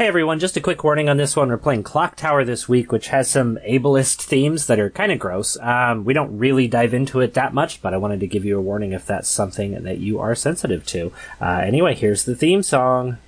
Hey everyone, just a quick warning on this one. We're playing Clock Tower this week, which has some ableist themes that are kind of gross. Um, we don't really dive into it that much, but I wanted to give you a warning if that's something that you are sensitive to. Uh, anyway, here's the theme song.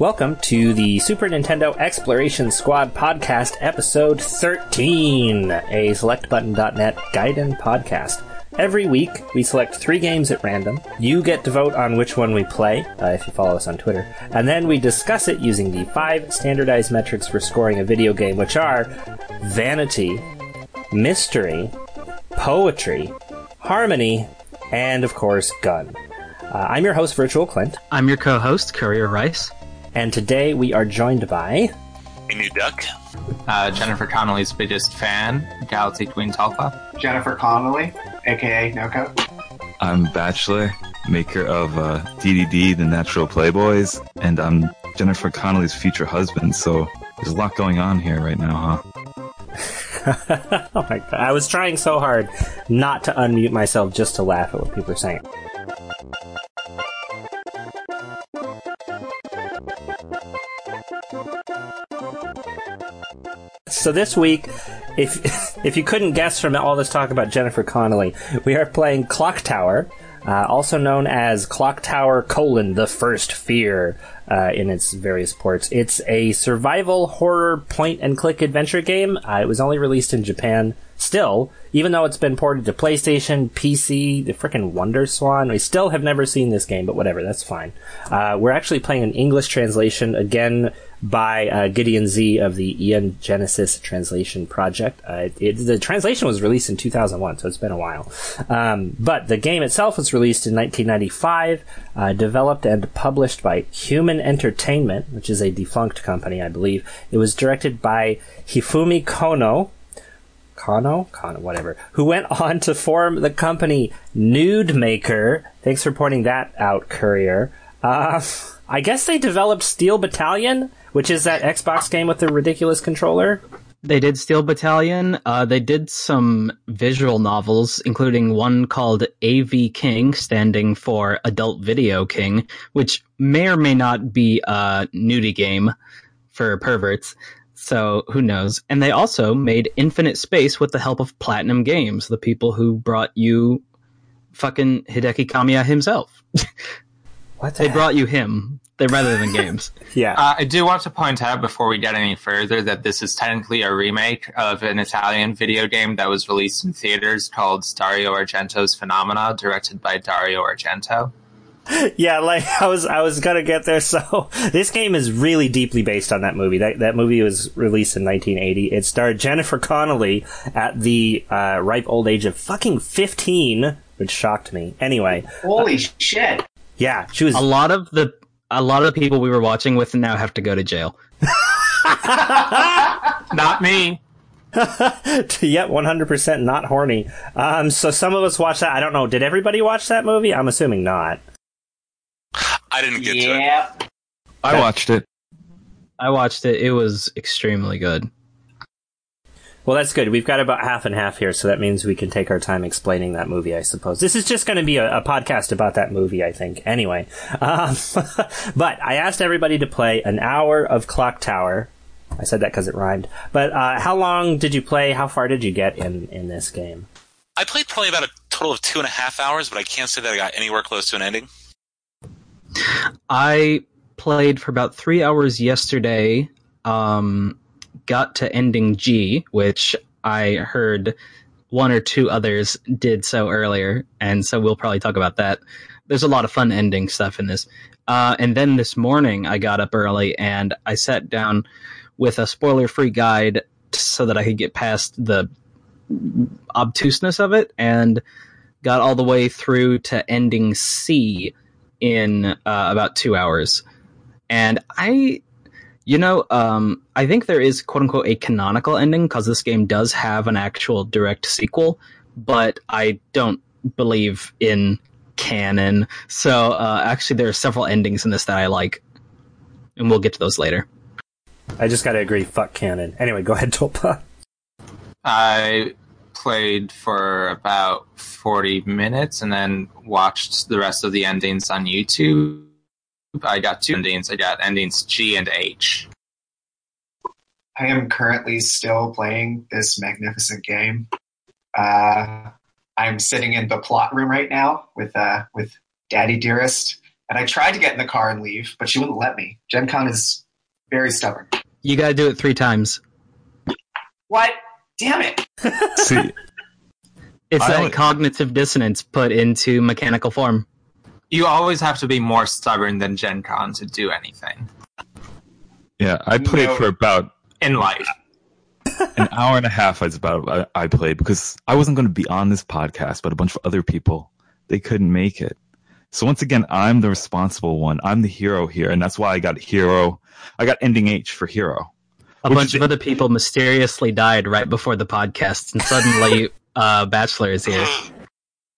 Welcome to the Super Nintendo Exploration Squad Podcast, Episode 13, a SelectButton.net Gaiden podcast. Every week, we select three games at random. You get to vote on which one we play, uh, if you follow us on Twitter. And then we discuss it using the five standardized metrics for scoring a video game, which are vanity, mystery, poetry, harmony, and of course, gun. Uh, I'm your host, Virtual Clint. I'm your co-host, Courier Rice. And today we are joined by A new duck. Uh, Jennifer Connelly's biggest fan, Galaxy Queen Talpa. Jennifer Connelly, aka Noko. I'm Bachelor, maker of uh, DDD, The Natural Playboys, and I'm Jennifer Connelly's future husband, so there's a lot going on here right now, huh? oh my god. I was trying so hard not to unmute myself just to laugh at what people are saying. So this week, if if you couldn't guess from all this talk about Jennifer Connelly, we are playing Clock Tower, uh, also known as Clock Tower: colon, The First Fear, uh, in its various ports. It's a survival horror point and click adventure game. Uh, it was only released in Japan. Still, even though it's been ported to PlayStation, PC, the frickin' Wonder Swan, we still have never seen this game, but whatever, that's fine. Uh, we're actually playing an English translation again by uh, Gideon Zhi of the Aeon Genesis Translation Project. Uh, it, the translation was released in 2001, so it's been a while. Um, but the game itself was released in 1995, uh, developed and published by Human Entertainment, which is a defunct company, I believe. It was directed by Hifumi Kono, Kano, Kano, whatever, who went on to form the company Nude Maker. Thanks for pointing that out, Courier. Uh, I guess they developed Steel Battalion, which is that Xbox game with the ridiculous controller. They did Steel Battalion. Uh, they did some visual novels, including one called AV King, standing for Adult Video King, which may or may not be a nudie game for perverts. So who knows? And they also made Infinite Space with the help of Platinum Games, the people who brought you fucking Hideki Kamiya himself. What they heck? brought you him they rather than games. yeah. Uh, I do want to point out before we get any further that this is technically a remake of an Italian video game that was released in theaters called Dario Argento's Phenomena, directed by Dario Argento. yeah, like I was, I was gonna get there. So this game is really deeply based on that movie. That that movie was released in 1980. It starred Jennifer Connelly at the uh, ripe old age of fucking 15, which shocked me. Anyway, Holy shit! yeah, she was A lot of the a lot of the people we were watching with now have to go to jail. Not me. yep, 100% not horny. Um, so some of us watched that. I don't know. Did everybody watch that movie? I'm assuming not. I didn't get to it. Yeah. I watched it. I watched it. It was extremely good. Well, that's good. We've got about half and half here, so that means we can take our time explaining that movie, I suppose. This is just going to be a, a, podcast about that movie, I think. Anyway. Um, but I asked everybody to play an hour of Clock Tower. I said that because it rhymed. But uh, how long did you play? How far did you get in, in this game? I played probably about a total of two and a half hours, but I can't say that I got anywhere close to an ending. I played for about three hours yesterday. Um, got to ending G, which I heard one or two others did so earlier, and so we'll probably talk about that. There's a lot of fun ending stuff in this. Uh, and then this morning, I got up early and I sat down with a spoiler free guide so that I could get past the obtuseness of it and got all the way through to ending C in uh, about two hours. And I you know, um, I think there is quote unquote a canonical ending because this game does have an actual direct sequel, but I don't believe in canon. So uh, actually, there are several endings in this that I like, and we'll get to those later. I just got to agree. Fuck canon. Anyway, go ahead, Tulpa. I played for about 40 minutes and then watched the rest of the endings on YouTube. I got two endings. I got endings G and H. I am currently still playing this magnificent game. Uh, I'm sitting in the plot room right now with uh, with Daddy Dearest, and I tried to get in the car and leave, but she wouldn't let me. Gen Con is very stubborn. You gotta do it three times. What? Damn it! See, It's I that cognitive dissonance put into mechanical form. You always have to be more stubborn than Gen Con to do anything yeah, I played No. for about in life. an hour and a half. Is about I, I played because I wasn't going to be on this podcast, but a bunch of other people they couldn't make it. So once again, I'm the responsible one. I'm the hero here, and that's why I got hero. I got ending H for hero. A bunch is- of other people mysteriously died right before the podcast, and suddenly uh, Bachelor is here.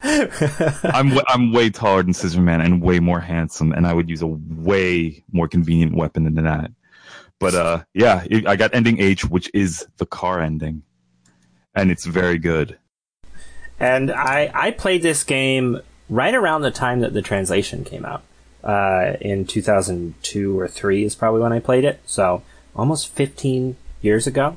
I'm I'm way taller than Scissorman and way more handsome, and I would use a way more convenient weapon than that. But uh, yeah, I got ending H, which is the car ending, and it's very good. And I, I played this game right around the time that the translation came out. Uh, in 2002 or 3 is probably when I played it. So almost 15 years ago.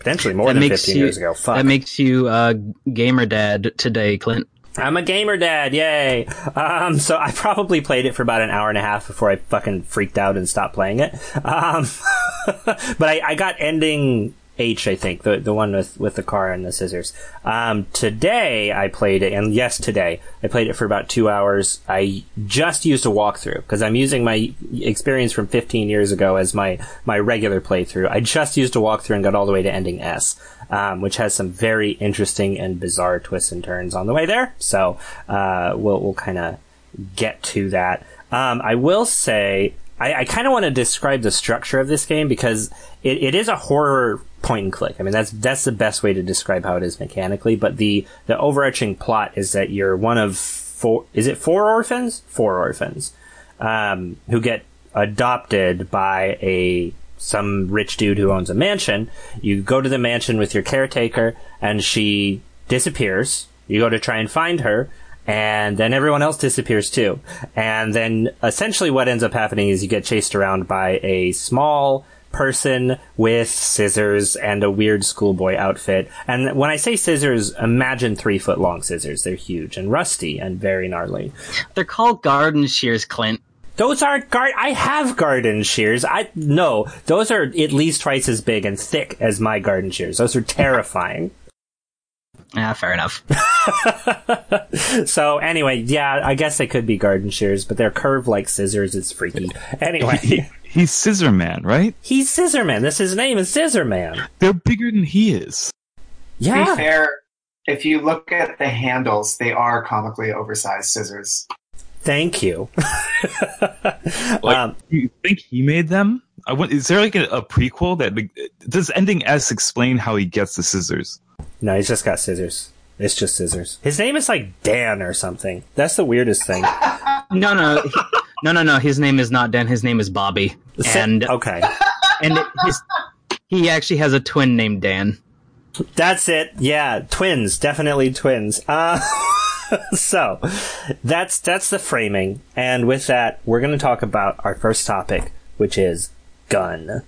Potentially more That than makes 15 you- years ago. Fuck. That makes you uh, gamer dad today, Clint. I'm a gamer dad, yay! Um, so I probably played it for about an hour and a half before I fucking freaked out and stopped playing it. Um, but I, I got ending H, I think, the the one with, with the car and the scissors. Um, today I played it, and yes, today I played it for about two hours. I just used a walkthrough because I'm using my experience from 15 years ago as my my regular playthrough. I just used a walkthrough and got all the way to ending S um, which has some very interesting and bizarre twists and turns on the way there. So uh, we'll we'll kind of get to that. Um, I will say I, I kind of want to describe the structure of this game because it, it is a horror point and click. I mean that's that's the best way to describe how it is mechanically. But the the overarching plot is that you're one of four. Is it four orphans? Four orphans um, who get adopted by a some rich dude who owns a mansion. You go to the mansion with your caretaker, and she disappears. You go to try and find her, and then everyone else disappears too. And then essentially, what ends up happening is you get chased around by a small person with scissors and a weird schoolboy outfit. And when I say scissors, imagine three foot long scissors. They're huge and rusty and very gnarly. They're called garden shears, Clint. Those aren't guard. I have garden shears. I no. Those are at least twice as big and thick as my garden shears. Those are terrifying. Ah, fair enough. so anyway, yeah, I guess they could be garden shears, but they're curved like scissors. It's freaky. Anyway, He's Scissor Man, right? he's Scissorman. This his name is Scissorman. They're bigger than he is. To be Yeah. fair, if you look at the handles, they are comically oversized scissors. Thank you. Like, um, you think he made them? I want, is there like a, a prequel that does ending S explain how he gets the scissors? No, he's just got scissors. It's just scissors. His name is like Dan or something. That's the weirdest thing. No, no, he- no, no, no. His name is not Dan. His name is Bobby, and okay. and his he actually has a twin named Dan. That's it. Yeah, twins, definitely twins. Uh, so that's that's the framing, and with that, we're going to talk about our first topic, which is gun.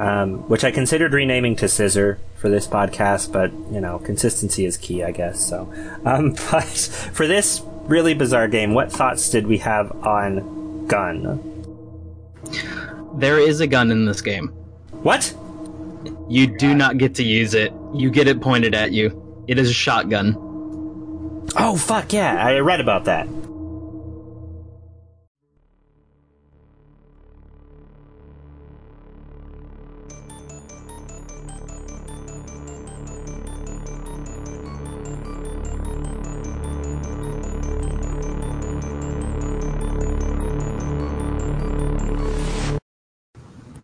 Um, which I considered renaming to Scissor for this podcast, but you know, consistency is key, I guess. So, um, but for this really bizarre game, what thoughts did we have on gun? There is a gun in this game. What? You do not get to use it. You get it pointed at you. It is a shotgun. Oh fuck yeah! I read about that.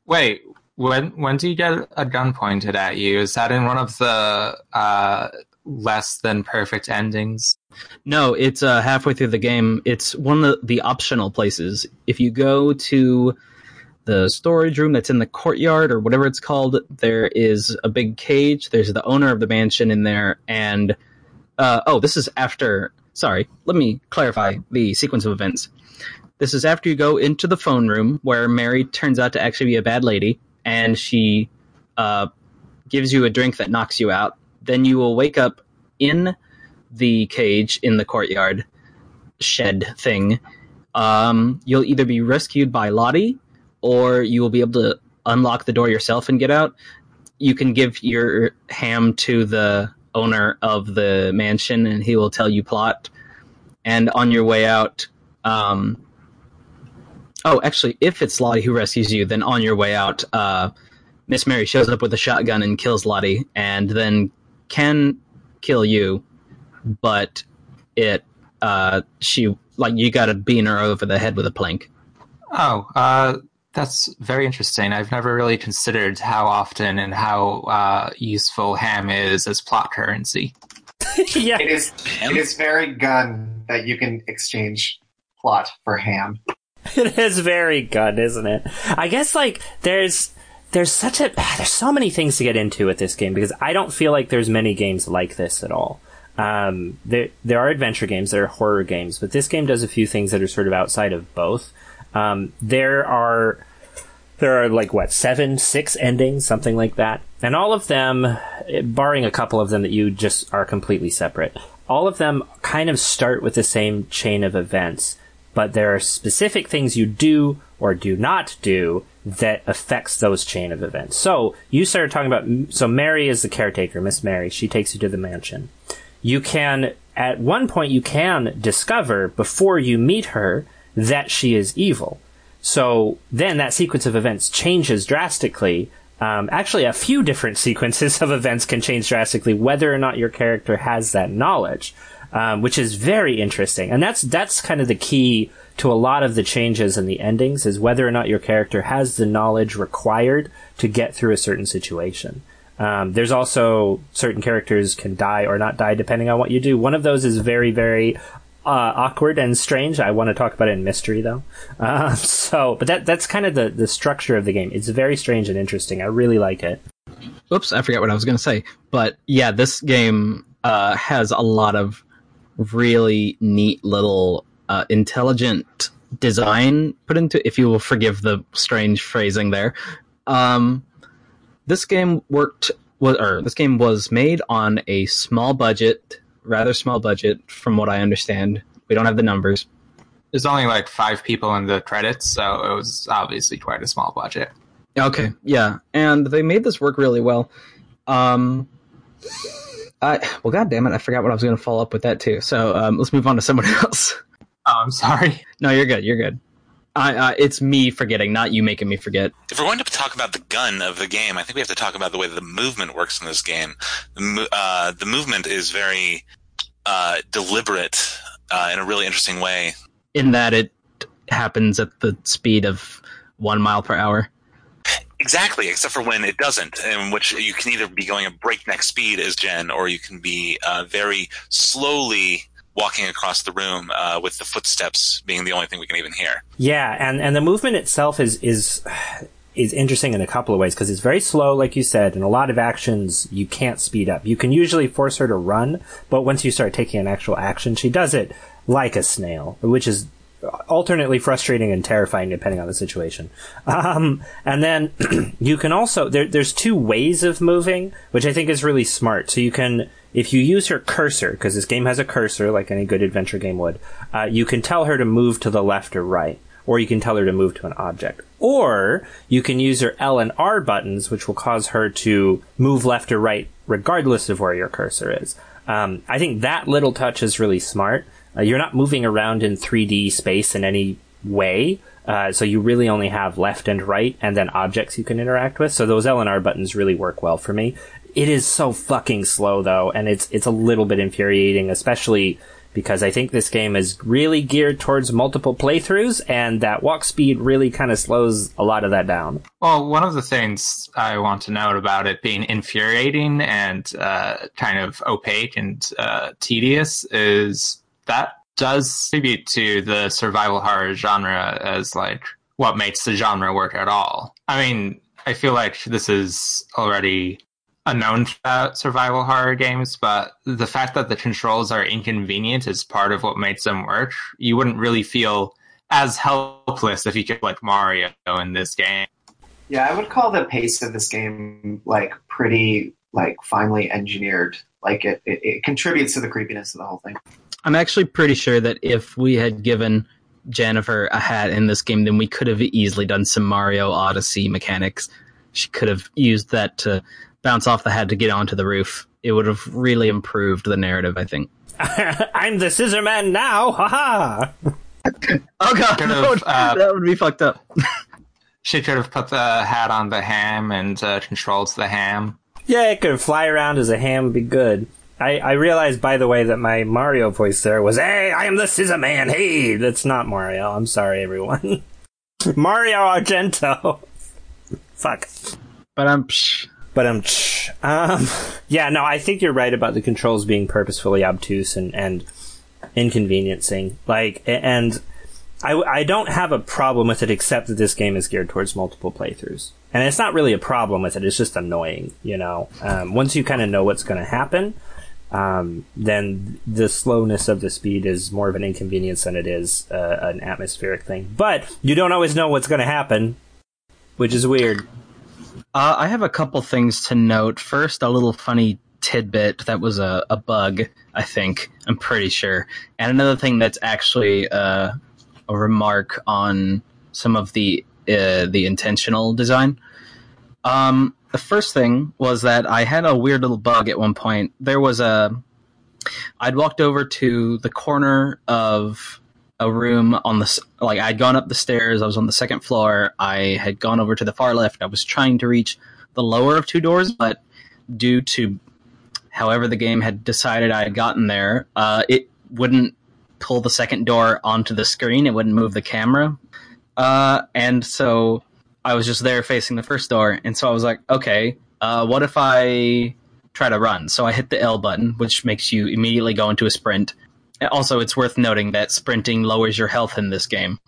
Wait, when when do you get a gun pointed at you? Is that in one of the uh, less than perfect endings? No, it's uh, halfway through the game. It's one of the optional places. If you go to the storage room that's in the courtyard or whatever it's called, there is a big cage. There's the owner of the mansion in there, and uh, oh, this is after. Sorry, let me clarify the sequence of events. This is after you go into the phone room where Mary turns out to actually be a bad lady, and she uh, gives you a drink that knocks you out. Then you will wake up in the cage in the courtyard shed thing. Um, you'll either be rescued by Lottie, or you will be able to unlock the door yourself and get out. You can give your ham to the owner of the mansion, and he will tell you plot. And on your way out, um, oh, actually, if it's Lottie who rescues you, then on your way out, uh, Miss Mary shows up with a shotgun and kills Lottie, and then can kill you, but it uh, she like you got to bean her over the head with a plank. Oh, uh, that's very interesting. I've never really considered how often and how uh, useful ham is as plot currency. yeah. It is. It is very gun that you can exchange plot for ham. It is very good, isn't it? I guess like there's there's such a there's so many things to get into with this game because I don't feel like there's many games like this at all. Um, there there are adventure games, there are horror games, but this game does a few things that are sort of outside of both. Um, there are there are like what seven, six endings, something like that, and all of them, barring a couple of them that you just are completely separate. All of them kind of start with the same chain of events, but there are specific things you do or do not do that affects those chain of events. So you started talking about so Mary is the caretaker, Miss Mary. She takes you to the mansion. You can at one point you can discover before you meet her that she is evil. So then that sequence of events changes drastically. Um, actually, a few different sequences of events can change drastically whether or not your character has that knowledge, um, which is very interesting. And that's that's kind of the key to a lot of the changes in the endings is whether or not your character has the knowledge required to get through a certain situation. Um, there's also certain characters can die or not die depending on what you do. One of those is very, very uh, awkward and strange. I want to talk about it in mystery though. Uh, so, but that that's kind of the the structure of the game. It's very strange and interesting. I really like it. Oops, I forgot what I was going to say. But yeah, this game uh, has a lot of really neat little uh, intelligent design put into. If you will forgive the strange phrasing there. Um, this game worked was or this game was made on a small budget, rather small budget from what I understand. We don't have the numbers. There's only like five people in the credits, so it was obviously quite a small budget. Okay, yeah, and they made this work really well. Um, I well, god damn it, I forgot what I was going to follow up with that too. So um, let's move on to someone else. Oh, I'm sorry. No, you're good. You're good. I, uh, it's me forgetting, not you making me forget. If we're going to talk about the gun of the game, I think we have to talk about the way the movement works in this game. The, mo- uh, the movement is very uh, deliberate uh, in a really interesting way. In that it happens at the speed of one mile per hour. Exactly, except for when it doesn't, in which you can either be going at breakneck speed as Jen, or you can be uh, very slowly walking across the room uh, with the footsteps being the only thing we can even hear. Yeah, and and the movement itself is is is interesting in a couple of ways because it's very slow, like you said, and a lot of actions you can't speed up. You can usually force her to run, but once you start taking an actual action, she does it like a snail, which is alternately frustrating and terrifying depending on the situation. Um, and then you can also there, there's two ways of moving, which I think is really smart. So you can if you use her cursor, because this game has a cursor like any good adventure game would, uh, you can tell her to move to the left or right, or you can tell her to move to an object. Or you can use her L and R buttons, which will cause her to move left or right regardless of where your cursor is. Um, I think that little touch is really smart. Uh, you're not moving around in 3D space in any way. Uh, so you really only have left and right and then objects you can interact with. So those L and R buttons really work well for me. It is so fucking slow though, and it's, it's a little bit infuriating, especially because I think this game is really geared towards multiple playthroughs, and that walk speed really kind of slows a lot of that down. Well, one of the things I want to note about it being infuriating and uh, kind of opaque and uh, tedious is that does contribute to the survival horror genre as like what makes the genre work at all. I mean, I feel like this is already a known about survival horror games, but the fact that the controls are inconvenient is part of what makes them work. You wouldn't really feel as helpless if you could like Mario in this game. Yeah, I would call the pace of this game like pretty like finely engineered. Like it, it, it contributes to the creepiness of the whole thing. I'm actually pretty sure that if we had given Jennifer a hat in this game, then we could have easily done some Mario Odyssey mechanics. She could have used that to bounce off the hat to get onto the roof. It would have really improved the narrative, I think. I'm the Scissor Man now, haha! Oh god, Could that have, would, uh, that would be fucked up. She could have put the hat on the ham and uh, controls the ham. Yeah, it could fly around as a ham would be good. I, I realized, by the way, that my Mario voice there was, Hey, I am the Scissor Man, hey! That's not Mario. I'm sorry, everyone. Mario Argento! Fuck. But I'm. Psh, But um, um, yeah, no, I think you're right about the controls being purposefully obtuse and, and inconveniencing. Like, and I, I don't have a problem with it except that this game is geared towards multiple playthroughs. And it's not really a problem with it, it's just annoying, you know? Um, once you kind of know what's going to happen, um, then the slowness of the speed is more of an inconvenience than it is uh, an atmospheric thing. But you don't always know what's going to happen, which is weird. Uh, I have a couple things to note. First, a little funny tidbit that was a, a bug, I think. I'm pretty sure. And another thing that's actually uh, a remark on some of the uh, the intentional design. Um, the first thing was that I had a weird little bug at one point. There was a. I'd walked over to the corner of a room on the like I'd gone up the stairs. I was on the second floor. I had gone over to the far left. I was trying to reach the lower of two doors, but due to however the game had decided I had gotten there, uh, it wouldn't pull the second door onto the screen. It wouldn't move the camera, uh, and so I was just there facing the first door. And so I was like, okay, uh, what if I try to run? So I hit the L button, which makes you immediately go into a sprint. Also, it's worth noting that sprinting lowers your health in this game,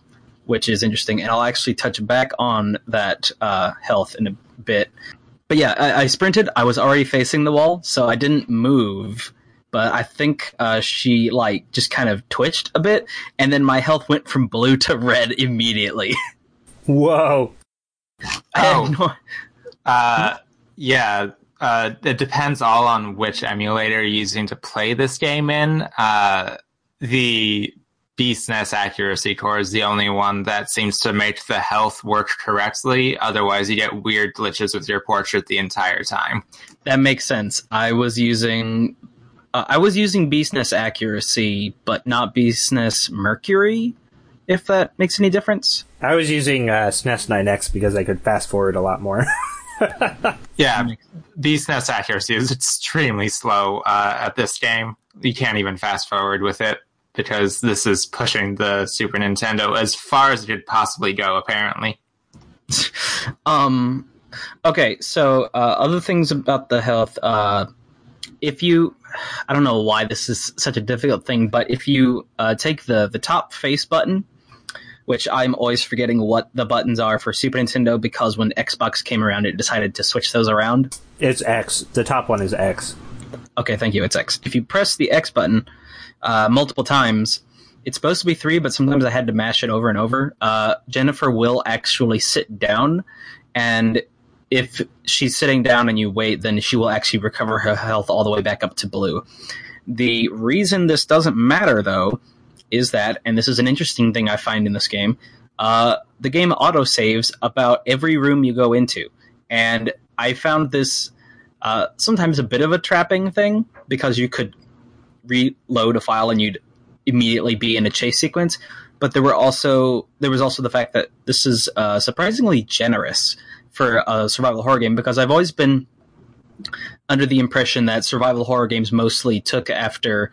which is interesting. And I'll actually touch back on that uh, health in a bit. But yeah, I, I sprinted. I was already facing the wall, so I didn't move. But I think uh, she like just kind of twitched a bit, and then my health went from blue to red immediately. Whoa. Oh. no- Uh, yeah, uh, it depends all on which emulator you're using to play this game in. Uh, the bsnes accuracy core is the only one that seems to make the health work correctly. Otherwise, you get weird glitches with your portrait the entire time. that makes sense. I was using uh, I was using bsnes accuracy, but not bsnes Mercury. If that makes any difference. I was using uh, SNES 9X because I could fast forward a lot more. Yeah, bsnes accuracy is extremely slow uh, at this game. You can't even fast forward with it because this is pushing the Super Nintendo as far as it could possibly go, apparently. Um, okay, so uh, other things about the health. Uh, if you, I don't know why this is such a difficult thing, but if you uh, take the the top face button, which I'm always forgetting what the buttons are for Super Nintendo because when Xbox came around, it decided to switch those around. it's X. The top one is X. Okay, thank you. It's X. If you press the X button uh, multiple times, it's supposed to be three, but sometimes I had to mash it over and over. Uh, Jennifer will actually sit down, and if she's sitting down and you wait, then she will actually recover her health all the way back up to blue. The reason this doesn't matter, though, is that, and this is an interesting thing I find in this game, uh, the game autosaves about every room you go into. And I found this uh, sometimes a bit of a trapping thing because you could reload a file and you'd immediately be in a chase sequence. But there were also there was also the fact that this is uh, surprisingly generous for a survival horror game because I've always been under the impression that survival horror games mostly took after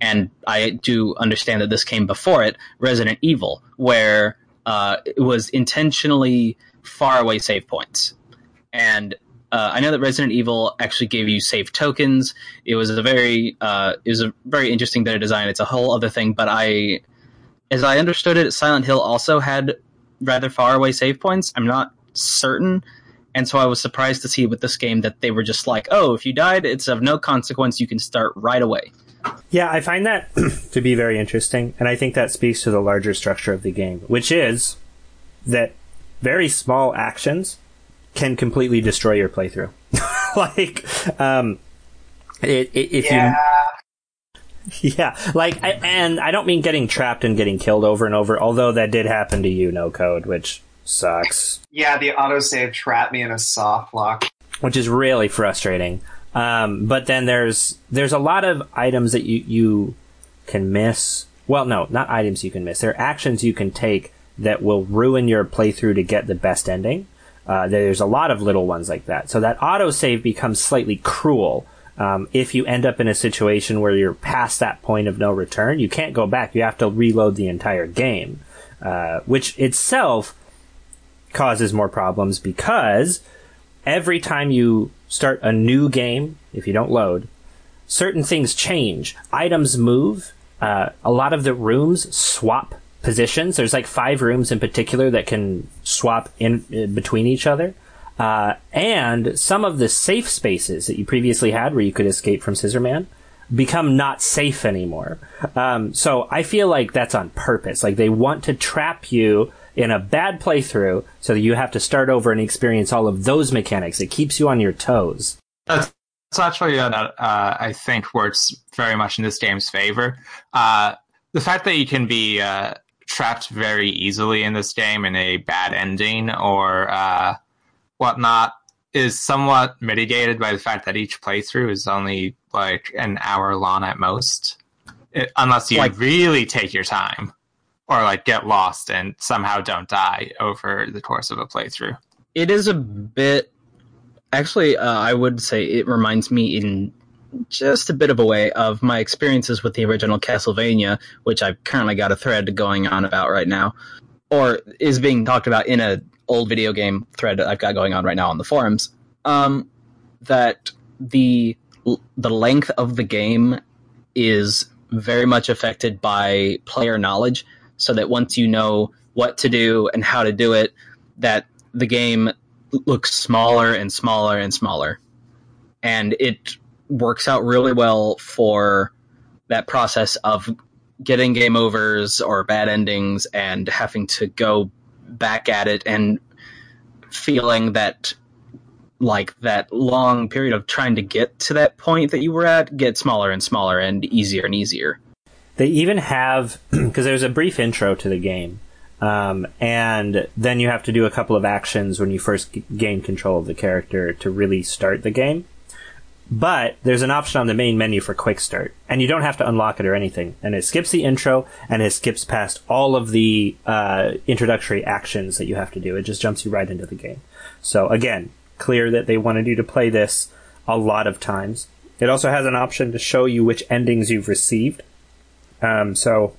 and I do understand that this came before it, Resident Evil, where uh, it was intentionally far away save points. And uh, I know that Resident Evil actually gave you save tokens. It was a very, uh, it was a very interesting bit of design. It's a whole other thing, but I, as I understood it, Silent Hill also had rather far away save points. I'm not certain. And so I was surprised to see with this game that they were just like, oh, if you died, it's of no consequence. You can start right away. Yeah, I find that to be very interesting, and I think that speaks to the larger structure of the game, which is that very small actions can completely destroy your playthrough. like, um, it, it, if yeah. you, yeah, like, I, and I don't mean getting trapped and getting killed over and over, although that did happen to you, Noko, which sucks. Yeah, the autosave trapped me in a soft lock. Which is really frustrating. Um, but then there's there's a lot of items that you you can miss. Well, no, not items you can miss. There are actions you can take that will ruin your playthrough to get the best ending. Uh, there's a lot of little ones like that. So that autosave becomes slightly cruel. Um, if you end up in a situation where you're past that point of no return, you can't go back. You have to reload the entire game, uh, which itself causes more problems because every time you start a new game, if you don't load, certain things change. Items move. Uh, a lot of the rooms swap positions. There's like five rooms in particular that can swap in, in between each other. Uh, and some of the safe spaces that you previously had where you could escape from Scissorman become not safe anymore. Um, so I feel like that's on purpose. Like they want to trap you in a bad playthrough so that you have to start over and experience all of those mechanics. It keeps you on your toes. That's, that's actually uh, uh, I think works very much in this game's favor. Uh, the fact that you can be uh, trapped very easily in this game in a bad ending or uh, whatnot is somewhat mitigated by the fact that each playthrough is only like an hour long at most, it, unless you like, really take your time or like get lost and somehow don't die over the course of a playthrough. It is a bit. Actually, uh, I would say it reminds me in just a bit of a way of my experiences with the original Castlevania, which I've currently got a thread going on about right now, or is being talked about in a old video game thread that I've got going on right now on the forums. Um, that the the length of the game is very much affected by player knowledge so that once you know what to do and how to do it, that the game looks smaller and smaller and smaller. And it works out really well for that process of getting game overs or bad endings and having to go back at it and feeling that like that long period of trying to get to that point that you were at get smaller and smaller and easier and easier. They even have because there's a brief intro to the game, um, and then you have to do a couple of actions when you first g- gain control of the character to really start the game. But there's an option on the main menu for quick start, and you don't have to unlock it or anything. And it skips the intro, and it skips past all of the uh, introductory actions that you have to do. It just jumps you right into the game. So again, clear that they wanted you to play this a lot of times. It also has an option to show you which endings you've received. Um, so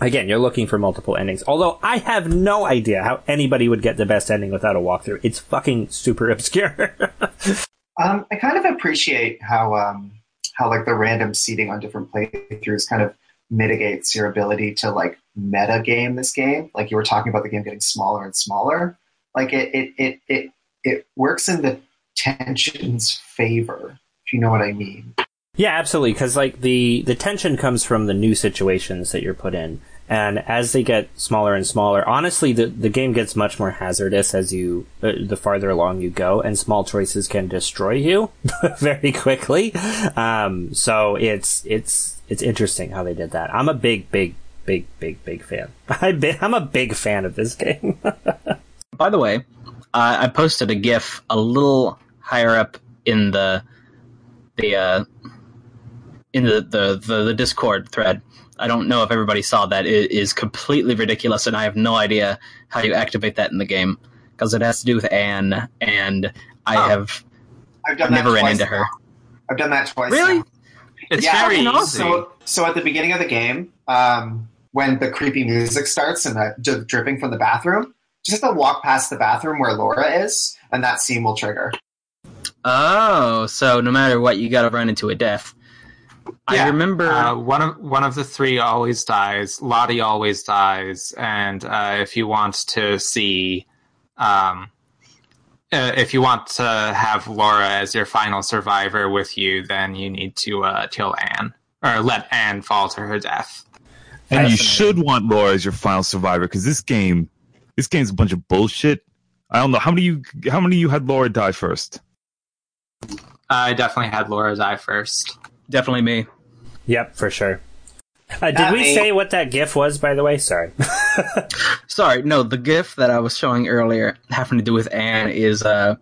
again, you're looking for multiple endings. Although I have no idea how anybody would get the best ending without a walkthrough. It's fucking super obscure. um, I kind of appreciate how um, how like the random seeding on different playthroughs kind of mitigates your ability to like meta game this game. Like you were talking about the game getting smaller and smaller. Like it it it it, it works in the tension's favor, if you know what I mean. Yeah, absolutely. Because like the the tension comes from the new situations that you're put in, and as they get smaller and smaller, honestly, the the game gets much more hazardous as you uh, the farther along you go, and small choices can destroy you very quickly. Um, so it's it's it's interesting how they did that. I'm a big big big big big fan. I I'm a big fan of this game. By the way, uh, I posted a GIF a little higher up in the the uh, in the, the, the, the Discord thread. I don't know if everybody saw that. It is completely ridiculous, and I have no idea how you activate that in the game because it has to do with Anne, and I oh, have I've done never ran into her. I've done that twice. Really? Now. It's Yeah, very easy. So, so at the beginning of the game, um, when the creepy music starts and the d- dripping from the bathroom, just have to walk past the bathroom where Laura is, and that scene will trigger. Oh, so no matter what, you got to run into a death. I Yeah, remember. Uh, one of one of the three always dies. Lottie always dies, and uh, if you want to see, um, uh, if you want to have Laura as your final survivor with you, then you need to uh, kill Anne or let Anne fall to her death. And you should want Laura as your final survivor because this game, this game's a bunch of bullshit. I don't know how many you how many of you had Laura die first. I definitely had Laura die first. Definitely me. Yep, for sure. Uh, did Not we me. say what that GIF was, by the way? Sorry. Sorry, no, the GIF that I was showing earlier having to do with Anne is uh,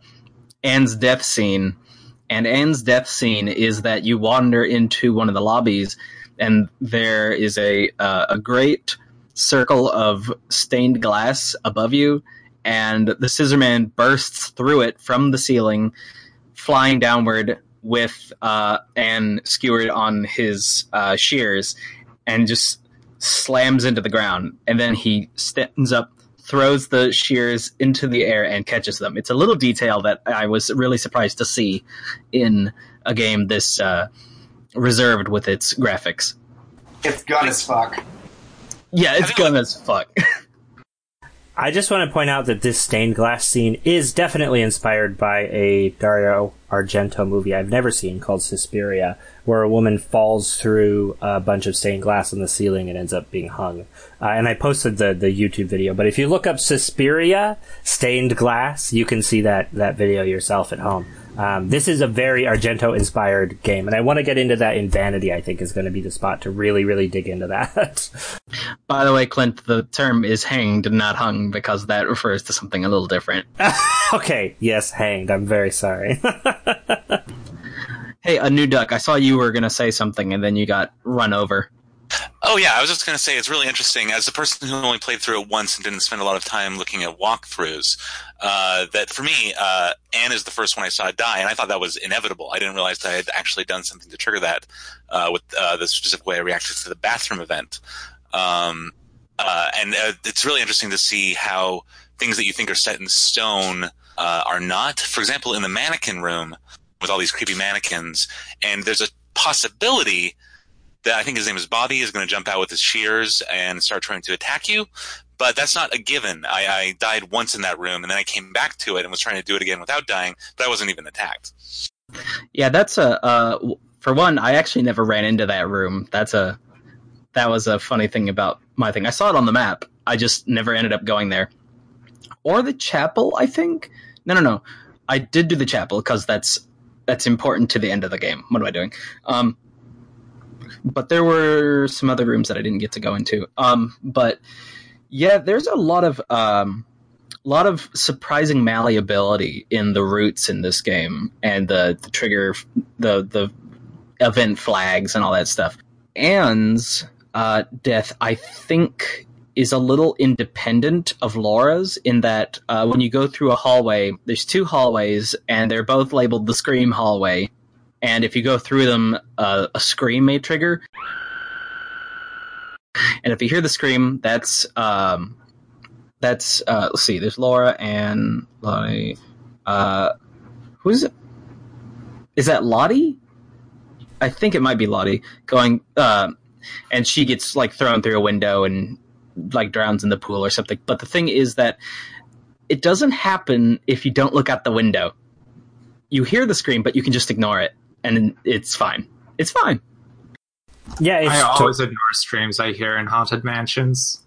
Anne's death scene. And Anne's death scene is that you wander into one of the lobbies, and there is a uh, a great circle of stained glass above you, and the Scissorman bursts through it from the ceiling, flying downward with uh, Anne skewered on his uh, shears, and just slams into the ground, and then he stands up, throws the shears into the air, and catches them. It's a little detail that I was really surprised to see in a game this uh, reserved with its graphics. It's gun as fuck. Yeah, it's Having- gun as fuck. I just want to point out that this stained glass scene is definitely inspired by a Dario Argento movie I've never seen called Suspiria, where a woman falls through a bunch of stained glass on the ceiling and ends up being hung. Uh, and I posted the, the YouTube video, but if you look up Suspiria stained glass, you can see that, that video yourself at home. Um, this is a very Argento inspired game, and I want to get into that in Vanity, I think is going to be the spot to really, really dig into that. By the way, Clint, the term is hanged, not hung, because that refers to something a little different. okay, yes, hanged. I'm very sorry. Hey, a new duck. I saw you were gonna say something, and then you got run over. Oh yeah, I was just going to say it's really interesting. As a person who only played through it once and didn't spend a lot of time looking at walkthroughs, uh, that for me, uh, Anne is the first one I saw die, and I thought that was inevitable. I didn't realize I had actually done something to trigger that uh, with uh, the specific way I reacted to the bathroom event. Um, uh, and uh, it's really interesting to see how things that you think are set in stone are not. For example, in the mannequin room with all these creepy mannequins, and there's a possibility that I think his name is Bobby is going to jump out with his shears and start trying to attack you. But that's not a given. I, I died once in that room, and then I came back to it and was trying to do it again without dying, but I wasn't even attacked. Yeah, that's a. Uh, for one, I actually never ran into that room. That's a. That was a funny thing about my thing. I saw it on the map. I just never ended up going there. Or the chapel, I think. No, no, no. I did do the chapel because that's that's important to the end of the game. What am I doing? Um, but there were some other rooms that I didn't get to go into. Um, but yeah, there's a lot of um, lot of surprising malleability in the routes in this game and the, the trigger the the event flags and all that stuff. Anne's uh, death, I think, is a little independent of Laura's in that uh, when you go through a hallway, there's two hallways and they're both labeled the Scream hallway. And if you go through them, uh, a scream may trigger. And if you hear the scream, that's um, that's uh, let's see. There's Laura and Lottie. Uh, who's it? Is that Lottie? I think it might be Lottie going, uh, and she gets like thrown through a window and like drowns in the pool or something. But the thing is that it doesn't happen if you don't look out the window. You hear the scream, but you can just ignore it, and it's fine. It's fine. yeah, it's I to- always ignore streams I hear in haunted mansions.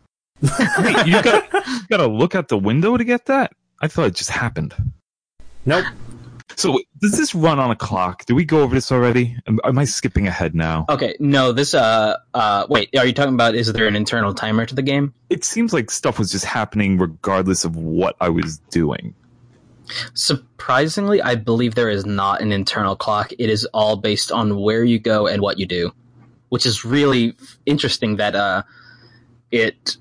Wait, you got got to look out the window to get that. I thought it just happened. nope. So does this run on a clock? Did we go over this already? Am, am I skipping ahead now? Okay, no, this uh uh wait, are you talking about is there an internal timer to the game? It seems like stuff was just happening regardless of what I was doing. Surprisingly, I believe there is not an internal clock. It is all based on where you go and what you do, which is really interesting that uh it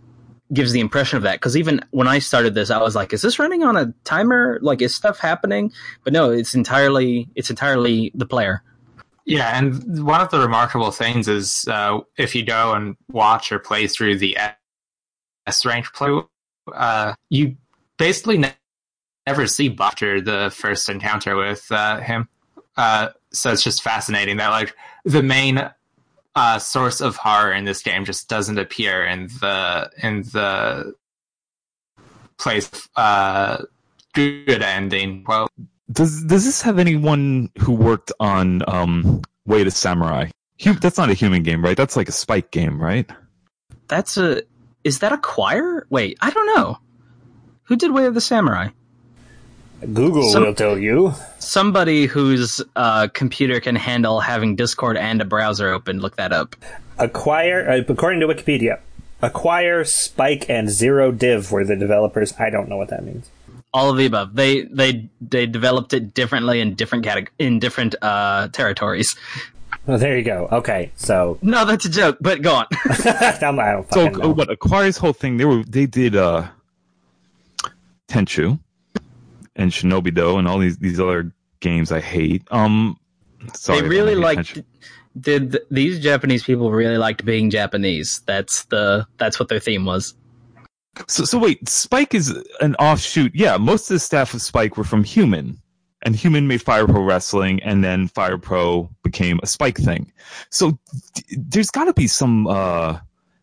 gives the impression of that because even when I started this, I was like, "Is this running on a timer? Like, is stuff happening?" But no, it's entirely it's entirely the player. Yeah, and one of the remarkable things is uh, if you go and watch or play through the S rank play, uh, you basically never see after the first encounter with uh, him. Uh, so it's just fascinating that like the main uh, source of horror in this game just doesn't appear in the in the place uh, good ending. Well, Does does this have anyone who worked on um Way to Samurai? Hu- that's not a human game, right? That's like a Spike game, right? That's a. Is that Acquire? Wait, I don't know. Who did Way of the Samurai? Google Some- will tell you. Somebody whose uh, computer can handle having Discord and a browser open. Look that up. Acquire, uh, according to Wikipedia, Acquire, Spike, and Zero Div were the developers. I don't know what that means. All of the above. They they they developed it differently in different categ- in different uh, territories. Well, there you go. Okay, so No, that's a joke. But go on. I'm, I don't So know. uh, what Acquire's whole thing they were they did uh Tenchu and Shinobido and all these these other games I hate. Um sorry they really liked. Did these Japanese people really liked being Japanese? That's the that's what their theme was. So, so wait, Spike is an offshoot. Yeah, most of the staff of Spike were from Human, and Human made Fire Pro Wrestling, and then Fire Pro became a Spike thing. So d- there's got to be some. uh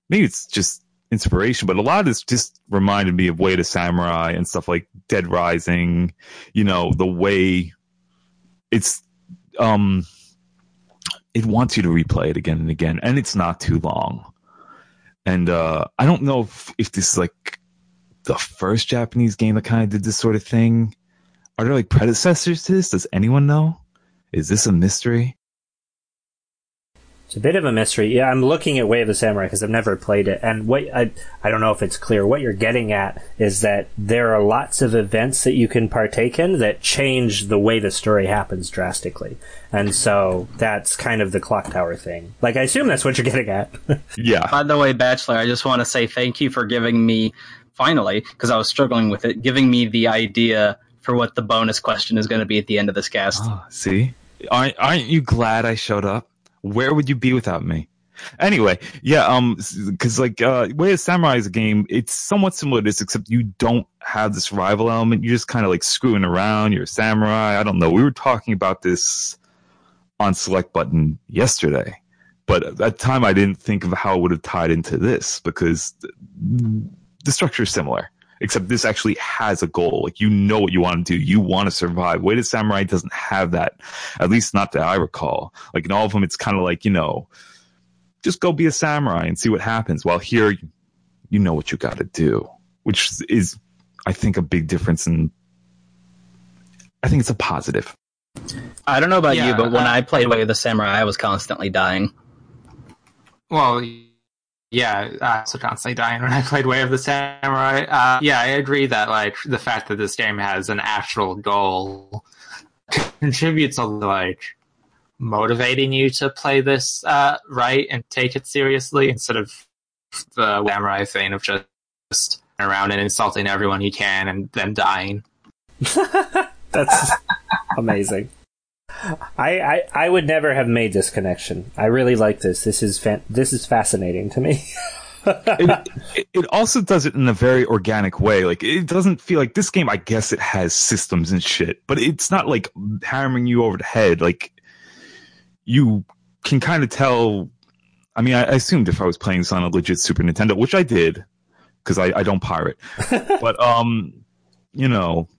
Maybe it's just inspiration, but a lot of this just reminded me of Way to Samurai and stuff like Dead Rising. You know, the way it's um it wants you to replay it again and again, and it's not too long. And uh, I don't know if, if this is like the first Japanese game that kind of did this sort of thing. Are there like predecessors to this? Does anyone know? Is this a mystery? It's a bit of a mystery. Yeah, I'm looking at Way of the Samurai because I've never played it, and what I I don't know if it's clear. What you're getting at is that there are lots of events that you can partake in that change the way the story happens drastically, and so that's kind of the clock tower thing. Like I assume that's what you're getting at. Yeah. By the way, Bachelor, I just want to say thank you for giving me finally because I was struggling with it, giving me the idea for what the bonus question is going to be at the end of this cast. Oh, see, aren't aren't you glad I showed up? Where would you be without me? Anyway, yeah, um, because like uh, Way of Samurai is a game. It's somewhat similar to this, except you don't have this rival element. You're just kind of like screwing around. You're a samurai. I don't know. We were talking about this on Select Button yesterday, but at that time I didn't think of how it would have tied into this because the, the structure is similar. Except this actually has a goal. Like you know what you want to do. You want to survive. Way to Samurai doesn't have that. At least not that I recall. Like in all of them, it's kind of like, you know, just go be a samurai and see what happens. While here, you know what you got to do, which is, I think, a big difference. And I think it's a positive. I don't know about you, Yeah, but when uh, I played Way of the Samurai, I was constantly dying. Well, yeah, I also constantly dying when I played Way of the Samurai. Uh, yeah, I agree that like the fact that this game has an actual goal contributes to like motivating you to play this uh, right and take it seriously instead of the samurai thing of just around and insulting everyone you can and then dying. That's amazing. I, I I would never have made this connection. I really like this. This is fan- this is fascinating to me. it, it- also does it in a very organic way. Like it doesn't feel like this game. I guess it has systems and shit, but it's not like hammering you over the head. Like you can kind of tell. I mean, I, I assumed if I was playing this on a legit Super Nintendo, which I did, because I, I don't pirate, but um, you know,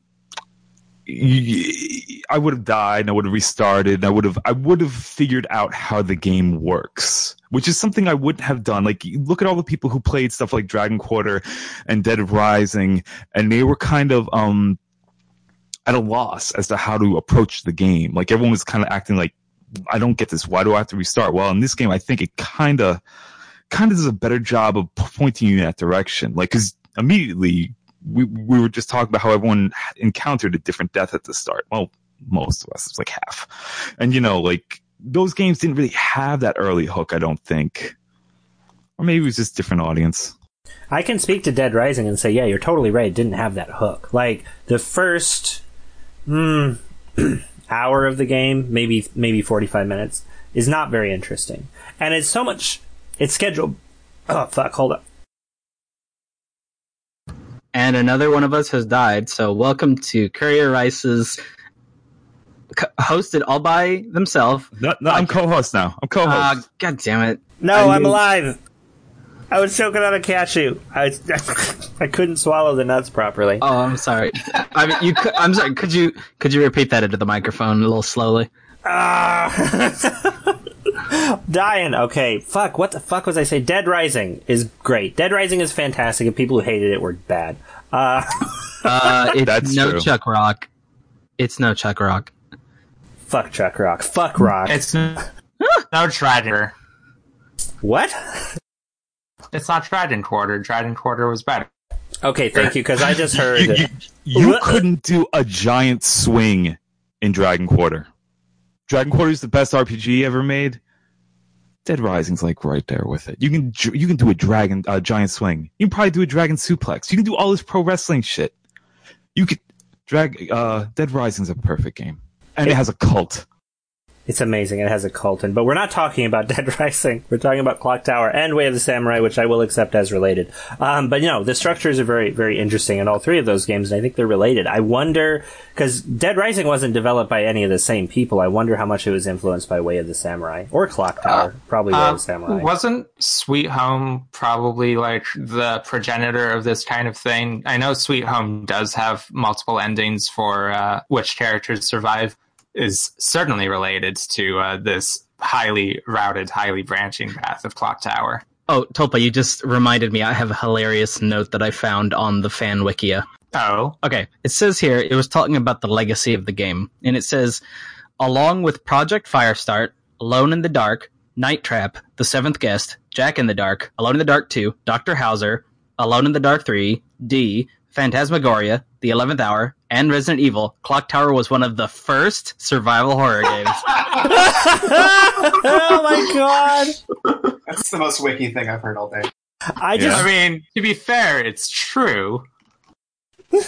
y- I would have died and I would have restarted and I would have I would have figured out how the game works, which is something I wouldn't have done. Like look at all the people who played stuff like Dragon Quarter and Dead Rising, and they were kind of um at a loss as to how to approach the game. Like everyone was kind of acting like I don't get this. Why do I have to restart? Well, in this game, I think it kind of kind of does a better job of pointing you in that direction. Like, because immediately we we were just talking about how everyone encountered a different death at the start. Well, most of us, it's like half, and you know, like those games didn't really have that early hook. I don't think, or maybe it was just different audience. I can speak to Dead Rising and say, yeah, you're totally right. It didn't have that hook. Like the first, hmm, hour of the game, maybe maybe 45 minutes, is not very interesting. And it's so much. It's scheduled. Oh fuck! Hold up. And another one of us has died. So welcome to Courier Rice's c- hosted all by themselves. No, no, I'm co-host now. I'm co-host. Uh, God damn it! No, I I'm knew- alive. I was choking on a cashew. I I couldn't swallow the nuts properly. Oh, I'm sorry. I mean, you. Could, I'm sorry. Could you could you repeat that into the microphone a little slowly? Ah. Dying. Okay. Fuck. What the fuck was I say? Dead Rising is great. Dead Rising is fantastic, and people who hated it were bad. Uh, Uh, it's That's no true. Chuck Rock. It's no Chuck Rock. Fuck Chuck Rock. Fuck Rock. It's no Dragon. what? It's not Dragon Quarter. Dragon Quarter was better. Okay. Thank you. Because I just heard. you you, you couldn't do a giant swing in Dragon Quarter. Dragon Quarter is the best RPG ever made. Dead Rising's like right there with it. You can you can do a dragon a giant swing. You can probably do a dragon suplex. You can do all this pro wrestling shit. You could drag uh Dead Rising's a perfect game. And it has a cult. It's amazing. It has a cult in, but we're not talking about Dead Rising. We're talking about Clock Tower and Way of the Samurai, which I will accept as related. Um, but you know, the structures are very, very interesting in all three of those games, and I think they're related. I wonder because Dead Rising wasn't developed by any of the same people. I wonder how much it was influenced by Way of the Samurai or Clock Tower. Probably Way of Uh, the Samurai. wasn't Sweet Home probably like the progenitor of this kind of thing? I know Sweet Home does have multiple endings for uh, which characters survive. Is certainly related to uh, this highly routed, highly branching path of Clock Tower. Oh, Tulpa, you just reminded me. I have a hilarious note that I found on the fan wikia. Oh, Okay, it says here it was talking about the legacy of the game, and it says, along with Project Firestart, Alone in the Dark, Night Trap, The Seventh Guest, Jack in the Dark, Alone in the Dark Two, Doctor Hauzer, Alone in the Dark Three, D, Phantasmagoria, The Eleventh Hour, and Resident Evil. Clock Tower was one of the first survival horror games. oh my god! That's the most wiki thing I've heard all day. I just I mean, to be fair, it's true.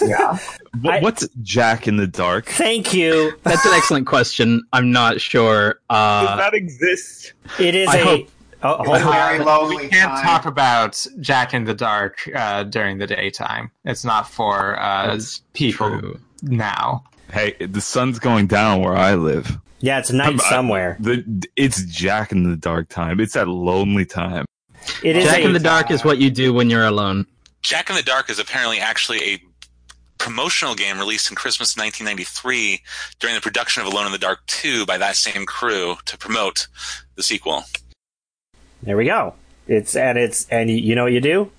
Yeah. What, I- what's Jack in the Dark? thank you. That's an excellent question. I'm not sure. Uh, that exist? It is I a. hope- Oh, It's hold a on. very lonely We can't time. talk about Jack in the Dark uh, during the daytime. It's not for uh, people true. now. Hey, the sun's going down where I live. Yeah, it's night I'm- I- somewhere. The it's Jack in the Dark time. It's that lonely time. It is Jack a, in the Dark is what you do when you're alone. Jack in the Dark is apparently actually a promotional game released in Christmas 1993 during the production of Alone in the Dark 2 by that same crew to promote the sequel. There we go. It's and it's and you, you know what you do?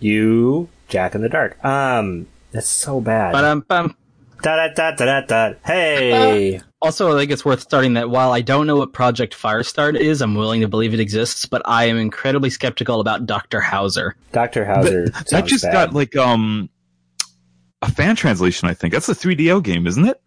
You Jack in the Dark. Um, that's so bad. But um, um, da da da da da da. Hey, also, I think it's worth starting that while I don't know what Project Firestart is, I'm willing to believe it exists, but I am incredibly skeptical about Dr. Hauzer. Doctor Hauzer. that sounds just bad. got like um a fan translation. I think that's a 3DO game, isn't it?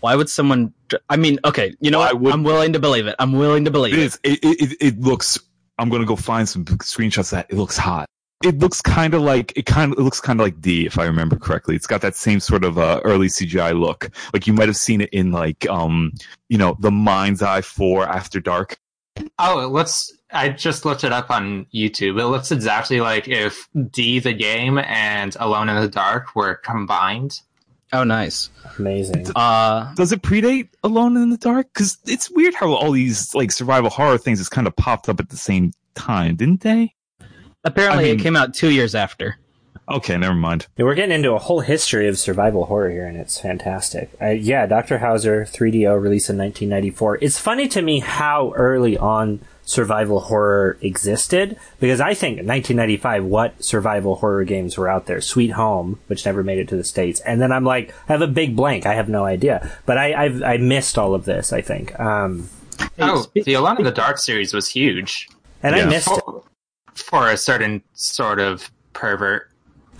Why would someone? I mean, okay, you know Why what? would- I'm willing to believe it. I'm willing to believe It it. is. It, it, it, it looks. I'm gonna go find some screenshots. That it looks hot. It looks kind of like it kind of it looks kind of like D, if I remember correctly. It's got that same sort of uh, early CGI look. Like you might have seen it in like um you know the Mind's Eye Four After Dark. Oh, it looks. I just looked it up on YouTube. It looks exactly like if D the game and Alone in the Dark were combined. Oh, nice. amazing. Uh, Does it predate Alone in the Dark? Because it's weird how all these like survival horror things just kind of popped up at the same time, didn't they? apparently, I mean- it came out two years after. Okay, never mind. Yeah, we're getting into a whole history of survival horror here, and it's fantastic. Uh, yeah, Dr. Hauzer, 3DO, released in 1994. It's funny to me how early on survival horror existed, because I think in 1995, what survival horror games were out there? Sweet Home, which never made it to the States. And then I'm like, I have a big blank. I have no idea. But I, I've, I missed all of this, I think. Um, oh, spe- the Alone in the Dark series was huge and I missed for, for a certain sort of pervert.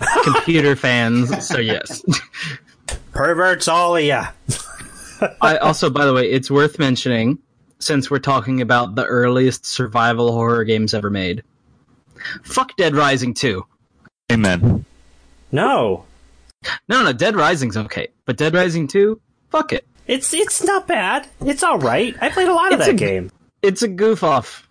Computer fans, so yes. Perverts, all of ya. I also, by the way, it's worth mentioning since we're talking about the earliest survival horror games ever made. Fuck Dead Rising 2. Amen. No. No, no, Dead Rising's okay, but Dead Rising 2, fuck it. It's it's not bad. It's all right. I played a lot of It's that a- game. It's a goof off.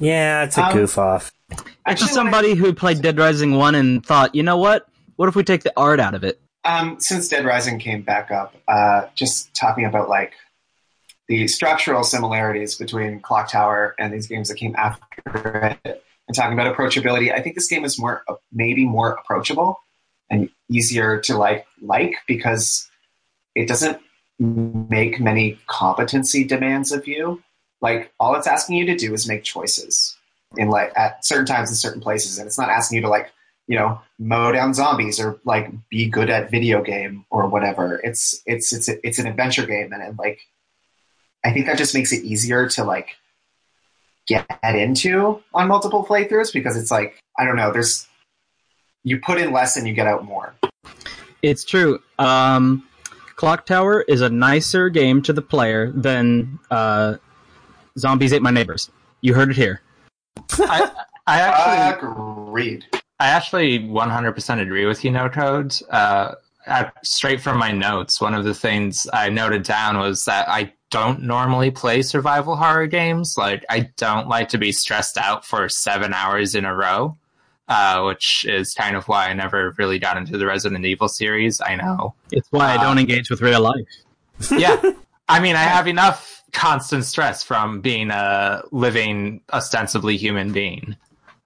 Yeah, it's a Um, goof off. It's Actually, somebody who played Dead Rising 1 and thought, you know what? What if we take the art out of it? Um, since Dead Rising came back up, uh, just talking about like the structural similarities between Clock Tower and these games that came after it, and talking about approachability, I think this game is more maybe more approachable and easier to like like because it doesn't make many competency demands of you. Like all it's asking you to do is make choices in like at certain times in certain places, and it's not asking you to like you know mow down zombies or like be good at video game or whatever it's it's it's it's an adventure game and it, like i think that just makes it easier to like get into on multiple playthroughs because it's like i don't know there's you put in less and you get out more It's true. Um, Clock Tower is a nicer game to the player than uh, Zombies Ate My Neighbors. You heard it here. I, I actually agreed I actually 100% agree with you, No Toads. Uh, I, straight from my notes, one of the things I noted down was that I don't normally play survival horror games. Like, I don't like to be stressed out for seven hours in a row, uh, which is kind of why I never really got into the Resident Evil series. I know. It's why I Uh, don't engage with real life. Yeah. I mean, I have enough constant stress from being a living, ostensibly human being.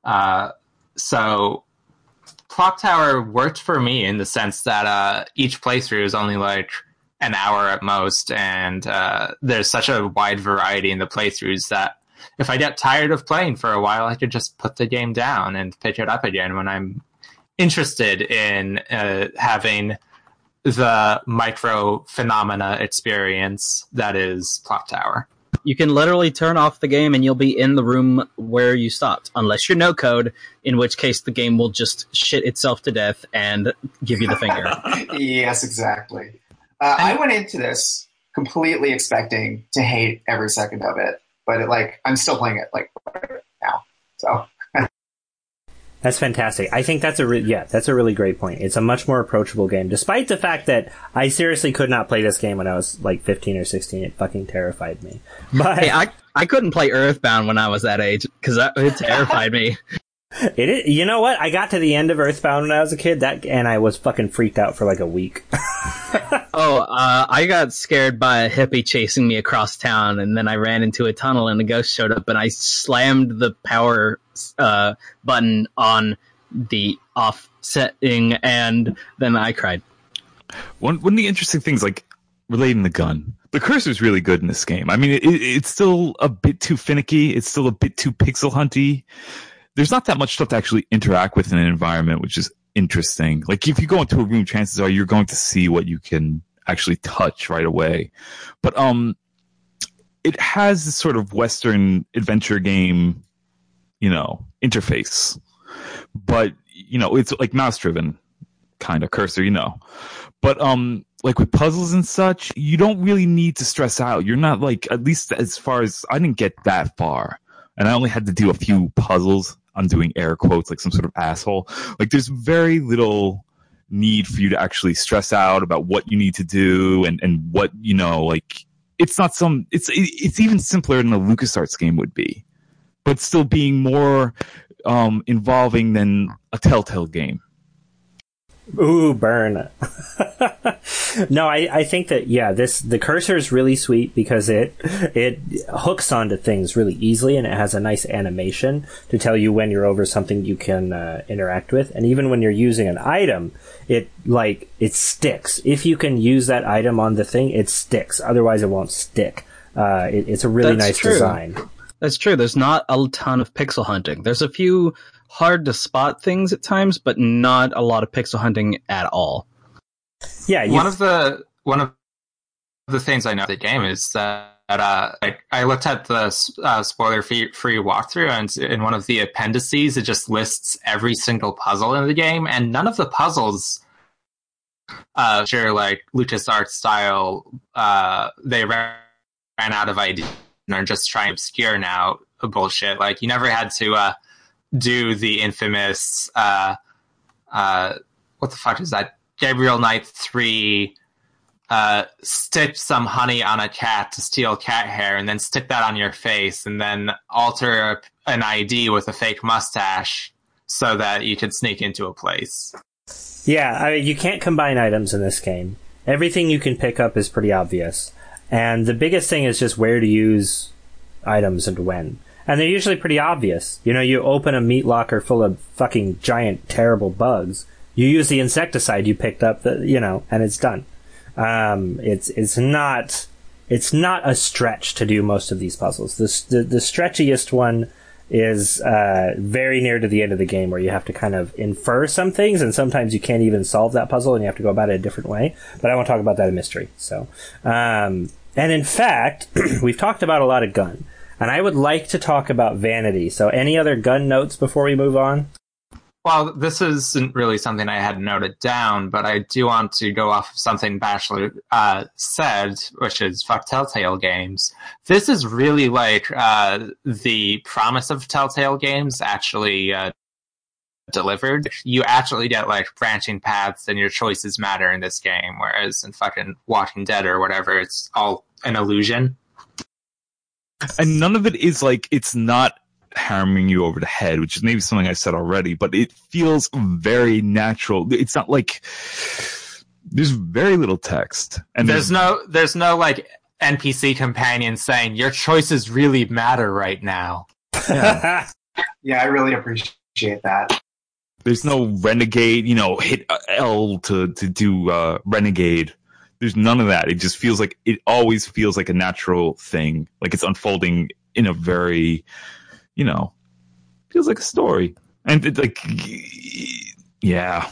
Uh, so, Clock Tower worked for me in the sense that uh, each playthrough is only like an hour at most, and uh, there's such a wide variety in the playthroughs that if I get tired of playing for a while, I could just put the game down and pick it up again when I'm interested in uh, having the micro phenomena experience that is Clock Tower. You can literally turn off the game and you'll be in the room where you stopped, unless you're Noko, in which case the game will just shit itself to death and give you the finger. yes exactly uh, i went into this completely expecting to hate every second of it but it, like i'm still playing it like now so That's fantastic. I think that's a re- yeah, that's a really great point. It's a much more approachable game, despite the fact that I seriously could not play this game when I was like 15 or 16. It fucking terrified me. But hey, I, I couldn't play Earthbound when I was that age because it terrified me. it is, you know what? I got to the end of Earthbound when I was a kid, that and I was fucking freaked out for like a week. Oh, uh, I got scared by a hippie chasing me across town, and then I ran into a tunnel, and a ghost showed up, and I slammed the power uh, button on the offsetting, and then I cried. One one of the interesting things, like relating the gun, the cursor's really good in this game. I mean, it, it's still a bit too finicky. It's still a bit too pixel hunty. There's not that much stuff to actually interact with in an environment, which is interesting. Like if you go into a room, chances are you're going to see what you can actually touch right away. But um, it has this sort of Western adventure game, you know, interface. But you know, it's like mouse driven kind of cursor, you know. But um like with puzzles and such, you don't really need to stress out. You're not like at least as far as I didn't get that far. And I only had to do a few puzzles. I'm doing air quotes like some sort of asshole. Like there's very little need for you to actually stress out about what you need to do and and what, you know, like it's not some it's it's even simpler than a LucasArts game would be. But still being more um involving than a Telltale game. Ooh, burn. no, I, I think that yeah, this the cursor is really sweet because it it hooks onto things really easily and it has a nice animation to tell you when you're over something you can uh, interact with, and even when you're using an item, it like it sticks. If you can use that item on the thing, it sticks. Otherwise, it won't stick. Uh, it, it's a really That's nice true. design. That's true. There's not a ton of pixel hunting. There's a few hard to spot things at times, but not a lot of pixel hunting at all. Yeah, you, one of the one of the things I know of the game is that uh, I, I looked at the uh, spoiler free, free walkthrough, and in one of the appendices, it just lists every single puzzle in the game, and none of the puzzles, uh, sure, like LucasArts style, uh, they ran, ran out of ideas and are just trying to obscure now bullshit. Like you never had to uh, do the infamous uh, uh, what the fuck is that? Gabriel Knight three uh, stick some honey on a cat to steal cat hair, and then stick that on your face, and then alter an ID with a fake mustache so that you could sneak into a place. Yeah, I mean, you can't combine items in this game. Everything you can pick up is pretty obvious. And the biggest thing is just where to use items and when. And they're usually pretty obvious. You know, you open a meat locker full of fucking giant, terrible bugs. You use the insecticide you picked up, you know, and it's done. Um, it's it's not it's not a stretch to do most of these puzzles. The the, the stretchiest one is uh, very near to the end of the game where you have to kind of infer some things, and sometimes you can't even solve that puzzle, and you have to go about it a different way. But I won't talk about that in mystery. So, um, and in fact, we've talked about a lot of gun, and I would like to talk about vanity. So, any other gun notes before we move on? Well, this isn't really something I had noted down, but I do want to go off of something Bachelor uh, said, which is fuck Telltale games. This is really like uh, the promise of Telltale games actually uh, delivered. You actually get like branching paths and your choices matter in this game, whereas in fucking Walking Dead or whatever, it's all an illusion. And none of it is like it's not hammering you over the head, which is maybe something I said already, but it feels very natural. It's not like there's very little text, and there's, no there's no like NPC companion saying your choices really matter right now. Yeah, yeah I really appreciate that. There's no renegade, you know, hit L to to do uh, renegade. There's none of that. It just feels like it always feels like a natural thing, like it's unfolding in a very you know, feels like a story. And it, like, yeah.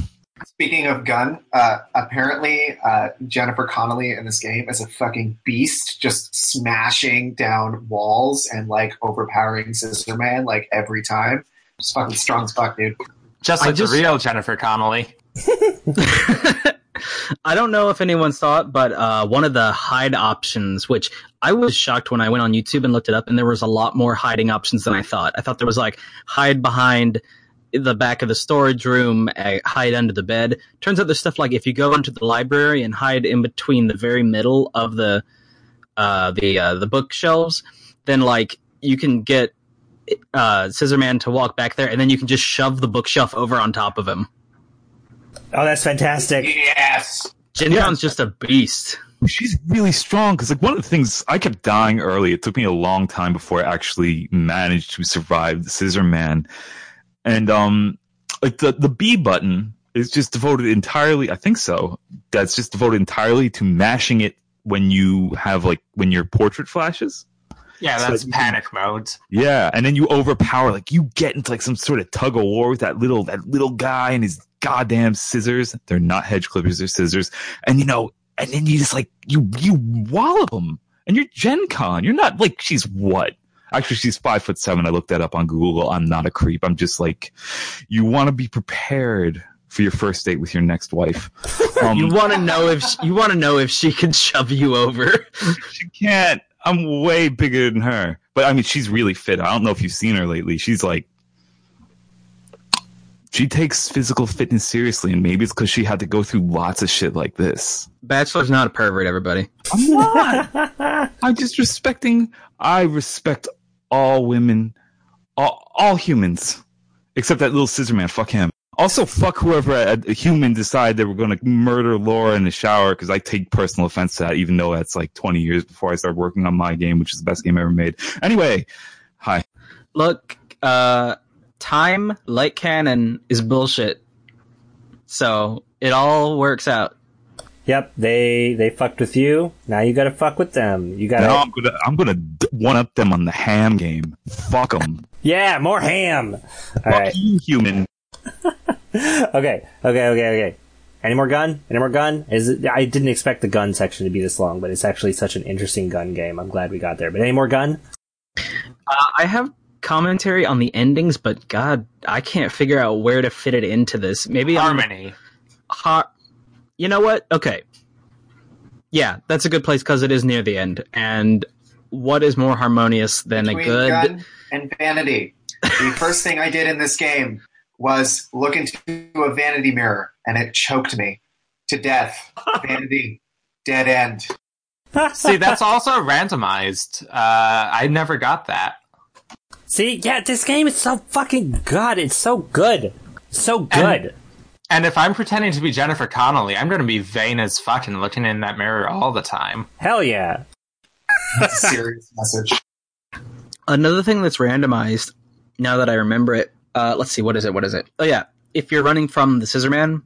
Speaking of gun, uh, apparently uh, Jennifer Connelly in this game is a fucking beast, just smashing down walls and like overpowering Scissor Man like every time. Just fucking strong as fuck, dude. Just like just, the real Jennifer Connelly. I don't know if anyone saw it, but uh, one of the hide options, which I was shocked when I went on YouTube and looked it up, and there was a lot more hiding options than I thought. I thought there was like hide behind the back of the storage room, hide under the bed. Turns out there's stuff like if you go into the library and hide in between the very middle of the uh, the uh, the bookshelves, then like you can get uh, Scissor Man to walk back there, and then you can just shove the bookshelf over on top of him. Oh, that's fantastic. Yes. Jen yeah. just a beast. She's really strong because, like, one of the things I kept dying early. It took me a long time before I actually managed to survive the Scissor Man, and um, like the the B button is just devoted entirely. I think so. That's just devoted entirely to mashing it when you have like when your portrait flashes. Yeah, that's so panic mode. Yeah, and then you overpower, like you get into like some sort of tug of war with that little that little guy and his goddamn scissors. They're not hedge clippers, they're scissors. And you know, and then you just like you you wallop them. And you're Jen Con. You're not like she's what? Actually, she's five foot seven. I looked that up on Google. I'm not a creep. I'm just like, you want to be prepared for your first date with your next wife. Um, you want to know if she, you want to know if she can shove you over. she can't. I'm way bigger than her. But I mean, she's really fit. I don't know if you've seen her lately. She's like, she takes physical fitness seriously, and maybe it's because she had to go through lots of shit like this. Bachelor's not a pervert, everybody. I'm not. I'm just respecting. I respect all women, all, all humans, except that little scissor man. Fuck him. Also, fuck whoever a, a human decided they were going to murder Laura in the shower because I take personal offense to that, even though that's like 20 years before I started working on my game, which is the best game ever made. Anyway, hi. Look, uh, time, like canon, is bullshit. So it all works out. Yep, they they fucked with you. Now you gotta fuck with them. You gotta. No, I'm gonna I'm gonna one up them on the ham game. Fuck them. yeah, more ham. All Fuck right. you, human. okay, okay, okay, okay. Any more gun? Any more gun? Is it, I didn't expect the gun section to be this long, but it's actually such an interesting gun game. I'm glad we got there. But any more gun? Uh, I have commentary on the endings, but God, I can't figure out where to fit it into this. Maybe harmony. Har- you know what? Okay. Yeah, that's a good place because it is near the end. And what is more harmonious than Between a good gun and vanity? the first thing I did in this game was look into a vanity mirror and it choked me to death. vanity. Dead end. See, that's also randomized. Uh, I never got that. See, yeah, this game is so fucking good. It's so good, so good. And if I'm pretending to be Jennifer Connelly, I'm going to be vain as fuck and looking in that mirror all the time. Hell yeah. That's a serious message. Another thing that's randomized, now that I remember it, uh, let's see, what is it? What is it? Oh, yeah. If you're running from the Scissor Man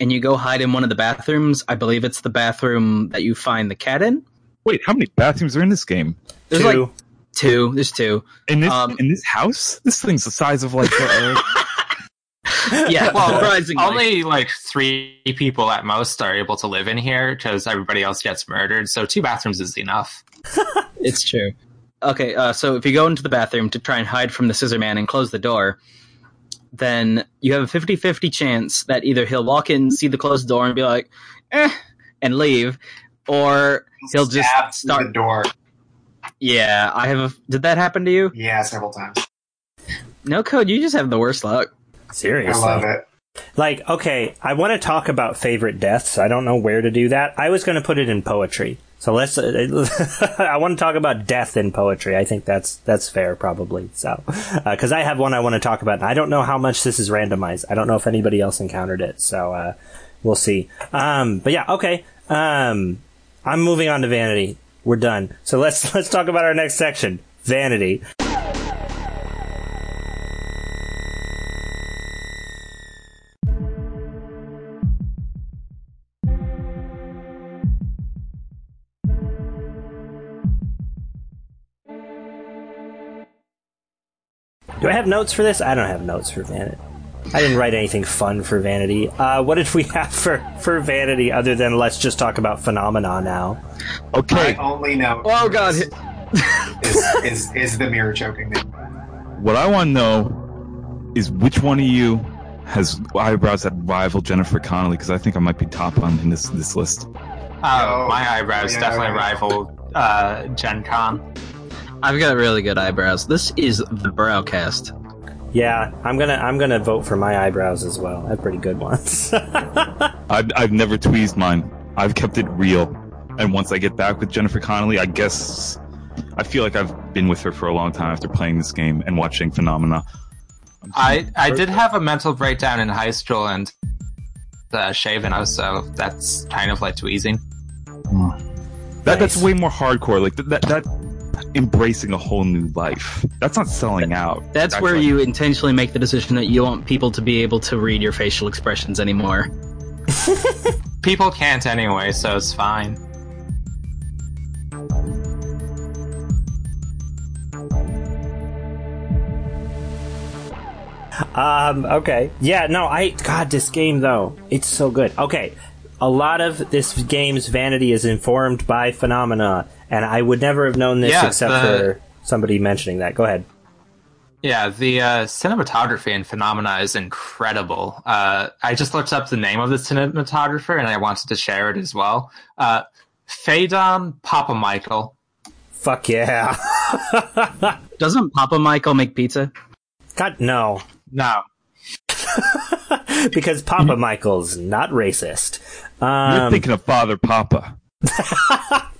and you go hide in one of the bathrooms, I believe it's the bathroom that you find the cat in. Wait, how many bathrooms are in this game? There's Two. like two. There's two. In this Um, in this house? This thing's the size of like uh, Yeah, Well, surprisingly. only like three people at most are able to live in here because everybody else gets murdered. So two bathrooms is enough. It's true. Okay, uh, so if you go into the bathroom to try and hide from the scissor man and close the door, then you have a 50 50 chance that either he'll walk in, see the closed door, and be like, eh, and leave, or he'll just Stab through start. the door. Yeah, I have. A, did that happen to you? Yeah, several times. Noko, you just have the worst luck. Seriously, I love it. Like, okay, I want to talk about favorite deaths. I don't know where to do that. I was going to put it in poetry. So let's. Uh, I want to talk about death in poetry. I think that's that's fair, probably. So, because I have one I want to talk about, and I don't know how much this is randomized. I don't know if anybody else encountered it. So uh, we'll see. Um, but yeah, okay. Um, I'm moving on to vanity. We're done. So let's let's talk about our next section, vanity. Do I have notes for this? I don't have notes for Vanity. I didn't write anything fun for Vanity. Uh, what did we have for, for Vanity other than let's just talk about phenomena now? Okay, My only note. Oh, God. Is, is, is, is the mirror choking me. what I want to know is which one of you has eyebrows that rival Jennifer Connelly? Because I think I might be top on in this this list. Uh, Oh, my eyebrows yeah, definitely yeah. rival uh, Jen Con. I've got really good eyebrows. This is the Browcast. Yeah, I'm gonna I'm gonna vote for my eyebrows as well. I have pretty good ones. I've I've never tweezed mine. I've kept it real. And once I get back with Jennifer Connelly, I guess I feel like I've been with her for a long time after playing this game and watching Phenomena. I I did have a mental breakdown in high school and uh, shaven us, so that's kind of like tweezing. That that's way more hardcore. Like that that, that embracing a whole new life. That's not selling out. That's where like- you intentionally make the decision that you want people to be able to read your facial expressions anymore. People can't anyway, so it's fine. Um, okay. Yeah, no, I, God, this game though, it's so good. Okay. A lot of this game's vanity is informed by phenomena, and I would never have known this Yeah, except the- for somebody mentioning that. Go ahead. Yeah, the uh, cinematography and Phenomena is incredible. Uh, I just looked up the name of the cinematographer and I wanted to share it as well. Uh, Phaedon Papamichael. Fuck yeah. Doesn't Papa Michael make pizza? God, no. No, because Papa Michael's not racist. You're Um, thinking of Father Papa.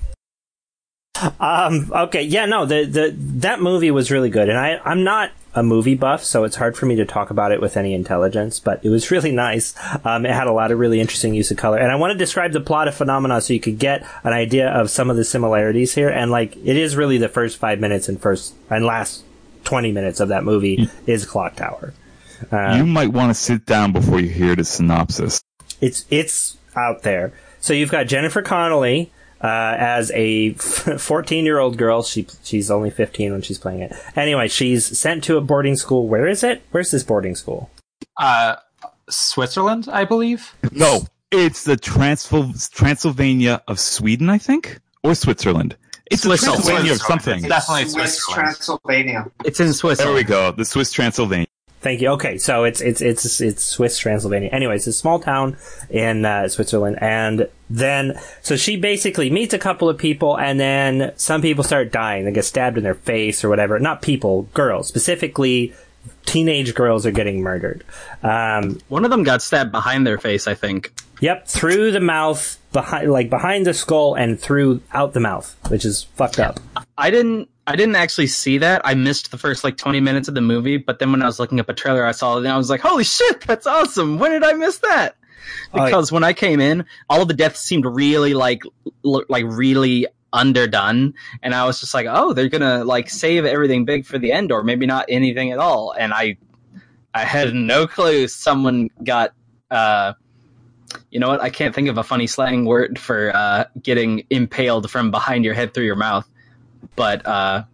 Um. Okay. Yeah. No. The the that movie was really good, and I I'm not a movie buff, so it's hard for me to talk about it with any intelligence. But it was really nice. Um. It had a lot of really interesting use of color, and I want to describe the plot of Phenomena so you could get an idea of some of the similarities here. And like, it is really the first five minutes and first and last twenty minutes of that movie is Clock Tower. Uh, you might want to sit down before you hear the synopsis. it's it's out there. So you've got Jennifer Connelly uh, as a 14 year old girl. She she's only 15 when she's playing it. Anyway, she's sent to a boarding school. Where is it? Where's this boarding school? uh, Switzerland, I believe. No, it's the Transylv- Transylvania of Sweden, I think, or Switzerland. It's the Switzerland. Transylvania of Switzerland. something. It's definitely Swiss Switzerland. Transylvania. It's in Swiss. There we go. The Swiss Transylvania. Thank you. Okay, so it's it's it's it's Swiss Transylvania. Anyways, it's a small town in uh, Switzerland, and then so she basically meets a couple of people, and then some people start dying. They get stabbed in their face or whatever. Not people, girls specifically. Teenage girls are getting murdered. Um, One of them got stabbed behind their face, I think. Yep, through the mouth, behind like behind the skull, and through out the mouth, which is fucked up. I didn't. I didn't actually see that. I missed the first like 20 minutes of the movie, but then when I was looking up a trailer, I saw it and I was like, "Holy shit, that's awesome! When did I miss that?" Because when I came in, all of the deaths seemed really like l- like really underdone, and I was just like, "Oh, they're gonna like save everything big for the end, or maybe not anything at all." And I, I had no clue someone got. uh you know what? I can't think of a funny slang word for uh, getting impaled from behind your head through your mouth, but uh,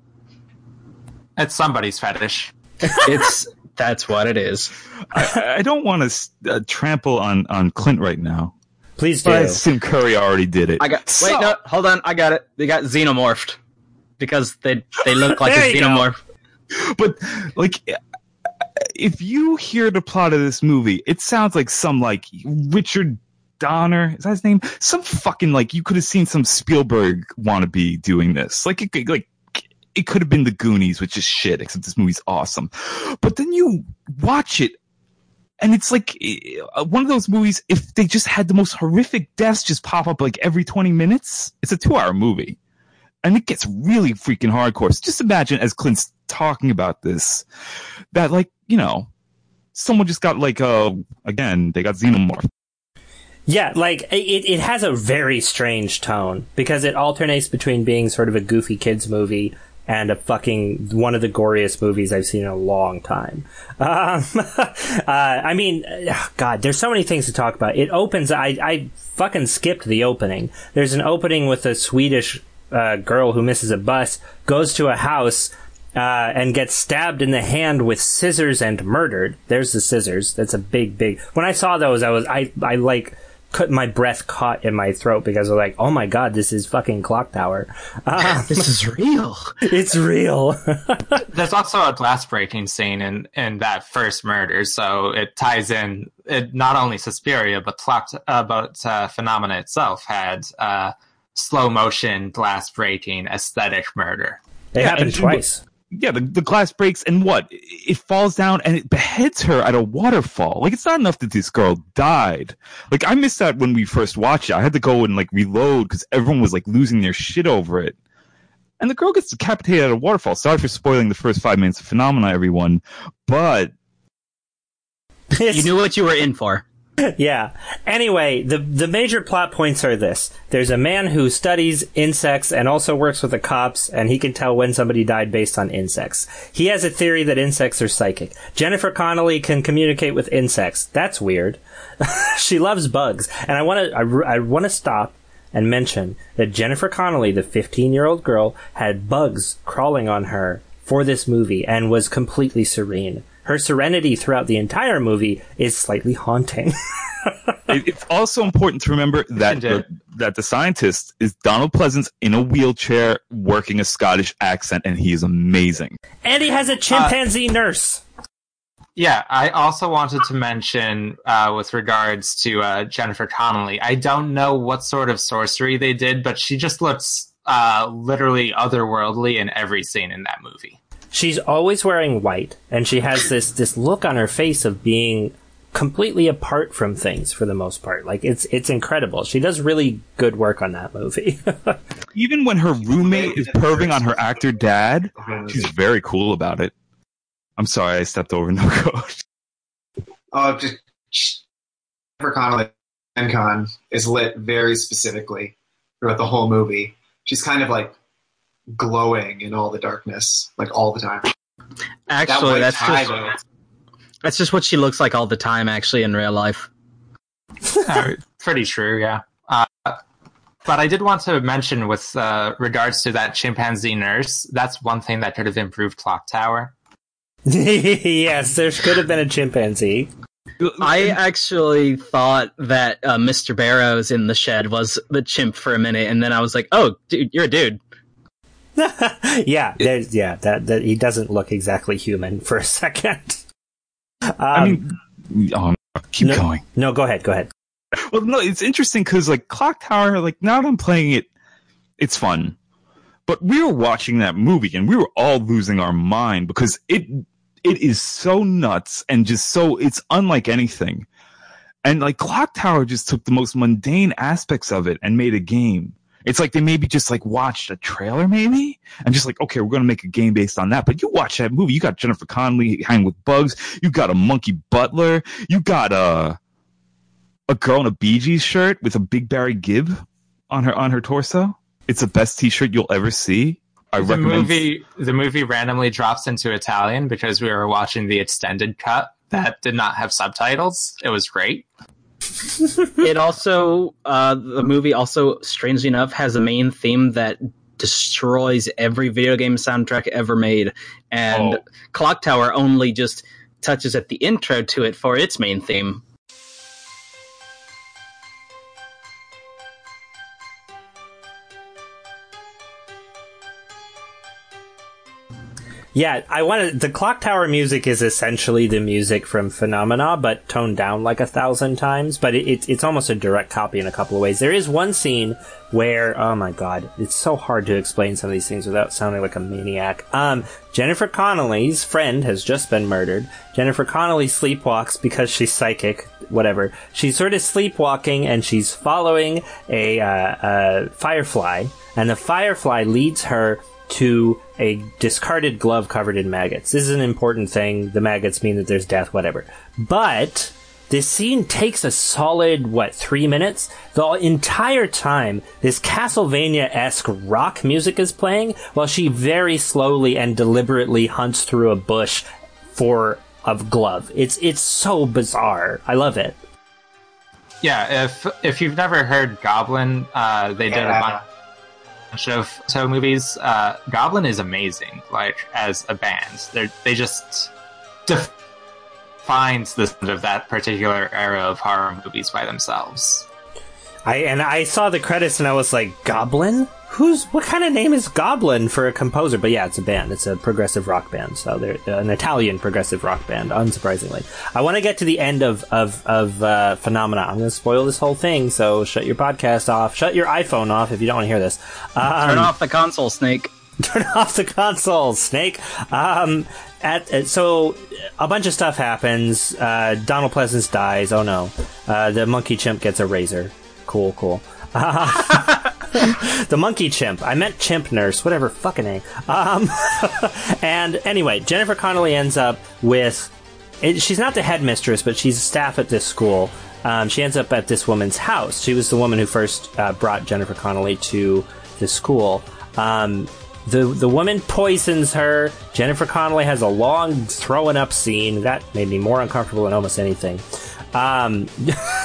It's somebody's fetish. it's that's what it is. I, I don't want to uh, trample on, on Clint right now, Please do. but I assume Curry already did it. I got So- wait no hold on I got it. They got xenomorphed because they they look like a you go. xenomorph. but like if you hear the plot of this movie it sounds like some like richard donner is that his name some fucking like you could have seen some spielberg wannabe doing this like it could like it could have been the goonies which is shit except this movie's awesome but then you watch it and it's like uh, one of those movies if they just had the most horrific deaths just pop up like every 20 minutes it's a two hour movie and it gets really freaking hardcore. So just imagine as Clint's talking about this, that like, you know, someone just got like, uh, again, they got xenomorph. Yeah, like it, it has a very strange tone because it alternates between being sort of a goofy kids movie and a fucking one of the goriest movies I've seen in a long time. Um, uh, I mean, uh, God, there's so many things to talk about. It opens. I I fucking skipped the opening. There's an opening with a Swedish uh, girl who misses a bus, goes to a house. Uh, and gets stabbed in the hand with scissors and murdered. There's the scissors. That's a big, big. When I saw those, I was, I, I like, cut my breath caught in my throat because I was like, oh my god, this is fucking Clock Tower. Uh, This is real. it's real. There's also a glass breaking scene in, in that first murder, so it ties in. It not only Suspiria, but clock, uh, but uh, Phenomena itself had uh, slow motion glass breaking aesthetic murder. It Yeah, happened and- twice. Yeah, the, the glass breaks and what? It falls down and it beheads her at a waterfall. Like it's not enough that this girl died. Like I missed that when we first watched it. I had to go and like reload because everyone was like losing their shit over it. And the girl gets decapitated at a waterfall. Sorry for spoiling the first five minutes of Phenomena, everyone. But You knew what you were in for. yeah. Anyway, the the major plot points are this: there's a man who studies insects and also works with the cops, and he can tell when somebody died based on insects. He has a theory that insects are psychic. Jennifer Connelly can communicate with insects. That's weird. she loves bugs, and I want to I, I want to stop and mention that Jennifer Connelly, the 15 year old girl, had bugs crawling on her for this movie and was completely serene. Her serenity throughout the entire movie is slightly haunting. it's also important to remember that the, that the scientist is Donald Pleasence in a wheelchair working a Scottish accent, and he is amazing. and he has a chimpanzee nurse. Yeah, I also wanted to mention uh, with regards to uh, Jennifer Connelly. I don't know what sort of sorcery they did, but she just looks uh, literally otherworldly in every scene in that movie. She's always wearing white, and she has this this look on her face of being completely apart from things for the most part. Like it's it's incredible. She does really good work on that movie. Even when her roommate is perving on her actor dad, she's very cool about it. I'm sorry, I stepped over no coach. Oh, just Jennifer Connelly Con is lit very specifically throughout the whole movie. She's kind of like glowing in all the darkness, like all the time. Actually, white that's tie, just though, that's just what she looks like all the time. Actually, in real life. Uh, pretty true, yeah. Uh, but I did want to mention, with uh, regards to that chimpanzee nurse, that's one thing that could have improved Clock Tower. yes, there could have been a chimpanzee. I actually thought that uh, Mr. Barrows in the shed was the chimp for a minute, and then I was like, "Oh, dude, you're a dude." yeah, there's yeah that that he doesn't look exactly human for a second. Um, I mean, oh, keep no- going. no, go ahead, go ahead. Well, no, it's interesting because like Clock Tower, like now that I'm playing it, it's fun. But we were watching that movie and we were all losing our mind because it it is so nuts and just so it's unlike anything. And like Clock Tower just took the most mundane aspects of it and made a game. It's like they maybe just like watched a trailer maybe and just like, okay, we're going to make a game based on that. But you watch that movie, you got Jennifer Connelly hanging with bugs. You got a monkey butler. You got a, a girl in a Bee Gees shirt with a big Barry Gibb on her, on her torso. It's the best t-shirt you'll ever see. I the recommend. movie the movie randomly drops into Italian because we were watching the extended cut that did not have subtitles. It was great. it also uh, the movie also strangely enough has a main theme that destroys every video game soundtrack ever made and Oh. clock tower only just touches at the intro to it for its main theme Yeah, I wanted the clock tower music is essentially the music from Phenomena, but toned down like a thousand times. But it, it's it's almost a direct copy in a couple of ways. There is one scene where, oh my god, it's so hard to explain some of these things without sounding like a maniac. Um, Jennifer Connelly's friend has just been murdered. Jennifer Connelly sleepwalks because she's psychic. Whatever. She's sort of sleepwalking and she's following a, uh, a firefly, and the firefly leads her to a discarded glove covered in maggots. This is an important thing. The maggots mean that there's death, whatever. But this scene takes a solid, what, three minutes? The entire time, this Castlevania esque rock music is playing while she very slowly and deliberately hunts through a bush for a glove. It's, it's so bizarre. I love it. Yeah, if if you've never heard Goblin, uh, they did a Yeah. bunch of so movies. Uh, Goblin is amazing, like as a band. They they just defines the of that particular era of horror movies by themselves. I and I saw the credits and I was like, Goblin? Who's what kind of name is Goblin for a composer? But yeah, it's a band. It's a progressive rock band. So they're uh, an Italian progressive rock band. Unsurprisingly, I want to get to the end of of of uh, Phenomena. I'm going to spoil this whole thing. So shut your podcast off. Shut your iPhone off if you don't want to hear this. Um, turn off the console snake turn off the console, Snake. Um, at, at- so a bunch of stuff happens. Uh, Donald Pleasence dies. Oh no. Uh, the monkey chimp gets a razor. Cool, cool. the monkey chimp. I meant chimp nurse. Whatever. Fucking a. Um, and anyway, Jennifer Connelly ends up with. It, she's not the headmistress, but she's staff at this school. Um, she ends up at this woman's house. She was the woman who first uh, brought Jennifer Connelly to the school. Um, the the woman poisons her. Jennifer Connelly has a long throwing up scene that made me more uncomfortable than almost anything. Um,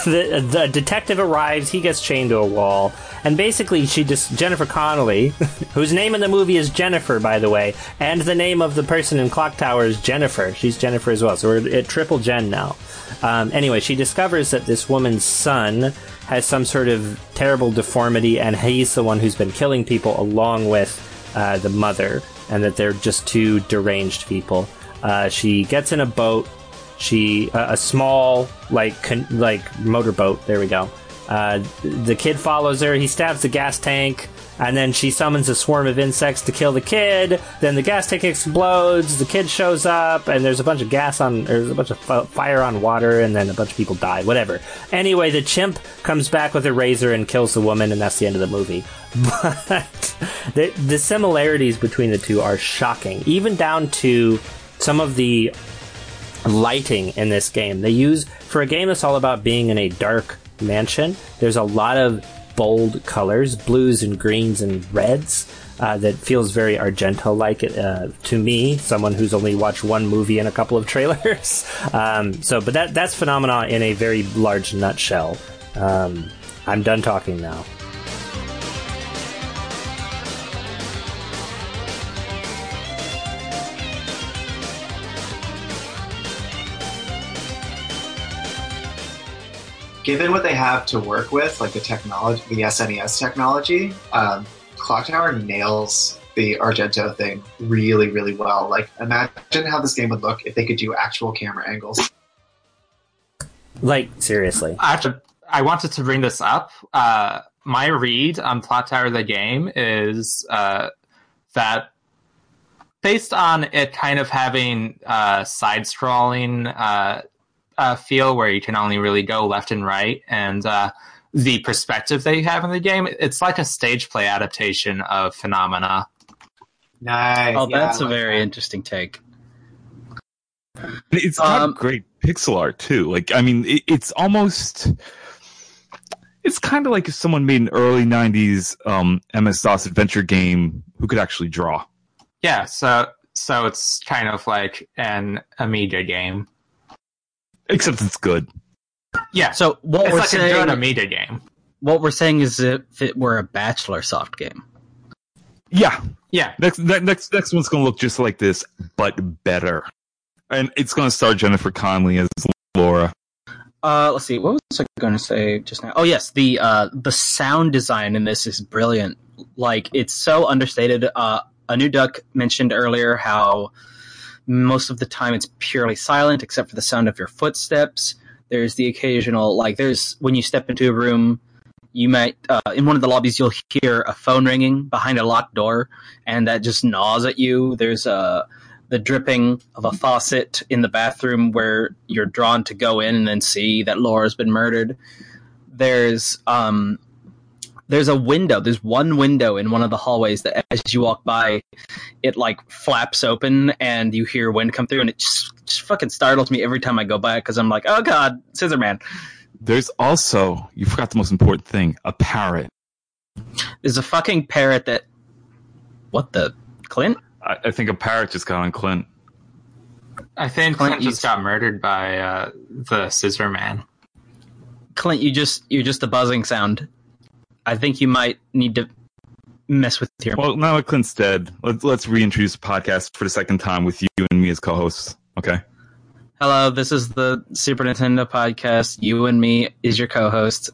the the detective arrives. He gets chained to a wall, and basically she just Jennifer Connelly, whose name in the movie is Jennifer, by the way, and the name of the person in Clock Tower is Jennifer. She's Jennifer as well. So we're at triple Jen now. Um, anyway, she discovers that this woman's son has some sort of terrible deformity, and he's the one who's been killing people along with uh, the mother, and that they're just two deranged people. Uh, she gets in a boat. She uh, a small like con- like motorboat. There we go. Uh, the kid follows her. He stabs the gas tank, and then she summons a swarm of insects to kill the kid. Then the gas tank explodes. The kid shows up, and there's a bunch of gas on. There's a bunch of fi- fire on water, and then a bunch of people die. Whatever. Anyway, the chimp comes back with a razor and kills the woman, and that's the end of the movie. But the, the similarities between the two are shocking, even down to some of the lighting in this game. They use for a game that's all about being in a dark mansion. There's a lot of bold colors, blues and greens and reds. Uh, that feels very Argento like uh, to me, someone who's only watched one movie and a couple of trailers. um, so, but that that's phenomena in a very large nutshell. Um, I'm done talking now. Given what they have to work with, like the technology, the SNES technology, um, Clock Tower nails the Argento thing really, really well. Like, imagine how this game would look if they could do actual camera angles. Like seriously, Actually, I wanted to bring this up. Uh, my read on Clock Tower the game is uh, that based on it kind of having uh, side scrolling uh, feel where you can only really go left and right, and uh, the perspective that you have in the game. It's like a stage play adaptation of Phenomena. Nice. Oh, Yeah, that's I a like very that. interesting take. It's got Um, great pixel art too. Like, I mean, it, it's almost. It's kind of like if someone made an early '90s um, MS DOS adventure game who could actually draw. Yeah, so so it's kind of like an Amiga game. Except it's good. Yeah, So what it's we're like a saying, good Amiga game. what we're saying is if it were a Bachelor soft game. Yeah, Yeah, next that next next one's gonna look just like this, but better. And it's gonna star Jennifer Connelly as Laura. Uh, let's see. What was I going to say just now? Oh, yes. The uh, the sound design in this is brilliant. Like it's so understated. Uh, a new duck mentioned earlier how most of the time it's purely silent except for the sound of your footsteps. There's the occasional like there's when you step into a room, you might uh, in one of the lobbies you'll hear a phone ringing behind a locked door, and that just gnaws at you. There's uh, the dripping of a faucet in the bathroom where you're drawn to go in and then see that Laura's been murdered. There's um there's a window. There's one window in one of the hallways that as you walk by, it like flaps open and you hear wind come through and it just, just fucking startles me every time I go by it because I'm like, oh god, Scissor Man. There's also you forgot the most important thing: a parrot. There's a fucking parrot that. What the Clint? I, I think a parrot just got on Clint. I think Clint Clint just got murdered by uh, the Scissor Man. Clint, you just you're just a buzzing sound. I think you might need to mess with your. Well, now that Clint's dead, let's let's reintroduce the podcast for the second time with you and me as co-hosts. Okay. Hello, this is the Super Nintendo podcast. You and me is your co-host.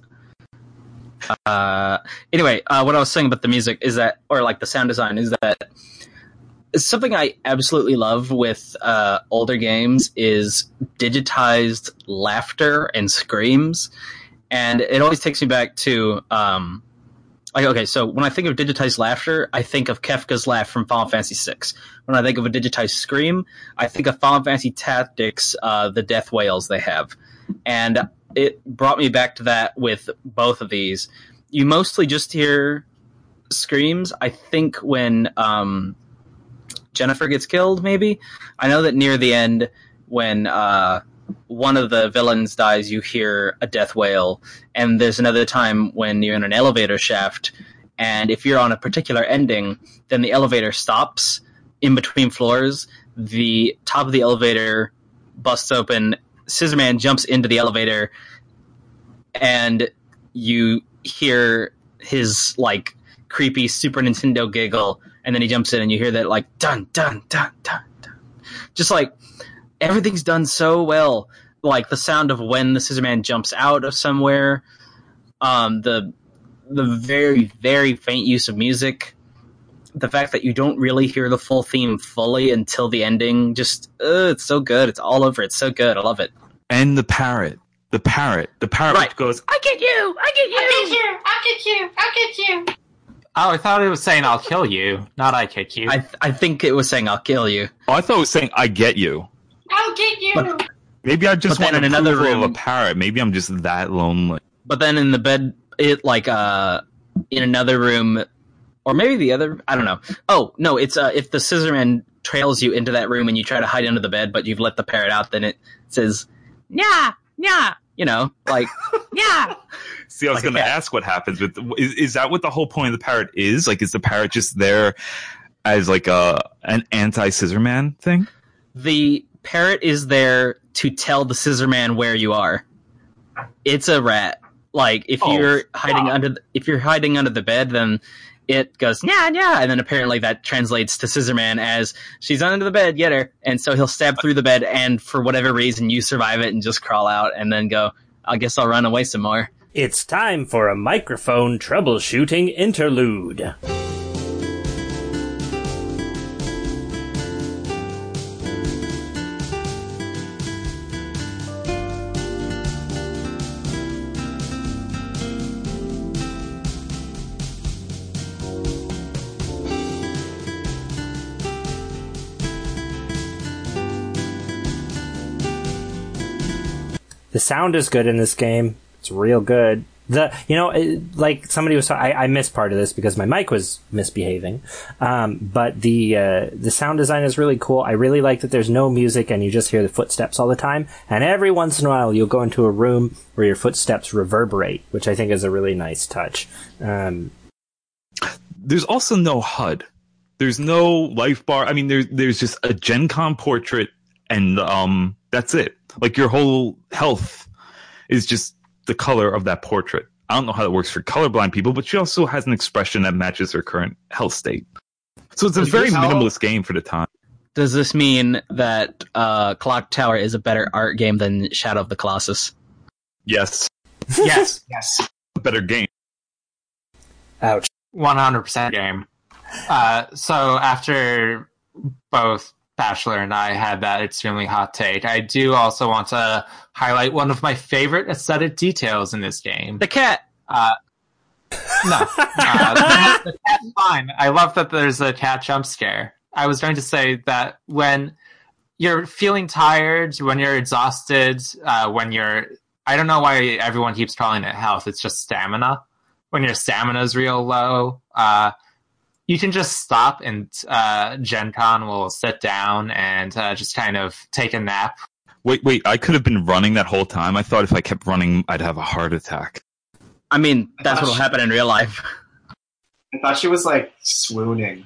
Uh, anyway, uh, what I was saying about the music is that, or like the sound design, is that something I absolutely love with uh, older games is digitized laughter and screams, and it always takes me back to um, like okay, so when I think of digitized laughter, I think of Kefka's laugh from Final Fantasy VI. When I think of a digitized scream, I think of Final Fantasy Tactics, uh, the death wails they have, and it brought me back to that with both of these. You mostly just hear screams. I think when um, Jennifer gets killed, maybe. I know that near the end, when uh, one of the villains dies, you hear a death wail, and there's another time when you're in an elevator shaft, and if you're on a particular ending, then the elevator stops in between floors. The top of the elevator busts open. Scissorman jumps into the elevator, and you hear his like creepy Super Nintendo giggle, and then he jumps in, and you hear that like dun dun dun dun dun, just like everything's done so well. Like the sound of when the Scissor Man jumps out of somewhere, um, the the very very faint use of music, the fact that you don't really hear the full theme fully until the ending, just uh, it's so good. It's all over. It's so good. I love it. And the parrot, the parrot, the parrot Right. goes. I get you. I get you. I'll get you! I'll get you! I'll get you! Oh, I thought it was saying "I'll kill you," not "I kick you." I I think it was saying I'll kill you. Oh, I thought it was saying "I get you." I'll get you! But- Maybe I just But then want in another another of a parrot. Maybe I'm just that lonely. But then in the bed, it like uh in another room, or maybe the other. I don't know. Oh no, it's uh if the scissor man trails you into that room and you try to hide under the bed, but you've let the parrot out, then it says yeah yeah. You know, like yeah. See, I was Like going to ask what happens with. Is, is that what the whole point of the parrot is? Like, is the parrot just there as like a an anti scissor man thing? The parrot is there to tell the Scissor Man where you are. It's a rat. Like if Oh, you're hiding under the, if you're hiding under the bed, then it goes yeah yeah, and then apparently that translates to Scissor Man as she's under the bed, get her, and so he'll stab through the bed, and for whatever reason you survive it and just crawl out, and then go. I guess I'll run away some more. It's time for a microphone troubleshooting interlude. Sound is good in this game. It's real good. The you know it- like somebody was I, I missed part of this because my mic was misbehaving, um, but the uh, the sound design is really cool. I really like that there's no music and you just hear the footsteps all the time. And every once in a while you'll go into a room where your footsteps reverberate, which I think is a really nice touch. Um, There's also no HUD. There's no life bar. I mean, there's there's just a Jen Con portrait, and um, that's it. Like your whole health is just the color of that portrait. I don't know how that works for colorblind people, but she also has an expression that matches her current health state. So it's a Is very this how- minimalist game for the time. Does this mean that uh, Clock Tower is a better art game than Shadow of the Colossus? Yes, Yes, Yes. a better game. ouch. 100% game. Uh, so after both Bachelor and I had that extremely hot take, I do also want to highlight one of my favorite aesthetic details in this game. The cat. Uh, no, uh, the, the cat's fine. I love that there's a cat jump scare. I was going to say that when you're feeling tired, when you're exhausted, uh, when you're I don't know why everyone keeps calling it health. It's just stamina. When your stamina is real low, uh, you can just stop and uh, Jen Con will sit down and uh, just kind of take a nap. Wait, wait! I could have been running that whole time. I thought if I kept running, I'd have a heart attack. I mean, that's what'll she- happen in real life. I thought she was like swooning.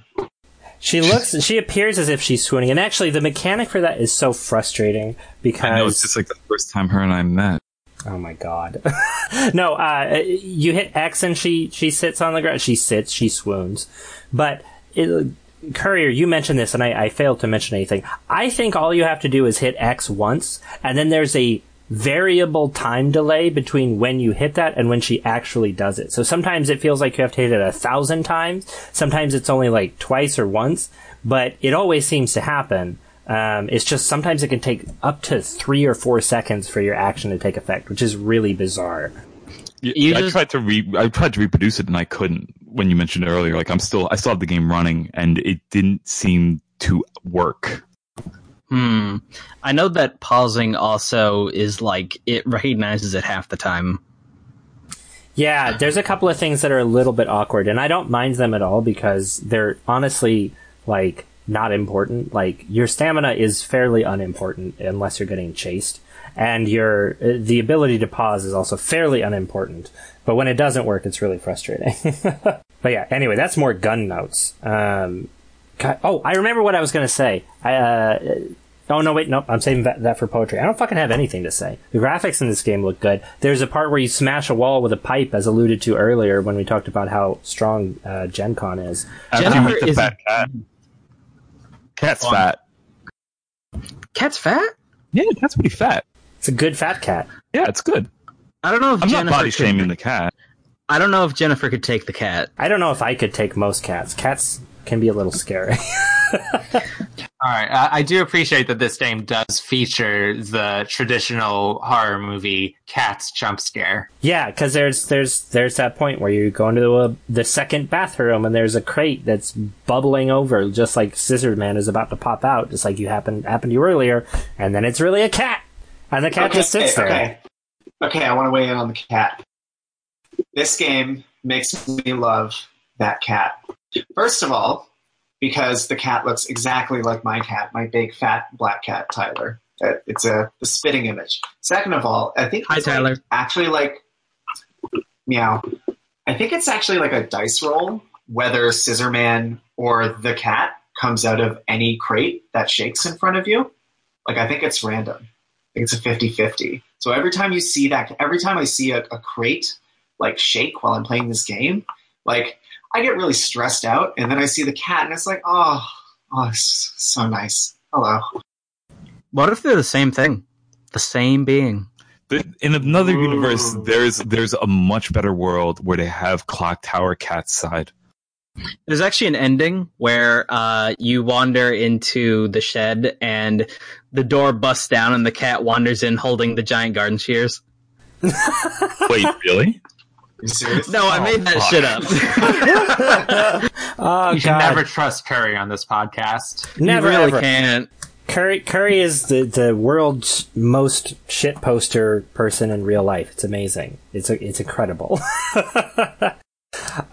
She looks. She appears as if she's swooning, and actually, the mechanic for that is so frustrating because I know it's just like the first time her and I met. Oh my god. no, uh, you hit X and she, she sits on the ground. She sits, she swoons. But, it, Courier, you mentioned this and I, I failed to mention anything. I think all you have to do is hit X once, and then there's a variable time delay between when you hit that and when she actually does it. So sometimes it feels like you have to hit it a thousand times. Sometimes it's only like twice or once, but it always seems to happen. Um, it's just sometimes it can take up to three or four seconds for your action to take effect, which is really bizarre. Yeah, You I just- tried to re- I tried to reproduce it and I couldn't. When you mentioned it earlier, like I'm still I still have the game running and it didn't seem to work. Hmm. I know that pausing also is like it recognizes it half the time. Yeah, there's a couple of things that are a little bit awkward, and I don't mind them at all because they're honestly like not important. Like your stamina is fairly unimportant unless you're getting chased, and your uh, the ability to pause is also fairly unimportant. But when it doesn't work, it's really frustrating. but yeah, anyway, that's more gun notes. Um, oh, I remember what I was gonna say. I, uh, Oh no, wait, no, I'm saving that, that for poetry. I don't fucking have anything to say. The graphics in this game look good. There's a part where you smash a wall with a pipe, as alluded to earlier when we talked about how strong uh, Jen Con is. After Jennifer is- fat cat. Cat's fat. Cat's fat? Yeah, cat's pretty fat. It's a good fat cat. Yeah, it's good. I don't know if I'm Jennifer not body could- shaming the cat. I don't know if Jennifer could take the cat. I don't know if I could take most cats. Cats can be a little scary. All right, uh, I do appreciate that this game does feature the traditional horror movie cat's jump scare. yeah, because there's there's there's that point where you go into the, the second bathroom and there's a crate that's bubbling over, just like Scissor Man is about to pop out, just like you happened happened to you earlier, and then it's really a cat, and the cat just sits there. Okay. Okay, I want to weigh in on the cat. This game makes me love that cat. First of all, because the cat looks exactly like my cat, my big fat black cat, Tyler. Uh, It's a, a spitting image. Second of all, I think Hi, it's like- Tyler. actually like meow. I think it's actually like a dice roll whether Scissorman or the cat comes out of any crate that shakes in front of you. Like I think it's random. I think it's a 50-50. So every time you see that, every time I see a, a crate like shake while I'm playing this game, like I get really stressed out, and then I see the cat, and it's like, oh, oh, it's so nice. Hello. What if they're the same thing? The same being. In another Ooh. universe, there's there's a much better world where they have Clock Tower Cat's side. There's actually an ending where uh, you wander into the shed and the door busts down and the cat wanders in holding the giant garden shears. Wait, really? Are you serious? No, I Oh, made that fuck. shit up. Oh you should god, never trust Curry on this podcast. never you really ever. can't. Curry Curry is the, the world's most shit poster person in real life. It's amazing. It's a, it's incredible.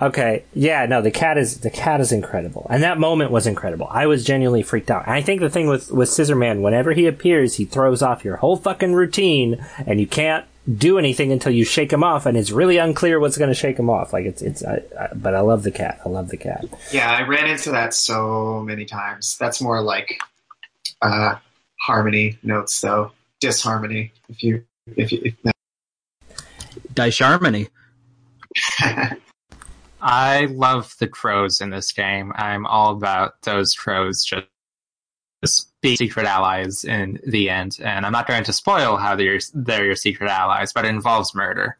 okay, yeah, no, the cat is the cat is incredible, and that moment was incredible. I was genuinely freaked out. And I think the thing with with Scissor Man, whenever he appears, he throws off your whole fucking routine, and you can't do anything until you shake him off, and it's really unclear what's going to shake him off. Like it's it's, I, I, but I love the cat. I love the cat. Yeah, I ran into that so many times. That's more like uh, harmony notes, though disharmony. If you if you if Disharmony. I love the crows in this game. I'm all about those crows just, just being secret allies in the end. And I'm not going to spoil how they're, they're your secret allies, but it involves murder.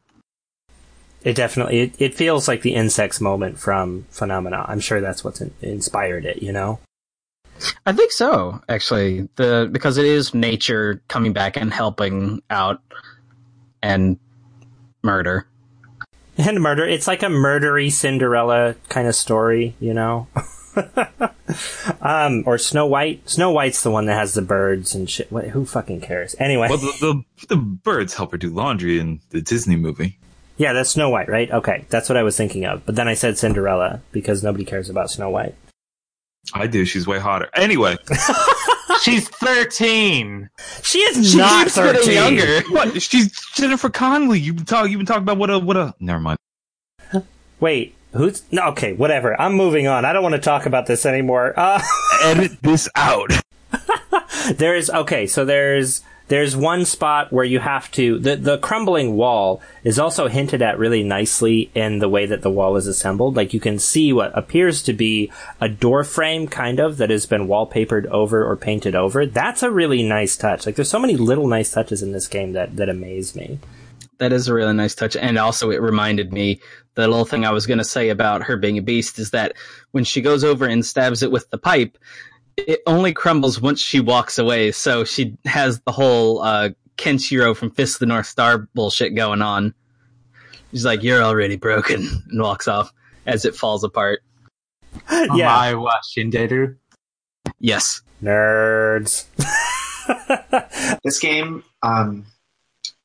It definitely it, it feels like the insects moment from Phenomena. I'm sure that's what's in, inspired it. You know. I think so, actually. The because it is nature coming back and helping out and murder. And murder. It's like a murdery Cinderella kind of story, you know? um, or Snow White. Snow White's the one that has the birds and shit. What, who fucking cares? Anyway. Well, the, the the birds help her do laundry in the Disney movie. yeah, that's Snow White, right? Okay, that's what I was thinking of. But then I said Cinderella because nobody cares about Snow White. I do. She's way hotter. Anyway, She's 13! She is she not keeps getting 13. younger. What? She's Jennifer Connelly. You've been talking. You've been talking about what a what a. Never mind. Wait, who's. No, okay, whatever. I'm moving on. I don't want to talk about this anymore. Uh, Edit this out. there's. Okay, so there's. There's one spot where you have to. The, the crumbling wall is also hinted at really nicely in the way that the wall is assembled. Like you can see what appears to be a door frame, kind of, that has been wallpapered over or painted over. That's a really nice touch. Like there's so many little nice touches in this game that, that amaze me. That is a really nice touch. And also, it reminded me the little thing I was going to say about her being a beast is that when she goes over and stabs it with the pipe, it only crumbles once she walks away. So she has the whole uh, Kenshiro from Fist of the North Star bullshit going on. She's like, You're already broken, and walks off as it falls apart. yeah. My wa Shinderu. Yes. Nerds. this game um,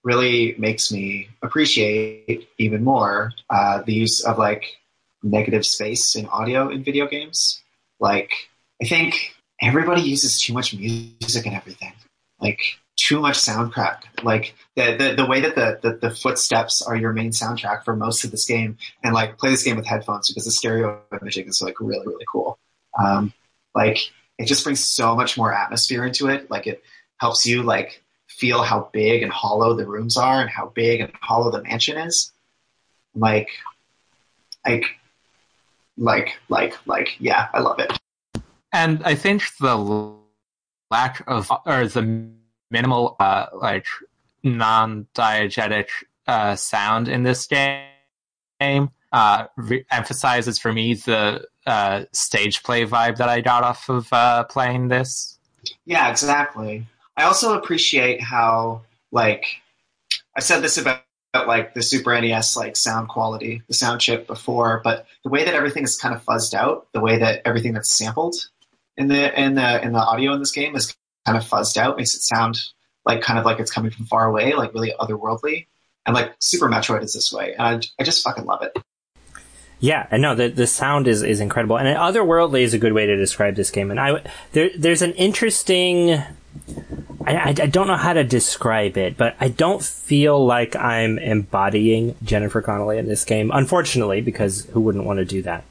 really makes me appreciate even more uh, the use of like negative space in audio in video games. Like, I think everybody uses too much music and everything. Like, too much soundtrack. Like the the, the way that the, the the footsteps are your main soundtrack for most of this game, and like play this game with headphones because the stereo imaging is like really really cool. Um, like it just brings so much more atmosphere into it. Like it helps you like feel how big and hollow the rooms are and how big and hollow the mansion is. Like, like, like, like, like, yeah, I love it. And I think the lack of, or the minimal, uh, like, non-diegetic uh, sound in this game uh, re- emphasizes for me the uh, stage play vibe that I got off of uh, playing this. Yeah, exactly. I also appreciate how, like, I said this about like the Super NES like sound quality, the sound chip before, but the way that everything is kind of fuzzed out, the way that everything that's sampled in the in the in the audio in this game is kind of fuzzed out, makes it sound like kind of like it's coming from far away, like really otherworldly. And like Super Metroid is this way, and I, I just fucking love it. Yeah, and no, the the sound is, is incredible, and otherworldly is a good way to describe this game. And I there there's an interesting, I, I, don't know how to describe it, but I don't feel like I'm embodying Jennifer Connelly in this game. Unfortunately, because who wouldn't want to do that?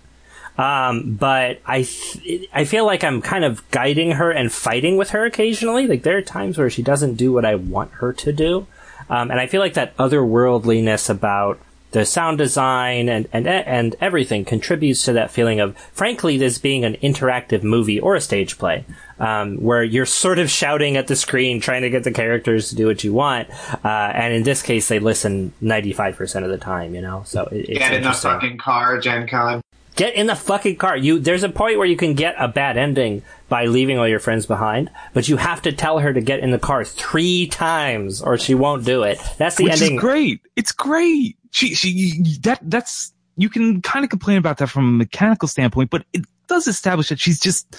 Um, but I th- I feel like I'm kind of guiding her and fighting with her occasionally. Like there are times where she doesn't do what I want her to do, um, and I feel like that otherworldliness about the sound design and, and and everything contributes to that feeling of frankly this being an interactive movie or a stage play um, where you're sort of shouting at the screen trying to get the characters to do what you want uh, and in this case they listen 95% of the time you know so it, it's Get in the fucking car, Jen Con. Get in the fucking car. You there's a point where you can get a bad ending by leaving all your friends behind, but you have to tell her to get in the car three times or she won't do it. That's the Which ending. is great. It's great. She she that that's you can kind of complain about that from a mechanical standpoint, but it does establish that she's just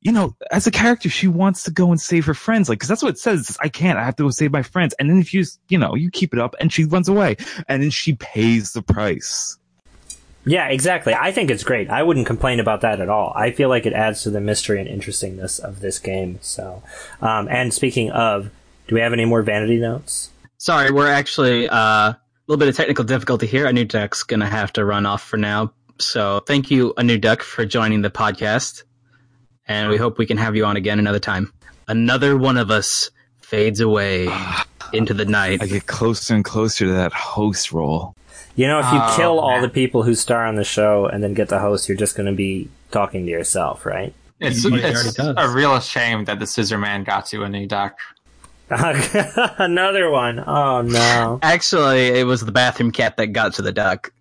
you know, as a character, she wants to go and save her friends. Like, cause that's what it says. I can't. I have to go save my friends. And then if you, you know, you keep it up and she runs away and then she pays the price. Yeah, exactly. I think it's great. I wouldn't complain about that at all. I feel like it adds to the mystery and interestingness of this game. So, um, and speaking of, do we have any more vanity notes? Sorry, we're actually uh, a little bit of technical difficulty here. A new duck's gonna have to run off for now. So thank you, a new duck, for joining the podcast, and we hope we can have you on again another time. Another one of us fades away into the night. I get closer and closer to that host role. You know, if you Oh, kill all man. the people who star on the show and then get the host, you're just going to be talking to yourself, right? It's, He it's a real shame that the Scissor Man got to a new duck. Another one. Oh no. Actually, it was the bathroom cat that got to the duck.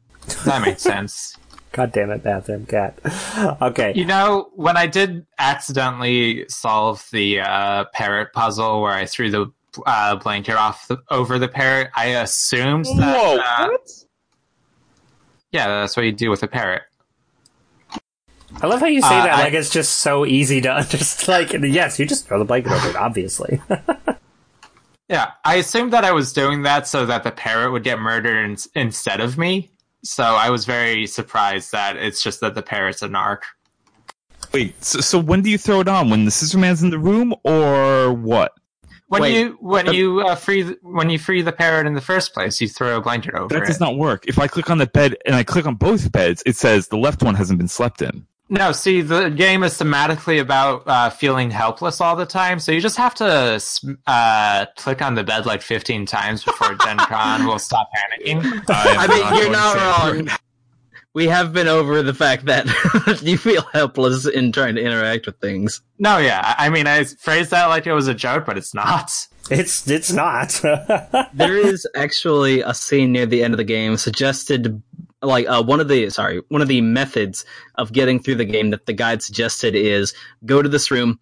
That makes sense. God damn it, bathroom cat. Okay. You know, when I did accidentally solve the uh, parrot puzzle where I threw the uh, blanket off the, over the parrot, I assumed that. uh, Yeah, that's what you do with a parrot. I love how you say Uh, that I- like it's just so easy to just like yes, you just throw the blanket over it, obviously. Yeah, I assumed that I was doing that so that the parrot would get murdered in, instead of me. So I was very surprised that it's just that the parrot's a narc. Wait, so, so when do you throw it on? When the scissor man's in the room or what? When Wait, you when the- you uh, free when you free the parrot in the first place, you throw a blanket over That it. does not work. If I click on the bed and I click on both beds, it says the left one hasn't been slept in. No, see, the game is thematically about uh, feeling helpless all the time, so you just have to uh, click on the bed like 15 times before Jen Con will stop panicking. I am mean, you're not to say wrong. It. We have been over the fact that you feel helpless in trying to interact with things. No, yeah, I I mean, I phrased that like it was a joke, but it's not. it's it's not. there is actually a scene near the end of the game suggested like uh, one of the sorry one of the methods of getting through the game that the guide suggested is go to this room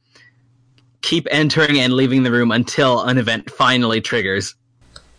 keep entering and leaving the room until an event finally triggers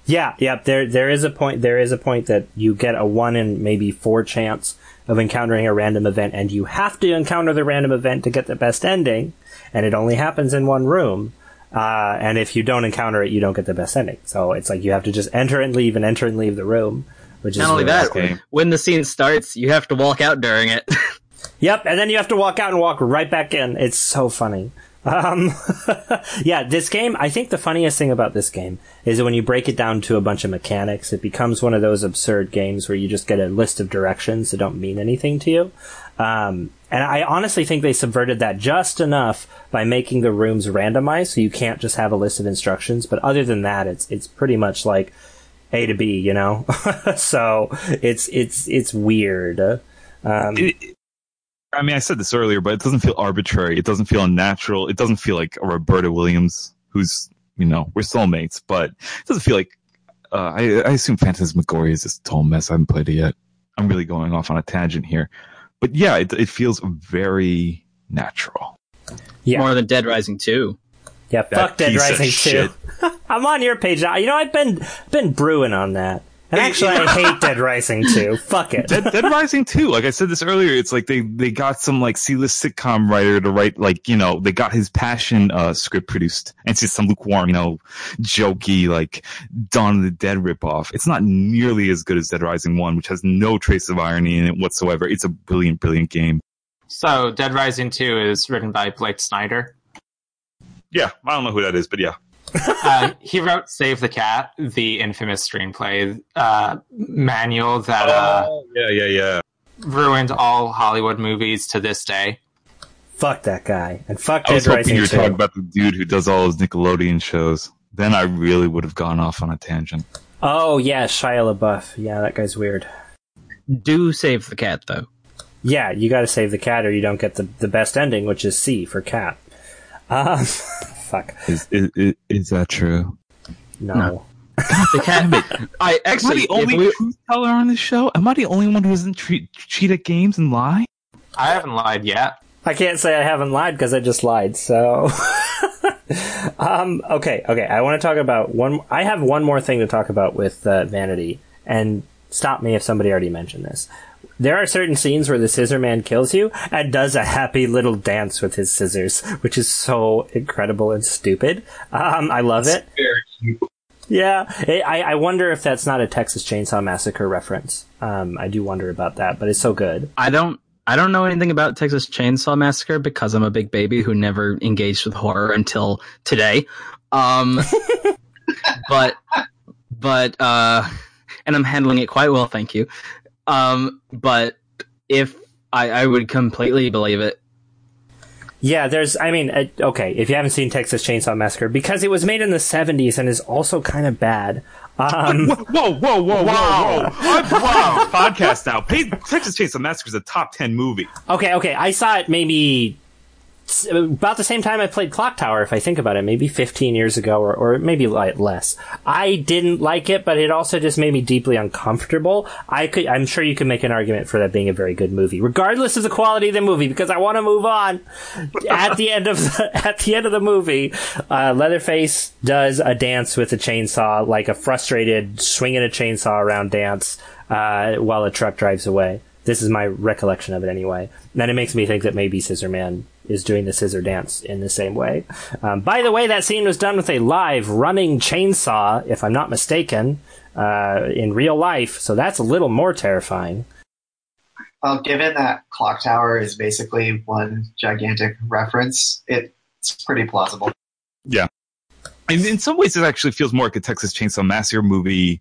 Yeah, yeah. There, there is a point. There is a point that you get a one in maybe four chance of encountering a random event, and you have to encounter the random event to get the best ending, and it only happens in one room. Uh, and if you don't encounter it, you don't get the best ending. So it's like you have to just enter and leave, and enter and leave the room, which is not only really that when the scene starts you have to walk out during it Yep, and then you have to walk out and walk right back in. It's so funny. Um, yeah, this game, I think the funniest thing about this game is that when you break it down to a bunch of mechanics, it becomes one of those absurd games where you just get a list of directions that don't mean anything to you. Um, and I honestly think they subverted that just enough by making the rooms randomized so you can't just have a list of instructions. But other than that, it's, it's pretty much like A to B, you know? so it's, it's, it's weird. Um, I mean, I said this earlier, but it doesn't feel arbitrary. It doesn't feel unnatural. It doesn't feel like a Roberta Williams, who's, you know, we're soulmates, but it doesn't feel like, uh, I, I assume Phantasmagoria is this total mess. I haven't played it yet. I'm really going off on a tangent here. But yeah, it, it feels very natural. yeah. more than dead rising 2 Yeah, fuck Dead Rising shit. 2. I'm on your page now. You know, I've been been brewing on that. And actually, I hate Dead Rising 2. Fuck it. Dead, Dead Rising 2, like I said this earlier, it's like they, they got some like C-list sitcom writer to write like, you know, they got his passion, uh, script produced and it's just some lukewarm, you know, jokey, like Dawn of the Dead ripoff. It's not nearly as good as Dead Rising 1, which has no trace of irony in it whatsoever. It's a brilliant, brilliant game. So, Dead Rising 2 is written by Blake Snyder. Yeah, I don't know who that is, but yeah. Uh, he wrote Save the Cat, the infamous screenplay uh, manual that uh, yeah, yeah, yeah. ruined all Hollywood movies to this day. Fuck that guy. And fuck I was hoping Rising you were 2. talking about the dude who does all those Nickelodeon shows. Then I really would have gone off on a tangent. oh, yeah, Shia LaBeouf. Yeah, that guy's weird. do save the cat though Yeah, you gotta save the cat or you don't get the, the best ending, which is C for cat. Um, fuck. Is, is, is, is that true? No. No. the cat i Am I actually the only we- truth teller on this show? Am I the only one who doesn't treat, cheat at games and lie? I haven't lied yet. I can't say I haven't lied because I just lied. So, um, okay, okay. I want to talk about one. I have one more thing to talk about with uh, Vanity, and stop me if somebody already mentioned this. There are certain scenes where the scissor man kills you and does a happy little dance with his scissors, which is so incredible and stupid. Um, I love it. Yeah, I, I I wonder if that's not a Texas Chainsaw Massacre reference. Um, I do wonder about that, but it's so good. I don't I don't know anything about Texas Chainsaw Massacre because I'm a big baby who never engaged with horror until today. Um, but but uh, and I'm handling it quite well, thank you. Um, but if I, I would completely believe it. Yeah, there's. I mean, uh, okay, if you haven't seen Texas Chainsaw Massacre, because it was made in the '70s and is also kind of bad. Um, Whoa, whoa, whoa, whoa, whoa, whoa! I'm podcast now. Texas Chainsaw Massacre is a top ten movie. okay, okay, I saw it maybe s- about the same time I played Clock Tower. If I think about it, maybe 15 years ago, or, or maybe less. I didn't like it, but it also just made me deeply uncomfortable. I could, I'm sure you could make an argument for that being a very good movie, regardless of the quality of the movie, because I want to move on. at the end of the, at the end of the movie, uh, Leatherface does a dance with a chainsaw, like a frustrated swinging a chainsaw around dance, uh, while a truck drives away. This is my recollection of it anyway. And it makes me think that maybe Scissor Man is doing the scissor dance in the same way. Um, by the way, that scene was done with a live running chainsaw, if I'm not mistaken, uh, in real life. So that's a little more terrifying. Well, given that Clock Tower is basically one gigantic reference, it's pretty plausible. Yeah. And in some ways, it actually feels more like a Texas Chainsaw Massacre movie.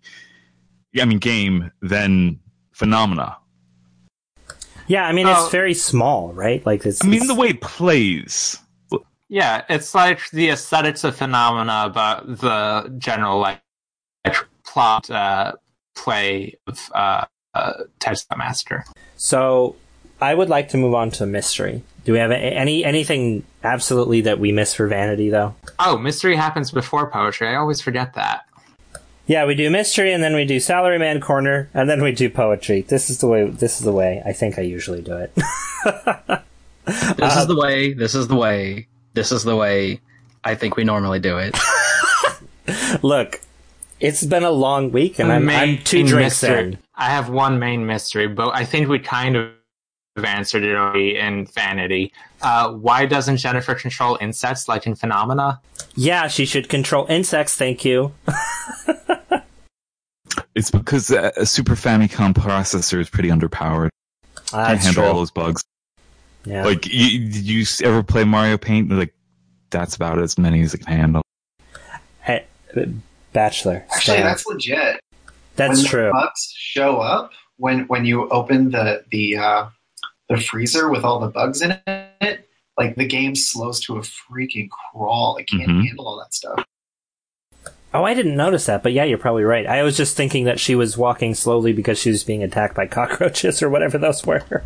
I mean, game than Phenomena. Yeah, I mean, Oh. it's very small, right? Like, it's. I mean, it's- the way it plays. Yeah, it's like the aesthetics of phenomena, but the general like plot uh, play of uh, uh, Texas Massacre. So, I would like to move on to mystery. Do we have any anything absolutely that we miss for vanity, though? Oh, mystery happens before poetry. I always forget that. Yeah, we do mystery, and then we do salaryman corner, and then we do poetry. This is the way. This is the way I think I usually do it. This is the way. This is the way. This is the way. I think we normally do it. Look, it's been a long week, and I'm, I'm two drinks in. I have one main mystery, but I think we kind of answered it already in Vanity. Uh, why doesn't Jennifer control insects like in Phenomena? Yeah, she should control insects. Thank you. It's because a, a Super Famicom processor is pretty underpowered. Can't That's handle all those bugs. Yeah. Like, you, did you ever play Mario Paint? Like, that's about as many as it can handle. Hey, Bachelor. Actually, Stan. that's legit. that's when true. The bugs show up when when you open the the uh, the freezer with all the bugs in it. Like the game slows to a freaking crawl. It can't Mhm. handle all that stuff. Oh, I didn't notice that, but yeah, you're probably right. I was just thinking that she was walking slowly because she was being attacked by cockroaches or whatever those were.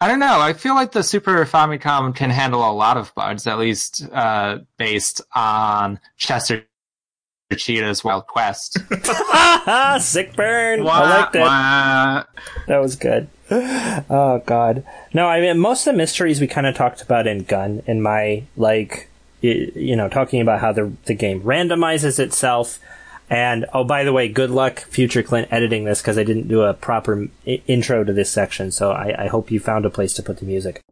I don't know. I feel like the Super Famicom can handle a lot of bugs, at least uh, based on Chester Cheetah's Wild Quest. Sick burn. I liked it. Wah. That was good. Oh god. No, I mean most of the mysteries we kind of talked about in Gun in my like you know talking about how the the game randomizes itself and oh by the way, good luck future Clint editing this because I didn't do a proper intro to this section, so I, I hope you found a place to put the music.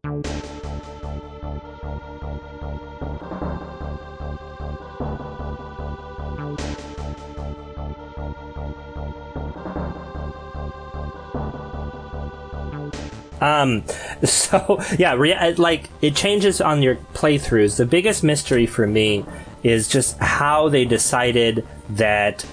Um, so yeah, rea- like it changes on your playthroughs. The biggest mystery for me is just how they decided that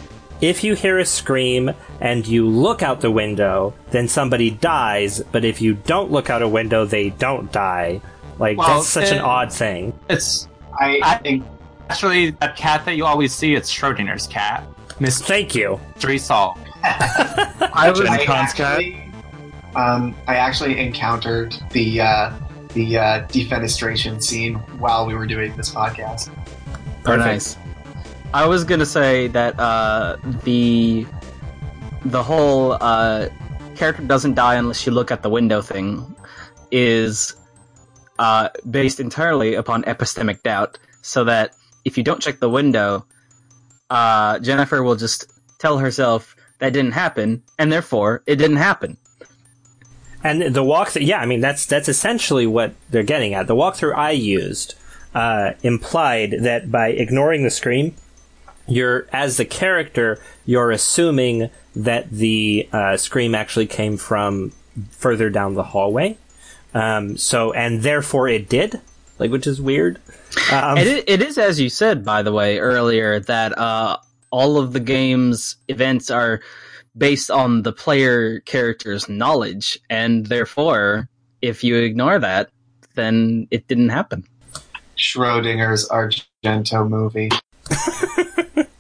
if you hear a scream and you look out the window, then somebody dies, but if you don't look out a window, they don't die. Like Well, that's such an odd thing. it's I, I- think actually that cat that you always see. It's Schrodinger's cat, Thank you. Mystery Solved. I was. Jen I Con's cat? Actually, um, I actually encountered the uh, the uh, defenestration scene while we were doing this podcast. Very nice. I was gonna say that uh, the the whole uh, character doesn't die unless you look at the window thing is uh, based entirely upon epistemic doubt. So that if you don't check the window, uh, Jennifer will just tell herself that didn't happen, and therefore it didn't happen. And the walkthrough, yeah, I mean that's that's essentially what they're getting at. The walkthrough I used uh, implied that by ignoring the scream, you're as the character, you're assuming that the uh, scream actually came from further down the hallway. Um, so and therefore it did, like which is weird. Um, it, it is as you said, by the way, earlier that uh, all of the game's events are based on the player character's knowledge, and therefore, if you ignore that, then it didn't happen. Schrodinger's Argento movie.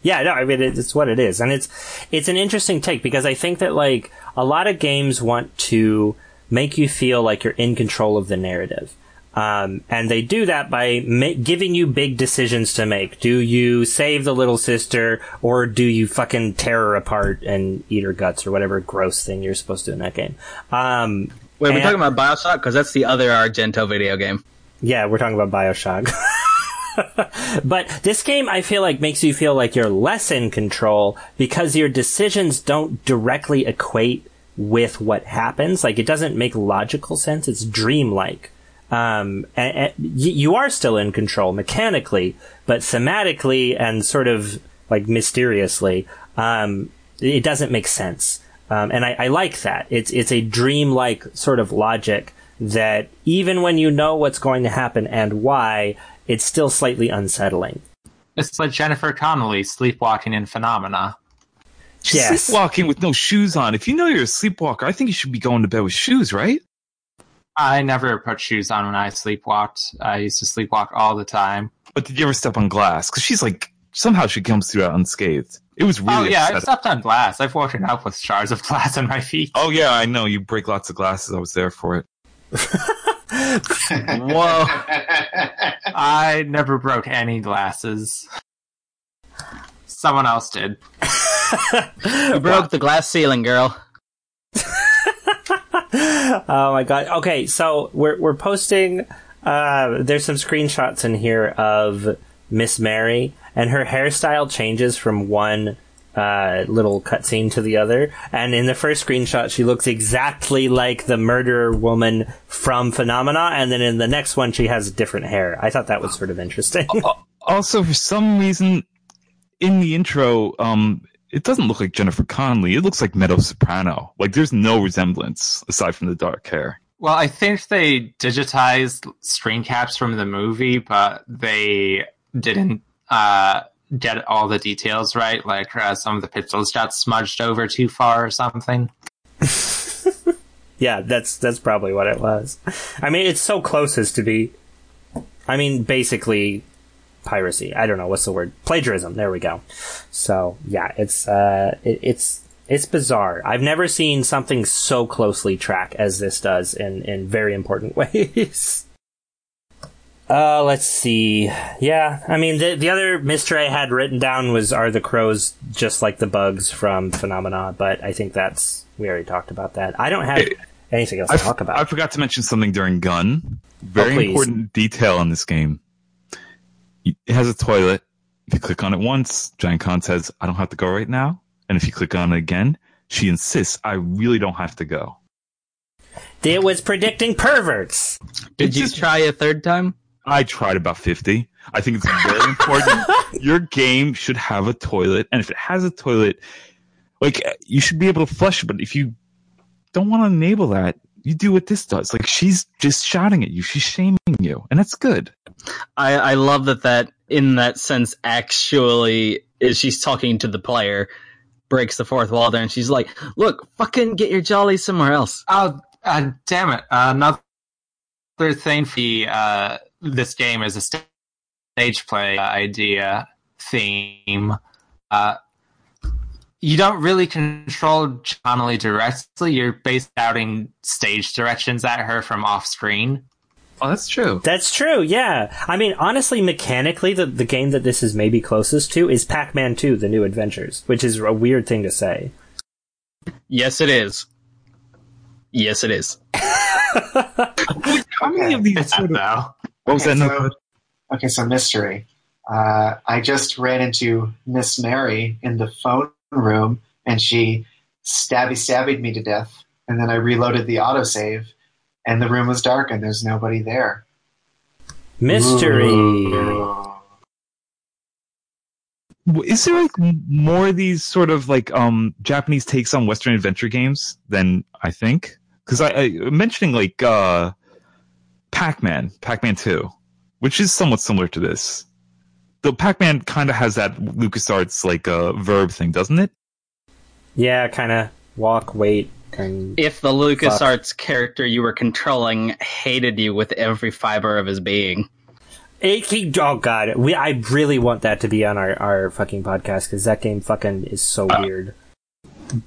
Yeah, no, I mean it's what it is, and it's it's an interesting take because I think that like a lot of games want to make you feel like you're in control of the narrative, um, and they do that by ma- giving you big decisions to make. Do you save the little sister, or do you fucking tear her apart and eat her guts, or whatever gross thing you're supposed to do in that game? Um, Wait, we're talking about Bioshock because that's the other Argento video game. yeah, we're talking about Bioshock. but this game, I feel like, makes you feel like you're less in control because your decisions don't directly equate with what happens. Like, it doesn't make logical sense. It's dreamlike. Um, and, and you are still in control mechanically, but thematically and sort of like mysteriously, um, it doesn't make sense. Um, and I, I like that. It's it's a dreamlike sort of logic that even when you know what's going to happen and why, it's still slightly unsettling. It's like Jennifer Connelly sleepwalking in Phenomena. She's Yes. sleepwalking with no shoes on. If you know you're a sleepwalker, I think you should be going to bed with shoes, right? I never put shoes on when I sleepwalked. I used to sleepwalk all the time. But did you ever step on glass? Because she's like somehow she comes through unscathed. It was really oh yeah, I've stepped on glass. I've woken up with shards of glass on my feet. Oh yeah, I know. You break lots of glasses. I was there for it. Whoa. I never broke any glasses. Someone else did. You broke the glass ceiling, girl. Oh my god. Okay, so we're we're posting uh there's some screenshots in here of Miss Mary and her hairstyle changes from one uh, little cutscene to the other. And in the first screenshot, she looks exactly like the murderer woman from Phenomena. And then in the next one, she has different hair. I thought that was sort of interesting. Also, for some reason, in the intro, um, it doesn't look like Jennifer Connelly. It looks like Meadow Soprano. Like there's no resemblance aside from the dark hair. Well, I think they digitized screen caps from the movie, but they didn't uh, get all the details right. Like uh, some of the pixels got smudged over too far or something. yeah, that's that's probably what it was. I mean, it's so close as to be. I mean, basically piracy. I don't know what's the word. Plagiarism. There we go. So yeah, it's uh, it, it's it's bizarre. I've never seen something so closely track as this does in in very important ways. Uh, let's see. Yeah, I mean, the the other mystery I had written down was are the crows just like the bugs from Phenomena? But I think that's we already talked about that. I don't have Hey, anything else I, to talk about. I forgot to mention something during Gun. Very Oh, important detail in this game. It has a toilet. If you click on it once, Jen Con says, I don't have to go right now. And if you click on it again, she insists, I really don't have to go. it was predicting perverts. Did It's you just- try a third time? I tried about 50. I think it's very important. Your game should have a toilet. And if it has a toilet, like you should be able to flush. But if you don't want to enable that, you do what this does. Like she's just shouting at you. She's shaming you. And that's good. I, I love that that in that sense actually is she's talking to the player, breaks the fourth wall there, and she's like, "Look, fucking get your jolly somewhere else." Oh, uh, damn it! another thing for the, uh, this game is a stage play idea theme. Uh, you don't really control Connelly directly. You're based outing stage directions at her from off screen. Oh, that's true. That's true, yeah. I mean, honestly, mechanically, the, the game that this is maybe closest to is Pac Man 2 The New Adventures, which is a weird thing to say. Yes, it is. Yes, it is. How many of these sort of, though. what was Okay, that? so- Okay, so mystery. Uh, I just ran into Miss Mary in the phone room, and she stabby stabbied me to death. and then I reloaded the autosave, and the room was dark and there's nobody there. Mystery. W- Is there like more of these sort of like um Japanese takes on Western adventure games than I think? Because I, I mentioning like uh Pac-Man, Pac-Man Two, which is somewhat similar to this. The Pac-Man kind of has that LucasArts like uh verb thing, doesn't it? Yeah, kind of walk, wait, and If the LucasArts character you were controlling hated you with every fiber of his being. It, oh god, we I really want that to be on our, our fucking podcast because that game fucking is so weird.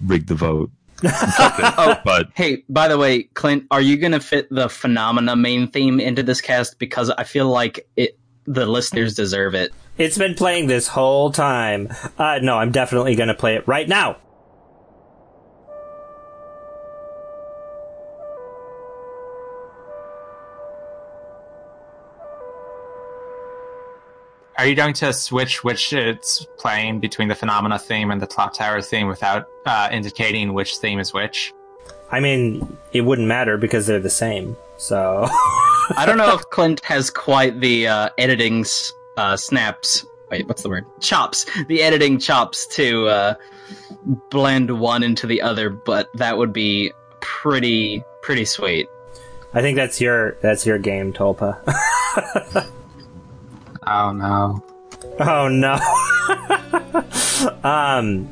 Rig the vote. oh, but Hey, by the way, Clint, are you going to fit the phenomena main theme into this cast? Because I feel like it, the listeners deserve it. It's been playing this whole time. Uh, no, I'm definitely gonna play it right now. Are you going to switch which it's playing between the phenomena theme and the clock tower theme without uh, indicating which theme is which? I mean, it wouldn't matter because they're the same. So I don't know if Clint has quite the uh, editing s- uh, snaps. Wait, what's the word? Chops. The editing chops to uh, blend one into the other, but that would be pretty pretty sweet. I think that's your that's your game, Tulpa. Oh no. oh no. um.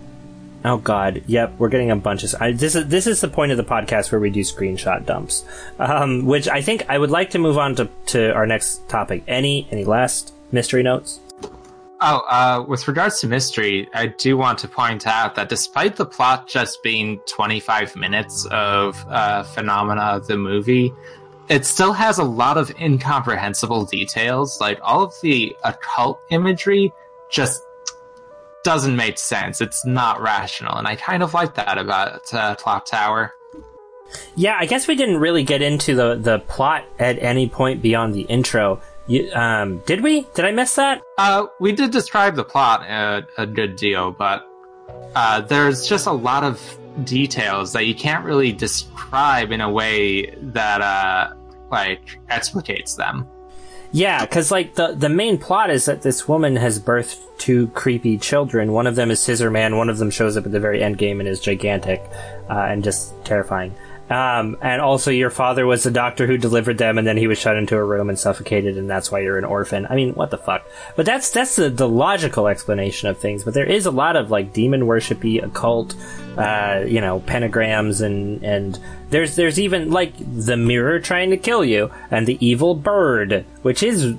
Oh god. Yep, we're getting a bunch of. I, this is this is the point of the podcast where we do screenshot dumps. Um, which I think I would like to move on to to our next topic. Any any last mystery notes? Oh, uh, with regards to mystery, I do want to point out that despite the plot just being 25 minutes of uh, Phenomena, of the movie, it still has a lot of incomprehensible details. Like, all of the occult imagery just doesn't make sense. It's not rational, and I kind of like that about uh, Clock Tower. Yeah, I guess we didn't really get into the the plot at any point beyond the intro. You, um, did we? Did I miss that? Uh, we did describe the plot a, a good deal, but uh, there's just a lot of details that you can't really describe in a way that uh, like explicates them. Yeah, because like the the main plot is that this woman has birthed two creepy children. One of them is Scissor Man. One of them shows up at the very end game and is gigantic uh, and just terrifying. Um, and also, your father was the doctor who delivered them, and then he was shut into a room and suffocated, and that's why you're an orphan. I mean, what the fuck? But that's that's the, the logical explanation of things. But there is a lot of like demon worshipy, occult, uh, you know, pentagrams, and and there's there's even like the mirror trying to kill you, and the evil bird, which is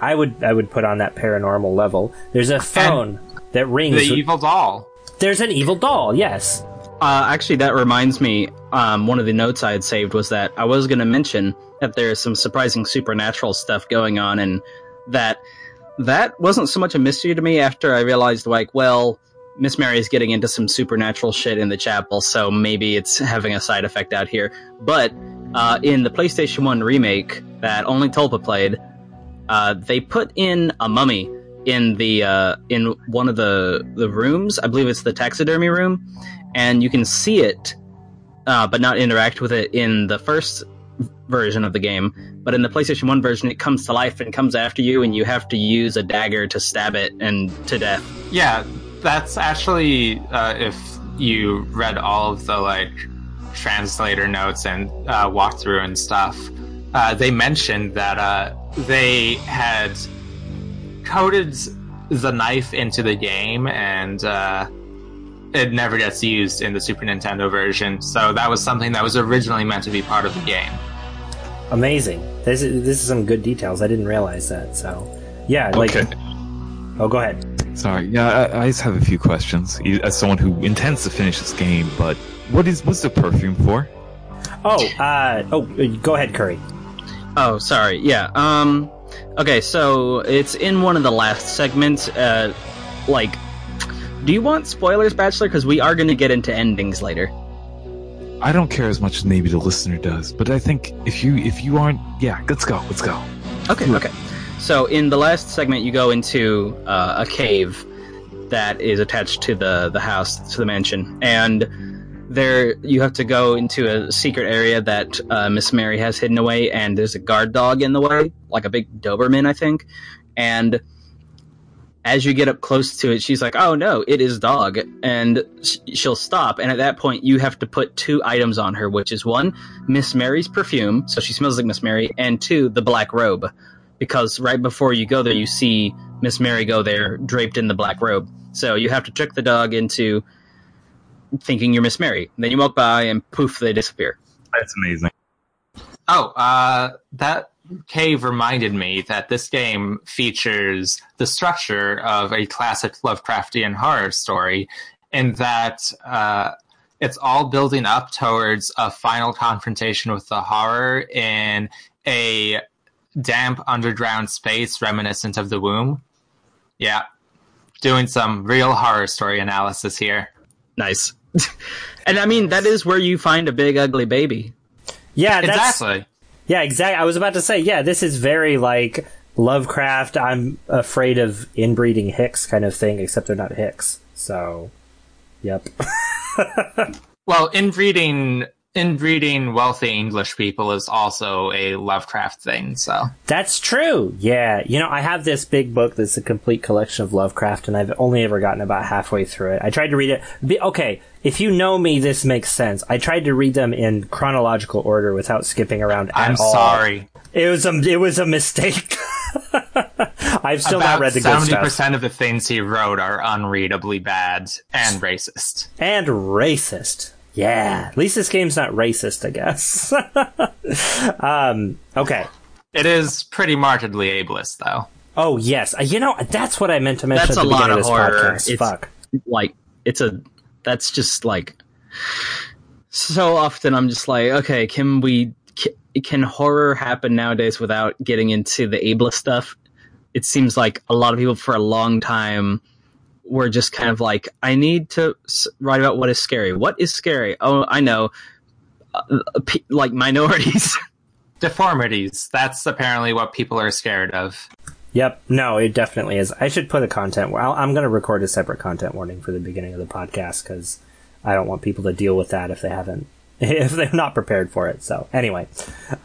I would I would put on that paranormal level. There's a phone that rings. The evil doll. There's an evil doll. Yes. Uh, actually, that reminds me. Um, one of the notes I had saved was that I was going to mention that there is some surprising supernatural stuff going on, and that that wasn't so much a mystery to me after I realized, like, well, Miss Mary is getting into some supernatural shit in the chapel, so maybe it's having a side effect out here. But uh, in the PlayStation One remake that only Tulpa played, uh, they put in a mummy in the uh, in one of the the rooms. I believe it's the taxidermy room, and you can see it, uh, but not interact with it in the first version of the game. But in the PlayStation One version, it comes to life and comes after you, and you have to use a dagger to stab it and to death. Yeah, that's actually uh, if you read all of the like translator notes and uh, walkthrough and stuff. Uh, they mentioned that uh, they had coded the knife into the game and uh, it never gets used in the Super Nintendo version. So that was something that was originally meant to be part of the game. Amazing. This is this is some good details. I didn't realize that. So, yeah. Like, Okay. oh, go ahead. Sorry, yeah, I, I just have a few questions. As someone who intends to finish this game, but what is what's the perfume for? Oh, uh, oh, go ahead, Curry. Oh, sorry. Yeah. Um. Okay, so it's in one of the last segments. Uh, like, do you want spoilers, Bachelor? Because we are going to get into endings later. I don't care as much as maybe the listener does, but I think if you if you aren't, yeah, let's go, let's go. Okay. Okay. So in the last segment, you go into uh, a cave that is attached to the the house to the mansion, and there you have to go into a secret area that uh, Miss Mary has hidden away, and there's a guard dog in the way, like a big Doberman, I think. And as you get up close to it, she's like, "Oh no, it is dog," and she'll stop. And at that point, you have to put two items on her, which is one, Miss Mary's perfume, so she smells like Miss Mary, and two, the black robe, because right before you go there, you see Miss Mary go there draped in the black robe. So you have to trick the dog into thinking you're Miss Mary. Then you walk by, and poof, they disappear. That's amazing. Oh, uh, that cave reminded me that this game features the structure of a classic Lovecraftian horror story, in that uh, it's all building up towards a final confrontation with the horror in a damp underground space reminiscent of the womb. Yeah, doing some real horror story analysis here. Nice. and I mean, that is where you find a big ugly baby. Yeah, that's, Exactly. Yeah, exactly. I was about to say, yeah, this is very like Lovecraft. I'm afraid of inbreeding Hicks kind of thing, except they're not Hicks. So, yep. Well, inbreeding inbreeding wealthy English people is also a Lovecraft thing. So That's true. Yeah. You know, I have this big book that's a complete collection of Lovecraft, and I've only ever gotten about halfway through it. I tried to read it. Be, okay, if you know me, this makes sense. I tried to read them in chronological order without skipping around at I'm all. sorry. It was a it was a mistake. I've still About not read the good seventy stuff. percent of the things he wrote are unreadably bad and racist. And racist. Yeah. At least this game's not racist, I guess. um, okay. It is pretty markedly ableist, though. Oh yes. Uh, You know, that's what I meant to mention That's at a the lot beginning of this horror. podcast. It's- Fuck. like it's a that's just like so often i'm just like okay can we ca- can horror happen nowadays without getting into the ableist stuff it seems like a lot of people for a long time were just kind of like i need to write about what is scary what is scary oh i know uh, pe- like minorities Deformities. That's apparently what people are scared of. Yep. No, it definitely is. I should put a content. Well, I'm going to record a separate content warning for the beginning of the podcast because I don't want people to deal with that if they haven't, if they're not prepared for it. So anyway,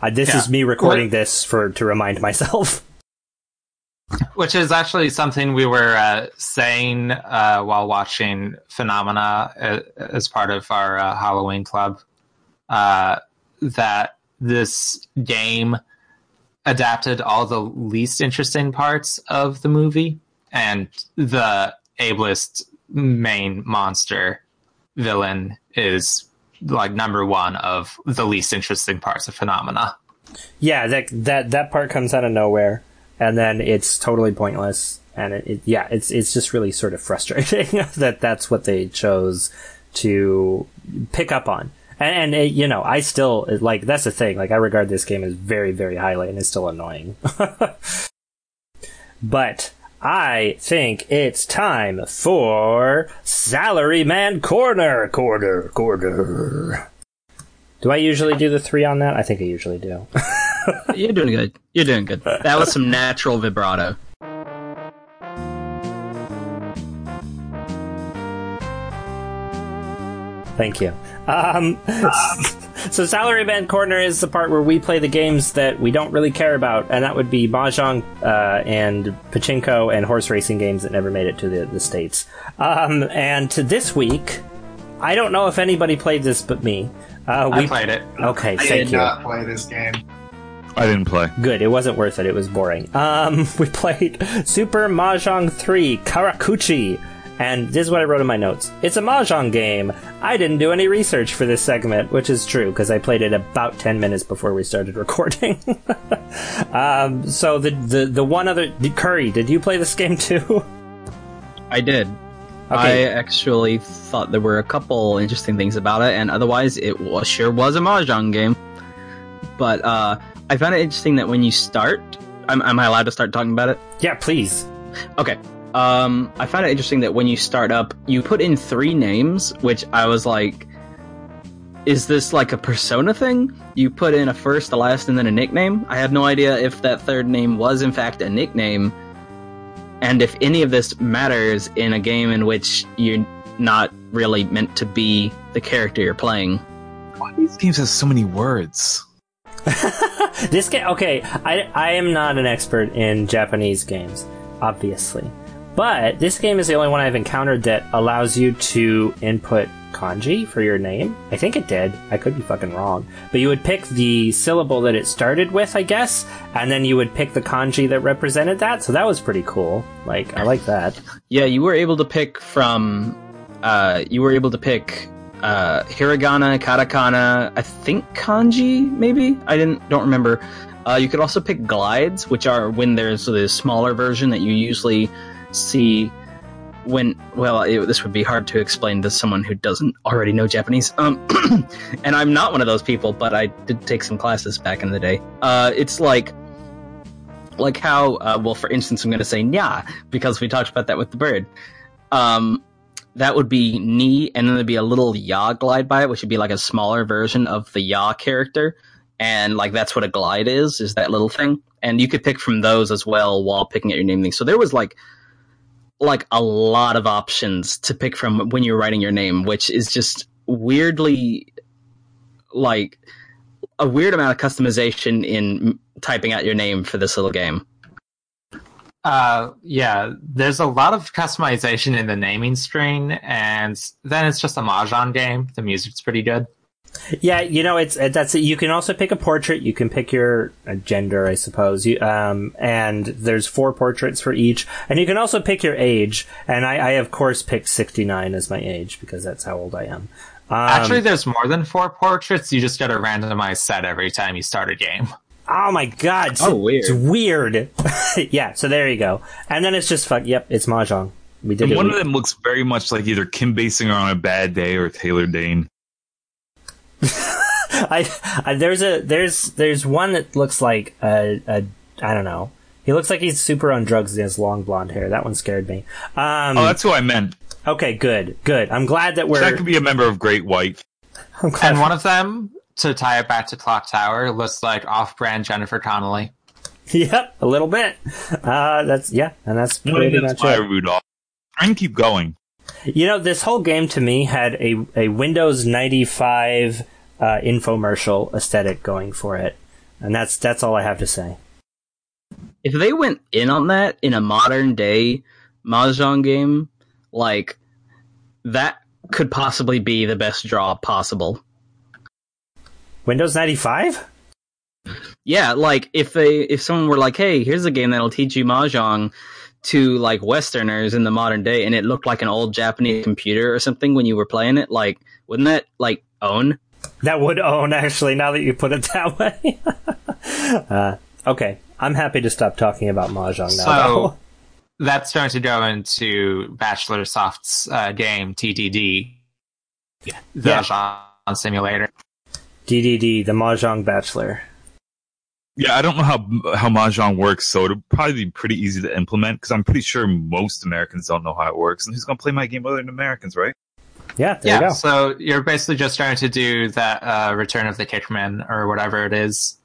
uh, this Yeah. is me recording What- this for to remind myself. Which is actually something we were uh, saying uh, while watching Phenomena uh, as part of our uh, Halloween club. Uh, that this game adapted all the least interesting parts of the movie, and the ablest main monster villain is like number one of the least interesting parts of Phenomena. yeah, that that that part comes out of nowhere, and then it's totally pointless. And it, it yeah, it's it's just really sort of frustrating that that's what they chose to pick up on. And, and it, you know, I still like that's the thing. Like I regard this game as very very highly, and it's still annoying. but I think it's time for Salaryman Corner, Corner, Corner. Do I usually do the three on that? I think I usually do. you're doing good you're doing good that was some natural vibrato Thank you. Um, so Salaryman Corner is the part where we play the games that we don't really care about, and that would be Mahjong uh, and Pachinko and horse racing games that never made it to the, the States. Um, and to this week, I don't know if anybody played this but me. Uh, I we played it. Okay, I thank did you. not play this game. I didn't play. Good. It wasn't worth it. It was boring. Um, we played Super Mahjong 3 Karakuchi. And this is what I wrote in my notes. It's a Mahjong game. I didn't do any research for this segment, which is true because I played it about 10 minutes before we started recording. um, so the, the, the one other, Curry, did you play this game too? i did Okay. I actually thought there were a couple interesting things about it, and otherwise, it was, sure was a mahjong game. But uh, I found it interesting that when you start, am, am I allowed to start talking about it? yeah, please. Okay. Um, I found it interesting that when you start up, you put in three names, which I was like, is this like a persona thing? You put in a first, a last, and then a nickname. I have no idea if that third name was in fact a nickname, and if any of this matters in a game in which you're not really meant to be the character you're playing. Why do these games have so many words? this game, okay, I, I am not an expert in Japanese games, obviously. But this game is the only one I've encountered that allows you to input kanji for your name. I think it did. I could be fucking wrong. But you would pick the syllable that it started with, I guess, and then you would pick the kanji that represented that. So that was pretty cool. Like, I like that. Yeah, you were able to pick from. Uh, you were able to pick uh, hiragana, katakana, I think kanji, maybe. I didn't don't remember. Uh, you could also pick glides, which are when there's the smaller version that you usually see when. Well, it, this would be hard to explain to someone who doesn't already know Japanese. Um, and I'm not one of those people, but I did take some classes back in the day. Uh, it's like like how uh, well for instance i'm going to say nya because we talked about that with the bird um, that would be ni and then there'd be a little ya glide by it which would be like a smaller version of the ya character and like that's what a glide is is that little thing and you could pick from those as well while picking at your name thing so there was like like a lot of options to pick from when you're writing your name which is just weirdly like a weird amount of customization in typing out your name for this little game. Uh, yeah, there's a lot of customization in the naming screen, and then it's just a mahjong game. The music's pretty good. Yeah, you know, it's that's it. You can also pick a portrait. You can pick your uh, gender, I suppose. You, um, and there's four portraits for each, and you can also pick your age. And I, I of course, picked 69 as my age because that's how old I am. Um, Actually, there's more than four portraits. You just get a randomized set every time you start a game. oh my god, Oh, weird. It's weird. yeah, so there you go. And then it's just fuck. Yep, it's mahjong. We did And it. one We- of them looks very much like either Kim Basinger on a bad day or Taylor Dayne. I, I there's a there's there's one that looks like a, a I don't know. He looks like he's super on drugs and has long blonde hair. That one scared me. Um, Oh, that's who I meant. okay, good, good. I'm glad that we're. That could be a member of Great White. I'm glad And one of them, to tie it back to Clock Tower, looks like off-brand Jennifer Connelly. Yep, a little bit. Uh, that's yeah, and that's No, pretty that's much why it. Rudolph. I can keep going. You know, this whole game to me had a a Windows 95 uh, infomercial aesthetic going for it, and that's that's all I have to say. If they went in on that in a modern day mahjong game, like that could possibly be the best draw possible. Windows 95? Yeah, like if they if someone were like, "Hey, here's a game that'll teach you mahjong," to like Westerners in the modern day, and it looked like an old Japanese computer or something when you were playing it, like wouldn't that like own? That would own actually. Now that you put it that way. uh, okay, I'm happy to stop talking about mahjong now. So that's going to go into Bachelor Soft's uh, game TDD, the Yeah. Mahjong simulator. DDD, the mahjong bachelor. Yeah, I don't know how how mahjong works, so it'll probably be pretty easy to implement because I'm pretty sure most Americans don't know how it works. And who's gonna play my game other than Americans, right? Yeah, there Yeah, you go. so you're basically just trying to do that uh, Return of the Kickman or whatever it is.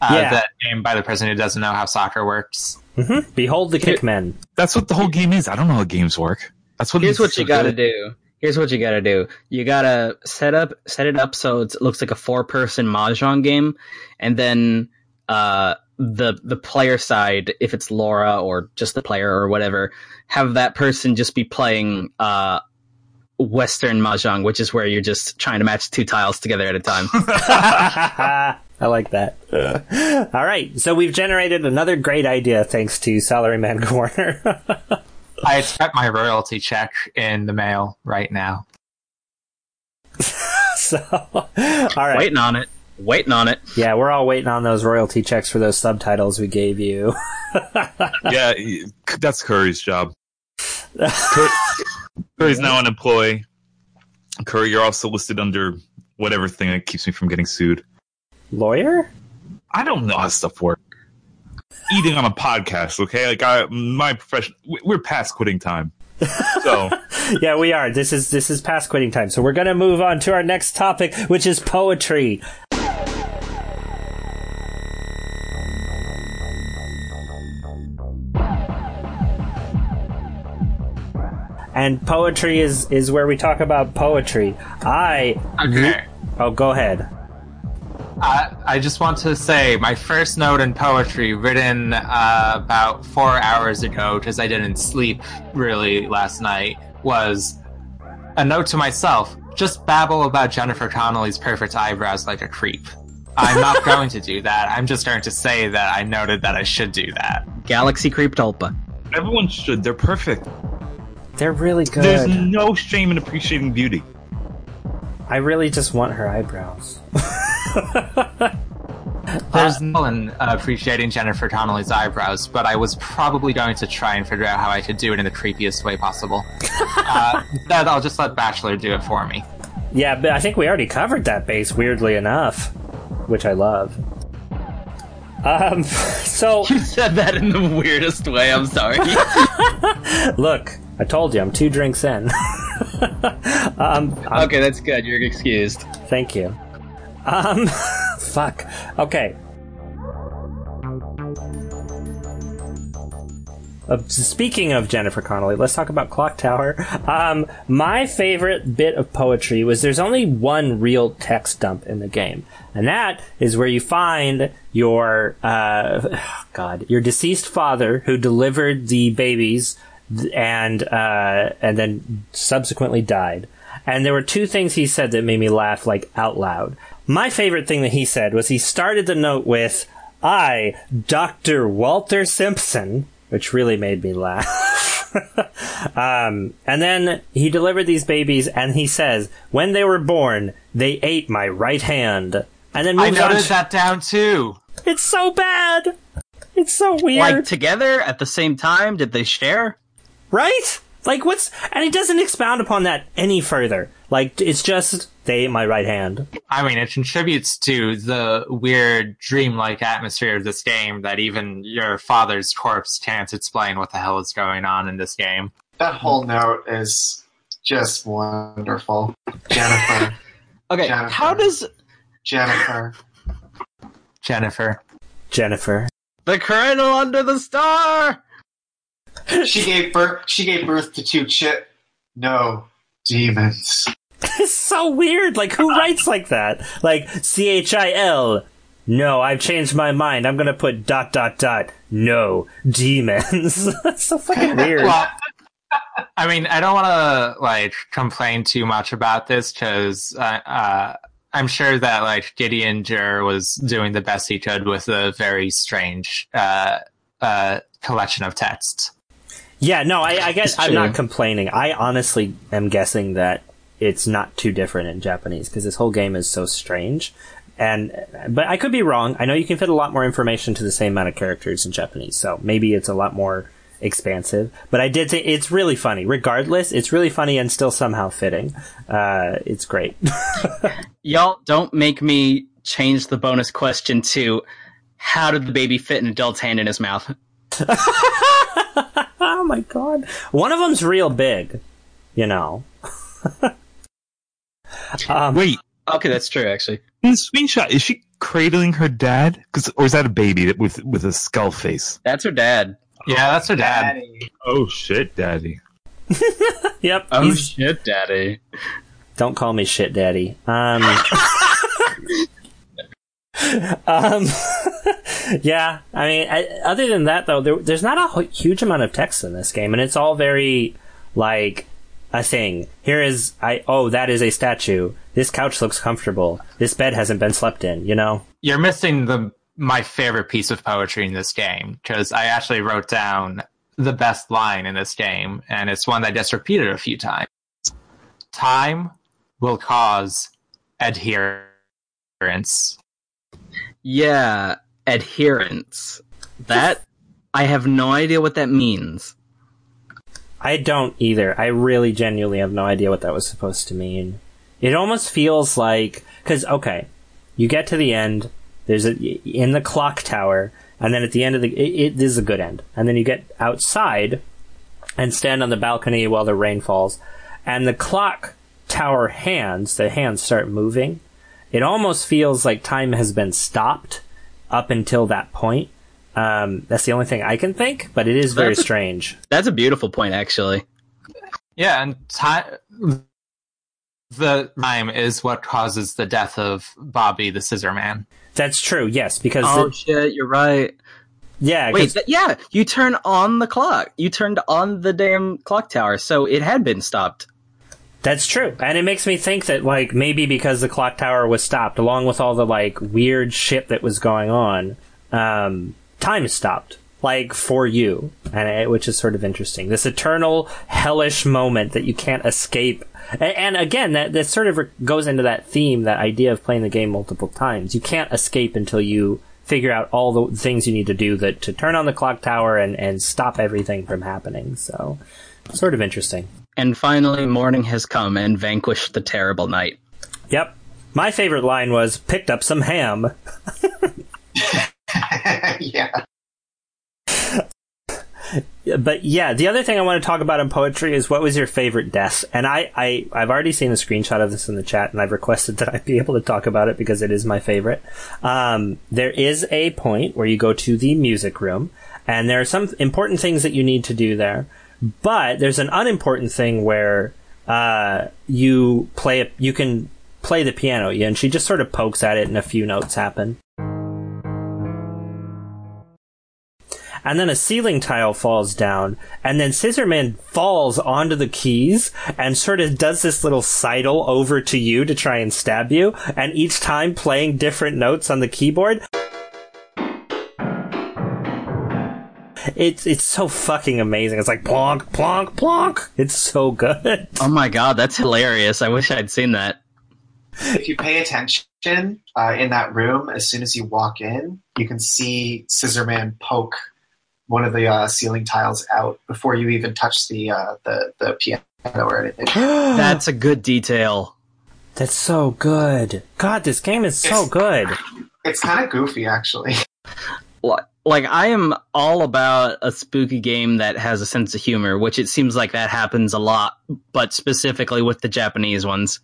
Uh, Yeah. That game by the person who doesn't know how soccer works. hmm Behold the kickmen. That's what the whole game is. I don't know how games work. That's what Here's what you so got to good. do. Here's what you got to do. You got to set up set it up so it looks like a four person mahjong game, and then uh, the the player side, if it's Laura or just the player or whatever, have that person just be playing uh, Western mahjong, which is where you're just trying to match two tiles together at a time. I like that. All right, so we've generated another great idea thanks to Salaryman Corner. I expect my royalty check in the mail right now. so, all right, Waiting on it. Waiting on it. yeah, we're all waiting on those royalty checks for those subtitles we gave you. Yeah, that's Curry's job. Cur- Curry's now an employee. Curry, you're also listed under whatever thing that keeps me from getting sued. Lawyer? I don't know how stuff works. Eating on a podcast, okay? Like I, my profession, we- we're past quitting time. So yeah, we are. This is this is past quitting time. So we're gonna move on to our next topic, which is poetry. And poetry is is where we talk about poetry. I Okay. oh, go ahead. I, I just want to say my first note in poetry, written uh, about four hours ago, because I didn't sleep really last night, was a note to myself: just babble about Jennifer Connelly's perfect eyebrows like a creep. I'm not going to do that. I'm just going to say that I noted that I should do that. Galaxy Creep Tulpa. Everyone should. They're perfect. They're really good. There's no shame in appreciating beauty. I really just want her eyebrows. There's no in uh, appreciating Jennifer Connelly's eyebrows, but I was probably going to try and figure out how I could do it in the creepiest way possible. uh, instead, I'll just let Bachelor do it for me. Yeah, but I think we already covered that base. Weirdly enough, which I love. Um, so You said that in the weirdest way. I'm sorry. look, I told you I'm two drinks in. um, okay, that's good. You're excused. Thank you. Um, fuck. Okay. Uh, speaking of Jennifer Connelly, let's talk about Clock Tower. Um, my favorite bit of poetry was there's only one real text dump in the game, and that is where you find your uh, God, your deceased father who delivered the babies and uh, and then subsequently died. And there were two things he said that made me laugh like out loud. My favorite thing that he said was he started the note with I, Dr. Walter Simpson, which really made me laugh. um, and then he delivered these babies and he says, when they were born, they ate my right hand. And then I noted that down too. It's so bad. It's so weird. Like together at the same time? Did they share? Right? Like what's and it doesn't expound upon that any further. Like it's just they ate my right hand. I mean, it contributes to the weird dreamlike atmosphere of this game that even your father's corpse can't explain what the hell is going on in this game. That whole note is just wonderful. Jennifer, Okay, Jennifer. how does Jennifer. Jennifer. Jennifer. the colonel under the star? She gave birth. She gave birth to two chit. No demons. It's so weird. Like who writes like that? Like C H I L. No, I've changed my mind. I'm gonna put dot dot dot. No demons. That's so fucking weird. Well, I mean, I don't want to like complain too much about this because uh, uh, I'm sure that like Gideon Zhi was doing the best he could with a very strange uh, uh, collection of texts. Yeah, no, I, I guess It's I'm not complaining. I honestly am guessing that it's not too different in Japanese because this whole game is so strange. And but I could be wrong. I know you can fit a lot more information to the same amount of characters in Japanese, so maybe it's a lot more expansive. But I did think it's really funny. Regardless, it's really funny and still somehow fitting. Uh, it's great. Y'all don't make me change the bonus question to how did the baby fit an adult's hand in his mouth? oh my god, one of them's real big. You know. um, Wait, Okay, that's true actually. in the screenshot, is she cradling her dad? 'Cause- or is that a baby that- with with a skull face? That's her dad. Yeah, that's her dad. Daddy. Oh shit, daddy! yep. Oh he's- shit, daddy. Don't call me shit daddy. Um, um, yeah, I mean, I, other than that though, there, there's not a huge amount of text in this game, and it's all very like a thing. Here is I oh that is a statue. This couch looks comfortable. This bed hasn't been slept in. You know. You're missing the my favorite piece of poetry in this game because I actually wrote down the best line in this game, and it's one that I just repeated a few times. Time will cause adherence. Yeah, adherence. That I have no idea what that means. I don't either. I really genuinely have no idea what that was supposed to mean. It almost feels like because okay, you get to the end. There's a in the clock tower, and then at the end of the it, it this is a good end. And then you get outside and stand on the balcony while the rain falls, and the clock tower hands the hands start moving. It almost feels like time has been stopped up until that point. Um, that's the only thing I can think, but it is very That's a- strange. That's a beautiful point, actually. Yeah, and ti- the time is what causes the death of Bobby the Scissor Man. That's true. Yes, because Oh the- shit, you're right. Yeah. Wait, th- yeah, you turn on the clock. You turned on the damn clock tower, so it had been stopped. That's true. And it makes me think that, like, maybe because the clock tower was stopped, along with all the, like, weird shit that was going on, um, time stopped. Like, for you. And it, which is sort of interesting. This eternal, hellish moment that you can't escape. And, and again, that, that sort of re- goes into that theme, that idea of playing the game multiple times. You can't escape until you figure out all the things you need to do that to turn on the clock tower and, and stop everything from happening. So, sort of interesting. And finally, morning has come and vanquished the terrible night. Yep. My favorite line was picked up some ham. yeah. But yeah, the other thing I want to talk about in poetry is what was your favorite death? And I, I, I've already seen a screenshot of this in the chat and I've requested that I be able to talk about it because it is my favorite. Um, there is a point where you go to the music room and there are some important things that you need to do there. But there's an unimportant thing where, uh, you play, you can play the piano and she just sort of pokes at it and a few notes happen. and then a ceiling tile falls down, and then Scissorman falls onto the keys and sort of does this little sidle over to you to try and stab you, and each time playing different notes on the keyboard. It's it's so fucking amazing. It's like plonk, plonk, plonk. It's so good. Oh my god, that's hilarious. I wish I'd seen that. If you pay attention uh, in that room, as soon as you walk in, you can see Scissorman poke one of the uh, ceiling tiles out before you even touch the uh, the the piano or anything. That's a good detail. That's so good. God, this game is so good. It's kind of goofy, actually. Li- Like, I am all about a spooky game that has a sense of humor, which it seems like that happens a lot, but specifically with the Japanese ones.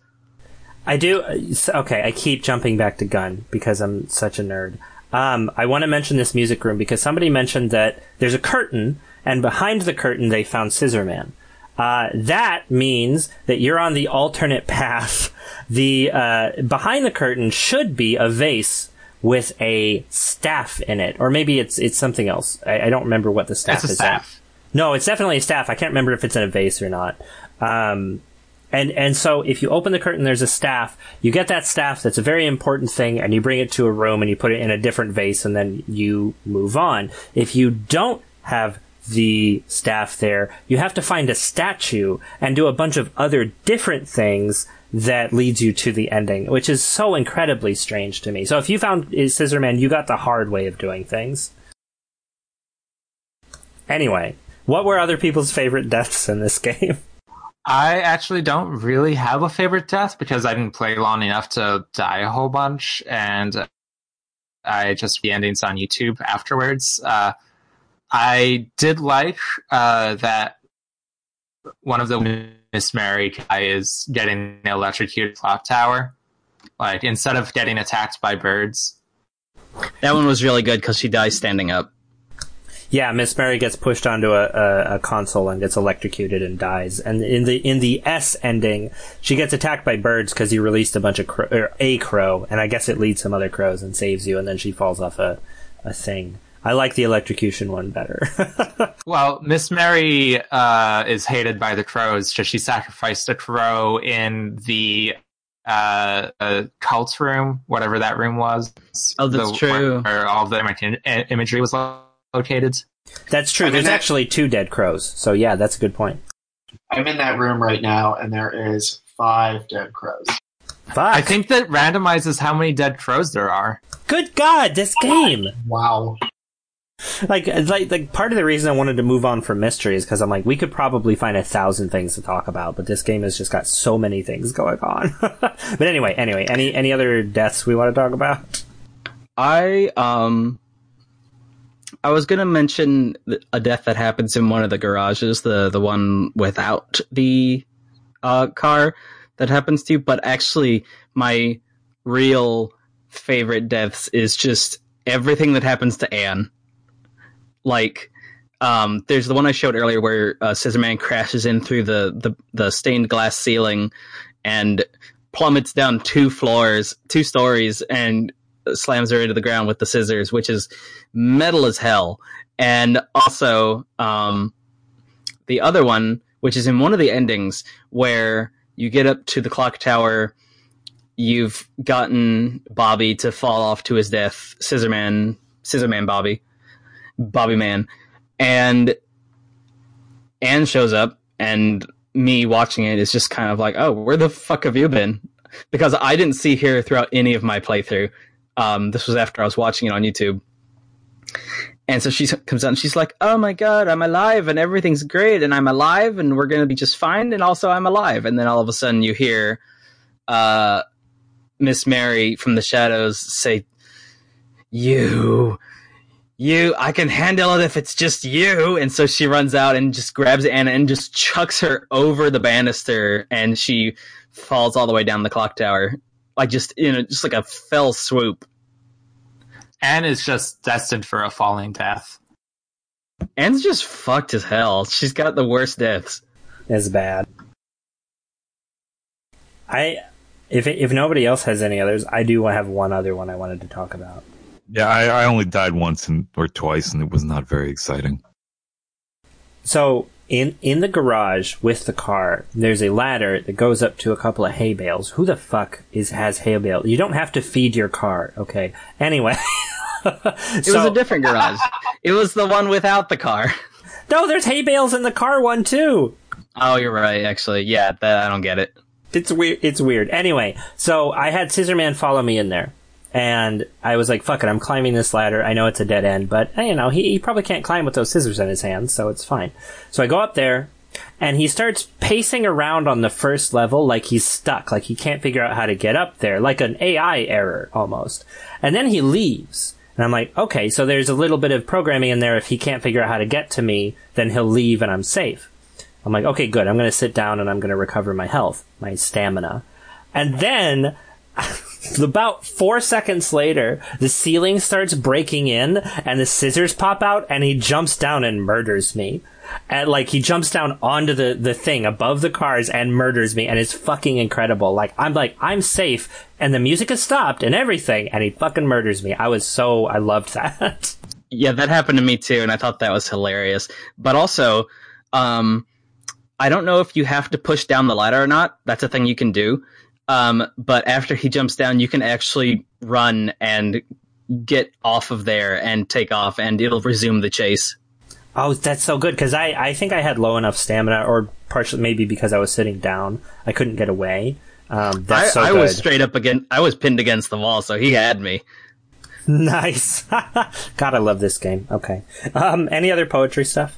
I do. Okay, I keep jumping back to Gun because I'm such a nerd. Um, I want to mention this music room because somebody mentioned that there's a curtain, and behind the curtain they found Scissorman. Uh, that means that you're on the alternate path. The uh, behind the curtain should be a vase with a staff in it, or maybe it's it's something else. I, I don't remember what the staff It's a is. staff. No, it's definitely a staff. I can't remember if it's in a vase or not. Um, and and so if you open the curtain, there's a staff. You get that staff. That's a very important thing, and you bring it to a room and you put it in a different vase, and then you move on. If you don't have the staff there, you have to find a statue and do a bunch of other different things that leads you to the ending, which is so incredibly strange to me. So if you found Scissorman, you got the hard way of doing things. Anyway, what were other people's favorite deaths in this game? I actually don't really have a favorite death because I didn't play long enough to die a whole bunch, and I just the endings on YouTube afterwards. Uh, I did like uh, that one of the Mary guy is getting the electrocuted clock tower. Like instead of getting attacked by birds, That one was really good because she dies standing up. Yeah, Miss Mary gets pushed onto a, a, a console and gets electrocuted and dies. And in the in the S ending, she gets attacked by birds because you released a bunch of crow, or er, a crow, and I guess it leads some other crows and saves you, and then she falls off a a thing. I like the electrocution one better. Well, Miss Mary uh, is hated by the crows because she sacrificed a crow in the uh, uh, cult room, whatever that room was. Oh, that's The- true. Where all the imag- imagery was located. that's true. I mean, There's that- actually two dead crows, so yeah, that's a good point. I'm in that room right now, and there is five dead crows. Fuck. I think that randomizes how many dead crows there are. Good God, this game! Wow. Like like like part of the reason I wanted to move on from mystery is because I'm like we could probably find a thousand things to talk about, but this game has just got so many things going on. but anyway, anyway, any any other deaths we want to talk about? I um I was gonna mention a death that happens in one of the garages, the the one without the uh, car that happens to you, but actually my real favorite deaths is just everything that happens to Anne. Like Um, there's the one I showed earlier where uh, Scissorman crashes in through the, the the stained glass ceiling and plummets down two floors, two stories, and slams her into the ground with the scissors, which is metal as hell. And also, um, the other one, which is in one of the endings, where you get up to the clock tower, you've gotten Bobby to fall off to his death, Scissorman, Scissorman Bobby, Bobby Man, and Anne shows up, and me watching it is just kind of like, oh, where the fuck have you been? Because I didn't see her throughout any of my playthrough. Um, this was after I was watching it on YouTube. And so she comes out and she's like, "Oh my god, I'm alive and everything's great and I'm alive and we're gonna be just fine and also I'm alive." And then all of a sudden you hear uh, Miss Mary from the shadows say, "You, you, I can handle it if it's just you." And so she runs out and just grabs Anna and just chucks her over the banister and she falls all the way down the clock tower, like just you know, just like a fell swoop. Anne is just destined for a falling death. Anne's just fucked as hell. She's got the worst deaths. It's bad. I if if nobody else has any others, I do have one other one I wanted to talk about. Yeah, I, I only died once and, or twice, and it was not very exciting. So in in the garage with the car, there's a ladder that goes up to a couple of hay bales. Who the fuck is has hay bale? You don't have to feed your car, okay? Anyway, It was a different garage. it was the one without the car. no. There's hay bales in the car one too. Oh, you're right. Actually, yeah, that, I don't get it. It's weird. It's weird. Anyway, so I had Scissorman follow me in there, and I was like, "Fuck it, I'm climbing this ladder. I know it's a dead end, but eh, you know, he, he probably can't climb with those scissors in his hands, so it's fine." So I go up there, and he starts pacing around on the first level like he's stuck, like he can't figure out how to get up there, like an AI error almost. And then he leaves. And I'm like, okay, so there's a little bit of programming in there. If he can't figure out how to get to me, then he'll leave and I'm safe. I'm like, okay, good. I'm going to sit down and I'm going to recover my health, my stamina. And then, about four seconds later, the ceiling starts breaking in and the scissors pop out and he jumps down and murders me. And like, he jumps down onto the, the thing above the cars and murders me and it's fucking incredible. Like, I'm like, I'm safe and the music has stopped and everything and he fucking murders me. I was so, I loved that. Yeah, that happened to me too, and I thought that was hilarious. But also, um, I don't know if you have to push down the ladder or not. That's a thing you can do. Um, but after he jumps down, you can actually run and get off of there and take off, and it'll resume the chase. Oh, that's so good because I, I think I had low enough stamina, or partially maybe because I was sitting down, I couldn't get away. Um, that's I, so I good. was straight up against. I was pinned against the wall, so he had me. nice. God, I love this game. Okay. Um, any other poetry stuff?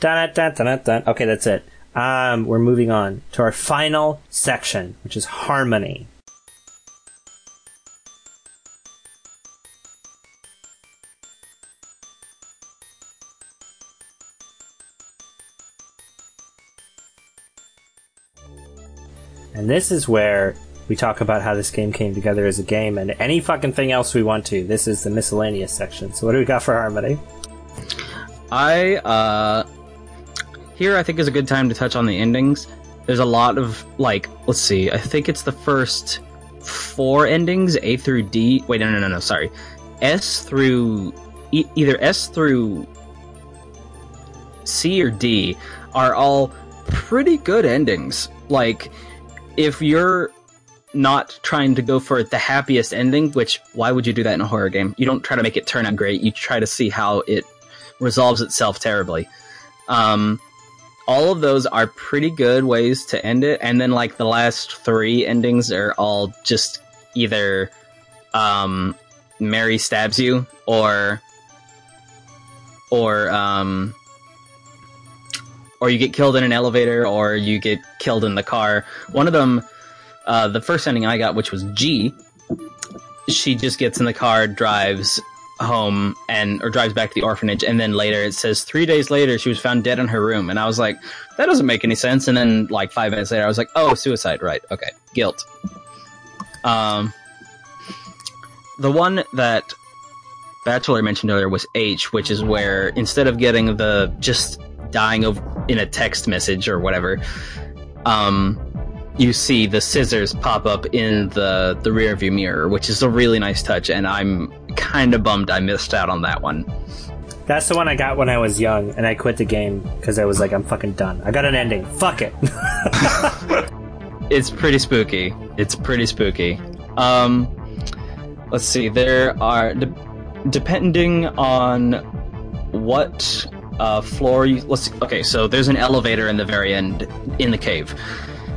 Dun, dun, dun, dun, dun. Okay, that's it. Um, we're moving on to our final section, which is harmony. And this is where we talk about how this game came together as a game and any fucking thing else we want to. This is the miscellaneous section. So what do we got for Harmony? I uh here I think is a good time to touch on the endings. There's a lot of like let's see, I think it's the first four endings, A through D. Wait, no no no no, sorry. S through e- either S through C or D are all pretty good endings. Like if you're not trying to go for the happiest ending, which why would you do that in a horror game? You don't try to make it turn out great. You try to see how it resolves itself terribly. Um, all of those are pretty good ways to end it, and then like the last three endings are all just either um, Mary stabs you or or um, or you get killed in an elevator or you get killed in the car. One of them, uh, the first ending I got, which was G, she just gets in the car, drives home, and or drives back to the orphanage, and then later it says three days later she was found dead in her room, and I was like, that doesn't make any sense. And then like five minutes later, I was like, oh, suicide, right? Okay, guilt. Um, the one that Bachelor mentioned earlier was H, which is where instead of getting the just dying of in a text message or whatever, um, you see the scissors pop up in the the rear view mirror, which is a really nice touch, and I'm kind of bummed I missed out on that one. That's the one I got when I was young, and I quit the game because I was like, I'm fucking done. I got an ending. Fuck it. It's pretty spooky. It's pretty spooky. Um, let's see. There are de- depending on what uh, floor you. Let's see. Okay, so there's an elevator in the very end in the cave.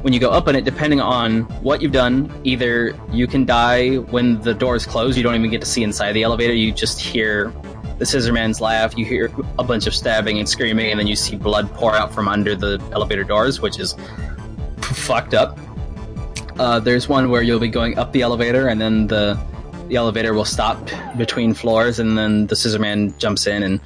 When you go up in it, depending on what you've done, either you can die when the doors close. You don't even get to see inside the elevator. You just hear the scissor man's laugh. You hear a bunch of stabbing and screaming, and then you see blood pour out from under the elevator doors, which is fucked up. Uh, there's one where you'll be going up the elevator, and then the the elevator will stop between floors, and then the scissor man jumps in and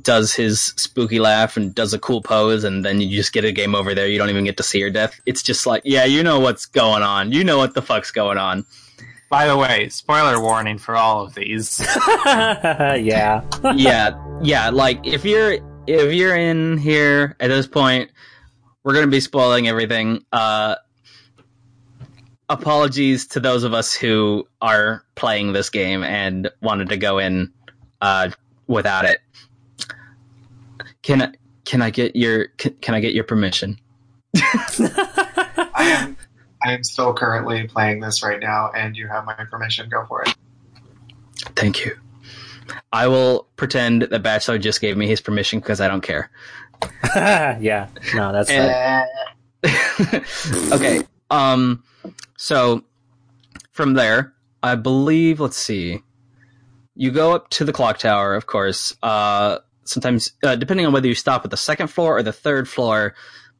does his spooky laugh and does a cool pose, and then you just get a game over there. You don't even get to see her death. It's just like, yeah, you know what's going on. You know what the fuck's going on. By the way, spoiler warning for all of these. yeah. yeah, yeah. Like if you're if you're in here at this point, we're gonna be spoiling everything. Uh, apologies to those of us who are playing this game and wanted to go in uh, without it. Can I can I get your can, can I get your permission? I am I am still currently playing this right now, and you have my permission. Go for it. Thank you. I will pretend that Bachelor just gave me his permission because I don't care. yeah. No, that's right. Eh, okay. Um. So from there, I believe. Let's see. You go up to the clock tower, of course. Uh, sometimes, uh, depending on whether you stop at the second floor or the third floor,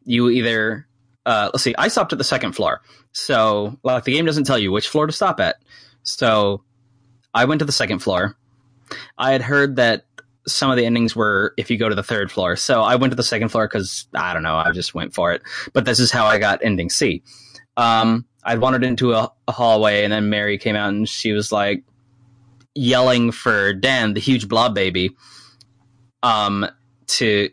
you either. Uh, let's see. I stopped at the second floor, so like the game doesn't tell you which floor to stop at. So I went to the second floor. I had heard that some of the endings were if you go to the third floor. So I went to the second floor because I don't know, I just went for it. But this is how I got ending C. Um, I'd wandered into a, a hallway, and then Mary came out, and she was like yelling for Dan, the huge blob baby, um, to.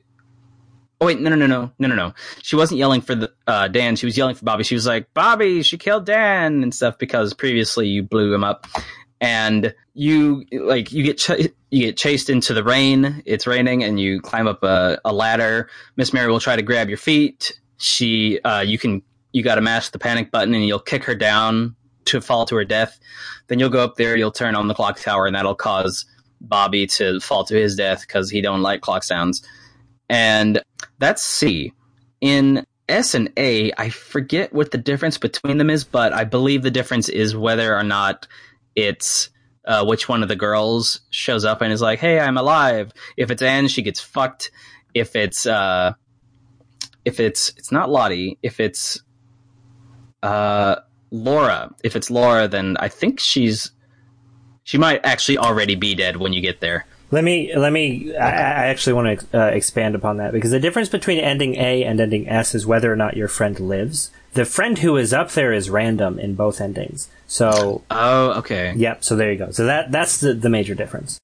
Oh wait, no, no, no, no, no, no. She wasn't yelling for the uh, Dan. She was yelling for Bobby. She was like, "Bobby, she killed Dan" and stuff because previously you blew him up, and you like you get ch- you get chased into the rain. It's raining, and you climb up a, a ladder. Miss Mary will try to grab your feet. She, uh, you can you got to mash the panic button, and you'll kick her down to fall to her death. Then you'll go up there. You'll turn on the clock tower, and that'll cause Bobby to fall to his death because he don't like clock sounds. And that's C. In S and A, I forget what the difference between them is, but I believe the difference is whether or not it's uh, which one of the girls shows up and is like, "Hey, I'm alive." If it's Anne, she gets fucked. If it's uh, if it's it's not Lottie, if it's uh, Laura, if it's Laura, then I think she's she might actually already be dead when you get there. Let me let me. I, I actually want to uh, expand upon that because the difference between ending A and ending S is whether or not your friend lives. The friend who is up there is random in both endings. So, Oh, okay. yep. So there you go. So that that's the the major difference.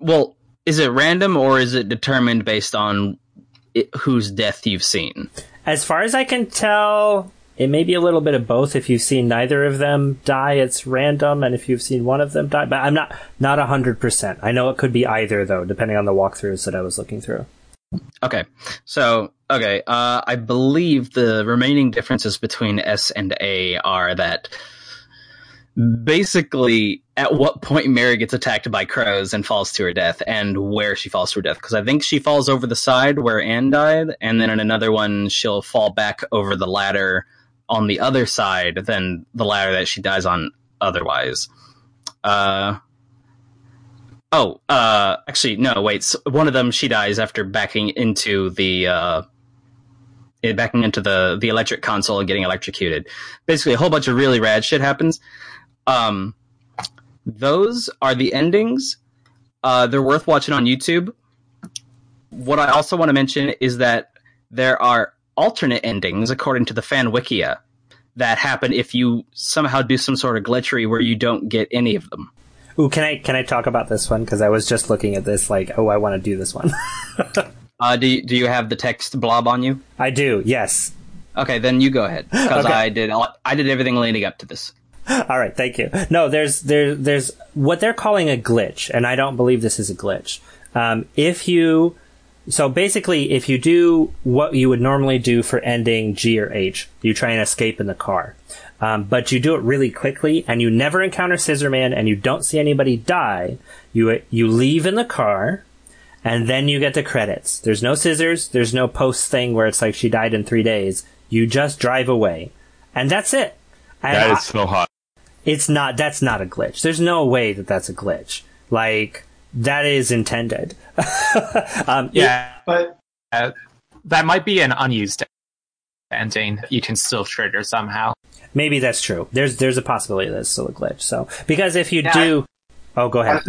Well, is it random or is it determined based on it, whose death you've seen? As far as I can tell, it may be a little bit of both. If you've seen neither of them die, it's random, and if you've seen one of them die, but I'm not not hundred percent. I know it could be either though, depending on the walkthroughs that I was looking through. Okay. So, okay, uh, I believe the remaining differences between S and A are that basically at what point Mary gets attacked by crows and falls to her death and where she falls to her death. Because I think she falls over the side where Anne died, and then in another one, she'll fall back over the ladder on the other side than the ladder that she dies on otherwise. Uh, Oh, uh, actually, no. Wait, s one of them she dies after backing into the uh, eh, backing into the the electric console and getting electrocuted. Basically, a whole bunch of really rad shit happens. Um, those are the endings. Uh, they're worth watching on YouTube. What I also want to mention is that there are alternate endings according to the fan wikia that happen if you somehow do some sort of glitchery where you don't get any of them. Ooh, can I can I talk about this one? Because I was just looking at this, like, oh, I want to do this one. Uh, do you, do you have the text blob on you? I do. Yes. Okay, then you go ahead because Okay. I did I did everything leading up to this. All right, thank you. No, there's there there's what they're calling a glitch, and I don't believe this is a glitch. Um, if you so basically, if you do what you would normally do for ending G or H, you try and escape in the car, um, but you do it really quickly, and you never encounter Scissorman, and you don't see anybody die. You you leave in the car, and then you get the credits. There's no scissors. There's no post thing where it's like she died in three days. You just drive away, and that's it. And That I- so hot. it's not that's not a glitch there's no way that that's a glitch like that is intended um Yeah, But uh, that might be an unused ending. You can still trigger somehow. maybe that's true there's there's a possibility that it's still a glitch so because if you Yeah. do oh go I, ahead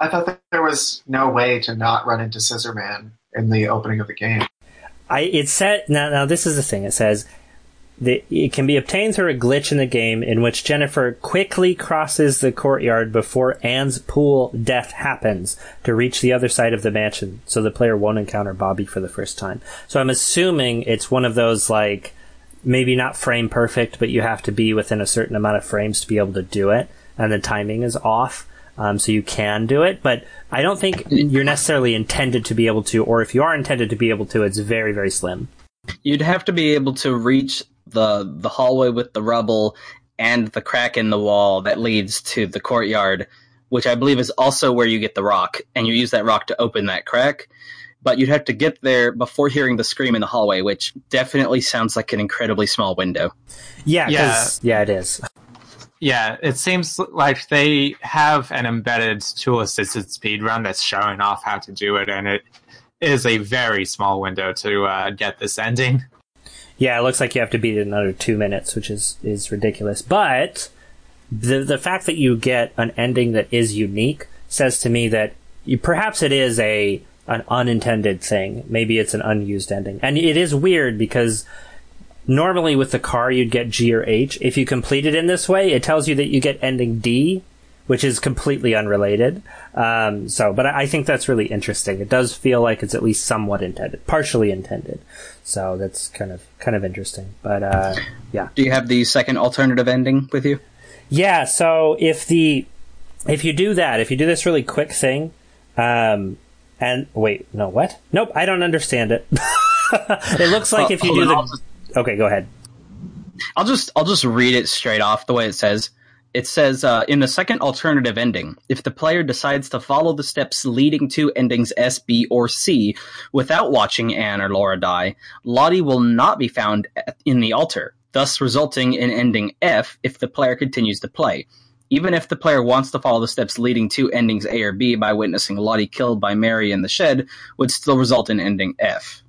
I thought that there was no way to not run into Scissorman in the opening of the game. i it said now now this is the thing it says that it can be obtained through a glitch in the game in which Jennifer quickly crosses the courtyard before Anne's pool death happens to reach the other side of the mansion, so the player won't encounter Bobby for the first time. So I'm assuming it's one of those like maybe not frame perfect, but you have to be within a certain amount of frames to be able to do it, and the timing is off. Um, so you can do it, but I don't think you're necessarily intended to be able to, or if you are intended to be able to, it's very, very slim. You'd have to be able to reach the the hallway with the rubble and the crack in the wall that leads to the courtyard, which I believe is also where you get the rock, and you use that rock to open that crack. But you'd have to get there before hearing the scream in the hallway, which definitely sounds like an incredibly small window. Yeah, 'cause- yeah, it is. Yeah, it seems like they have an embedded tool assisted speedrun that's showing off how to do it, and it is a very small window to uh, get this ending. Yeah, it looks like you have to beat it under two minutes, which is is ridiculous. But the the fact that you get an ending that is unique says to me that you, perhaps it is a an unintended thing. Maybe it's an unused ending, and it is weird because normally with the car you'd get G or H. If you complete it in this way, it tells you that you get ending D, which is completely unrelated. Um, so, but I I think that's really interesting. It does feel like it's at least somewhat intended, partially intended. So that's kind of kind of interesting. But uh, yeah, Do you have the second alternative ending with you? yeah. So if the if you do that, if you do this really quick thing, um, and wait, no, what? Nope, I don't understand it. it looks like if you do on, the just- okay, go ahead. I'll just I'll just read it straight off the way it says. It says uh, in the second alternative ending, if the player decides to follow the steps leading to endings S, B, or C without watching Anne or Laura die, Lottie will not be found in the altar, thus resulting in ending F if the player continues to play. Even if the player wants to follow the steps leading to endings A or B by witnessing Lottie killed by Mary in the shed, would still result in ending F.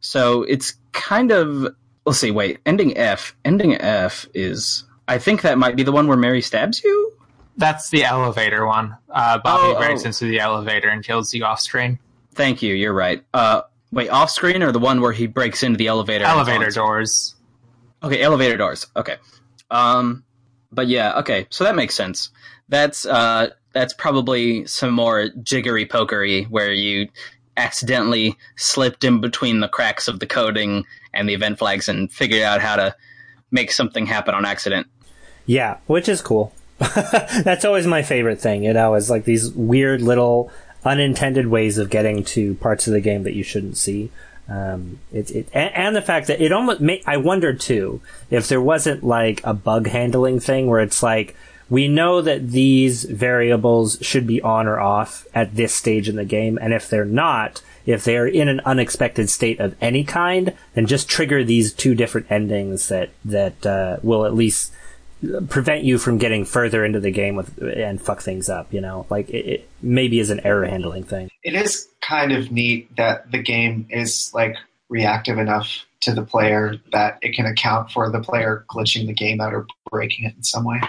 So it's kind of let's see, wait, ending F. Ending F is I think that might be the one where Mary stabs you? That's the elevator one. Uh, Bobby Oh, breaks oh. into the elevator and kills you off screen. Thank you, you're right. Uh wait, off screen or the one where he breaks into the elevator? Elevator doors. Okay, elevator doors. Okay. Um but yeah, okay. So that makes sense. That's uh that's probably some more jiggery pokery where you accidentally slipped in between the cracks of the coding and the event flags and figured out how to make something happen on accident. Yeah, which is cool. That's always my favorite thing, you know, is like these weird little unintended ways of getting to parts of the game that you shouldn't see. Um, it, it, and, the fact that it almost ma- I wonder too, if there wasn't like a bug handling thing where it's like, we know that these variables should be on or off at this stage in the game, and if they're not, if they're in an unexpected state of any kind, then just trigger these two different endings that that uh, will at least prevent you from getting further into the game with and fuck things up. You know, like it, it maybe is an error handling thing. It is kind of neat that the game is like reactive enough to the player that it can account for the player glitching the game out or breaking it in some way.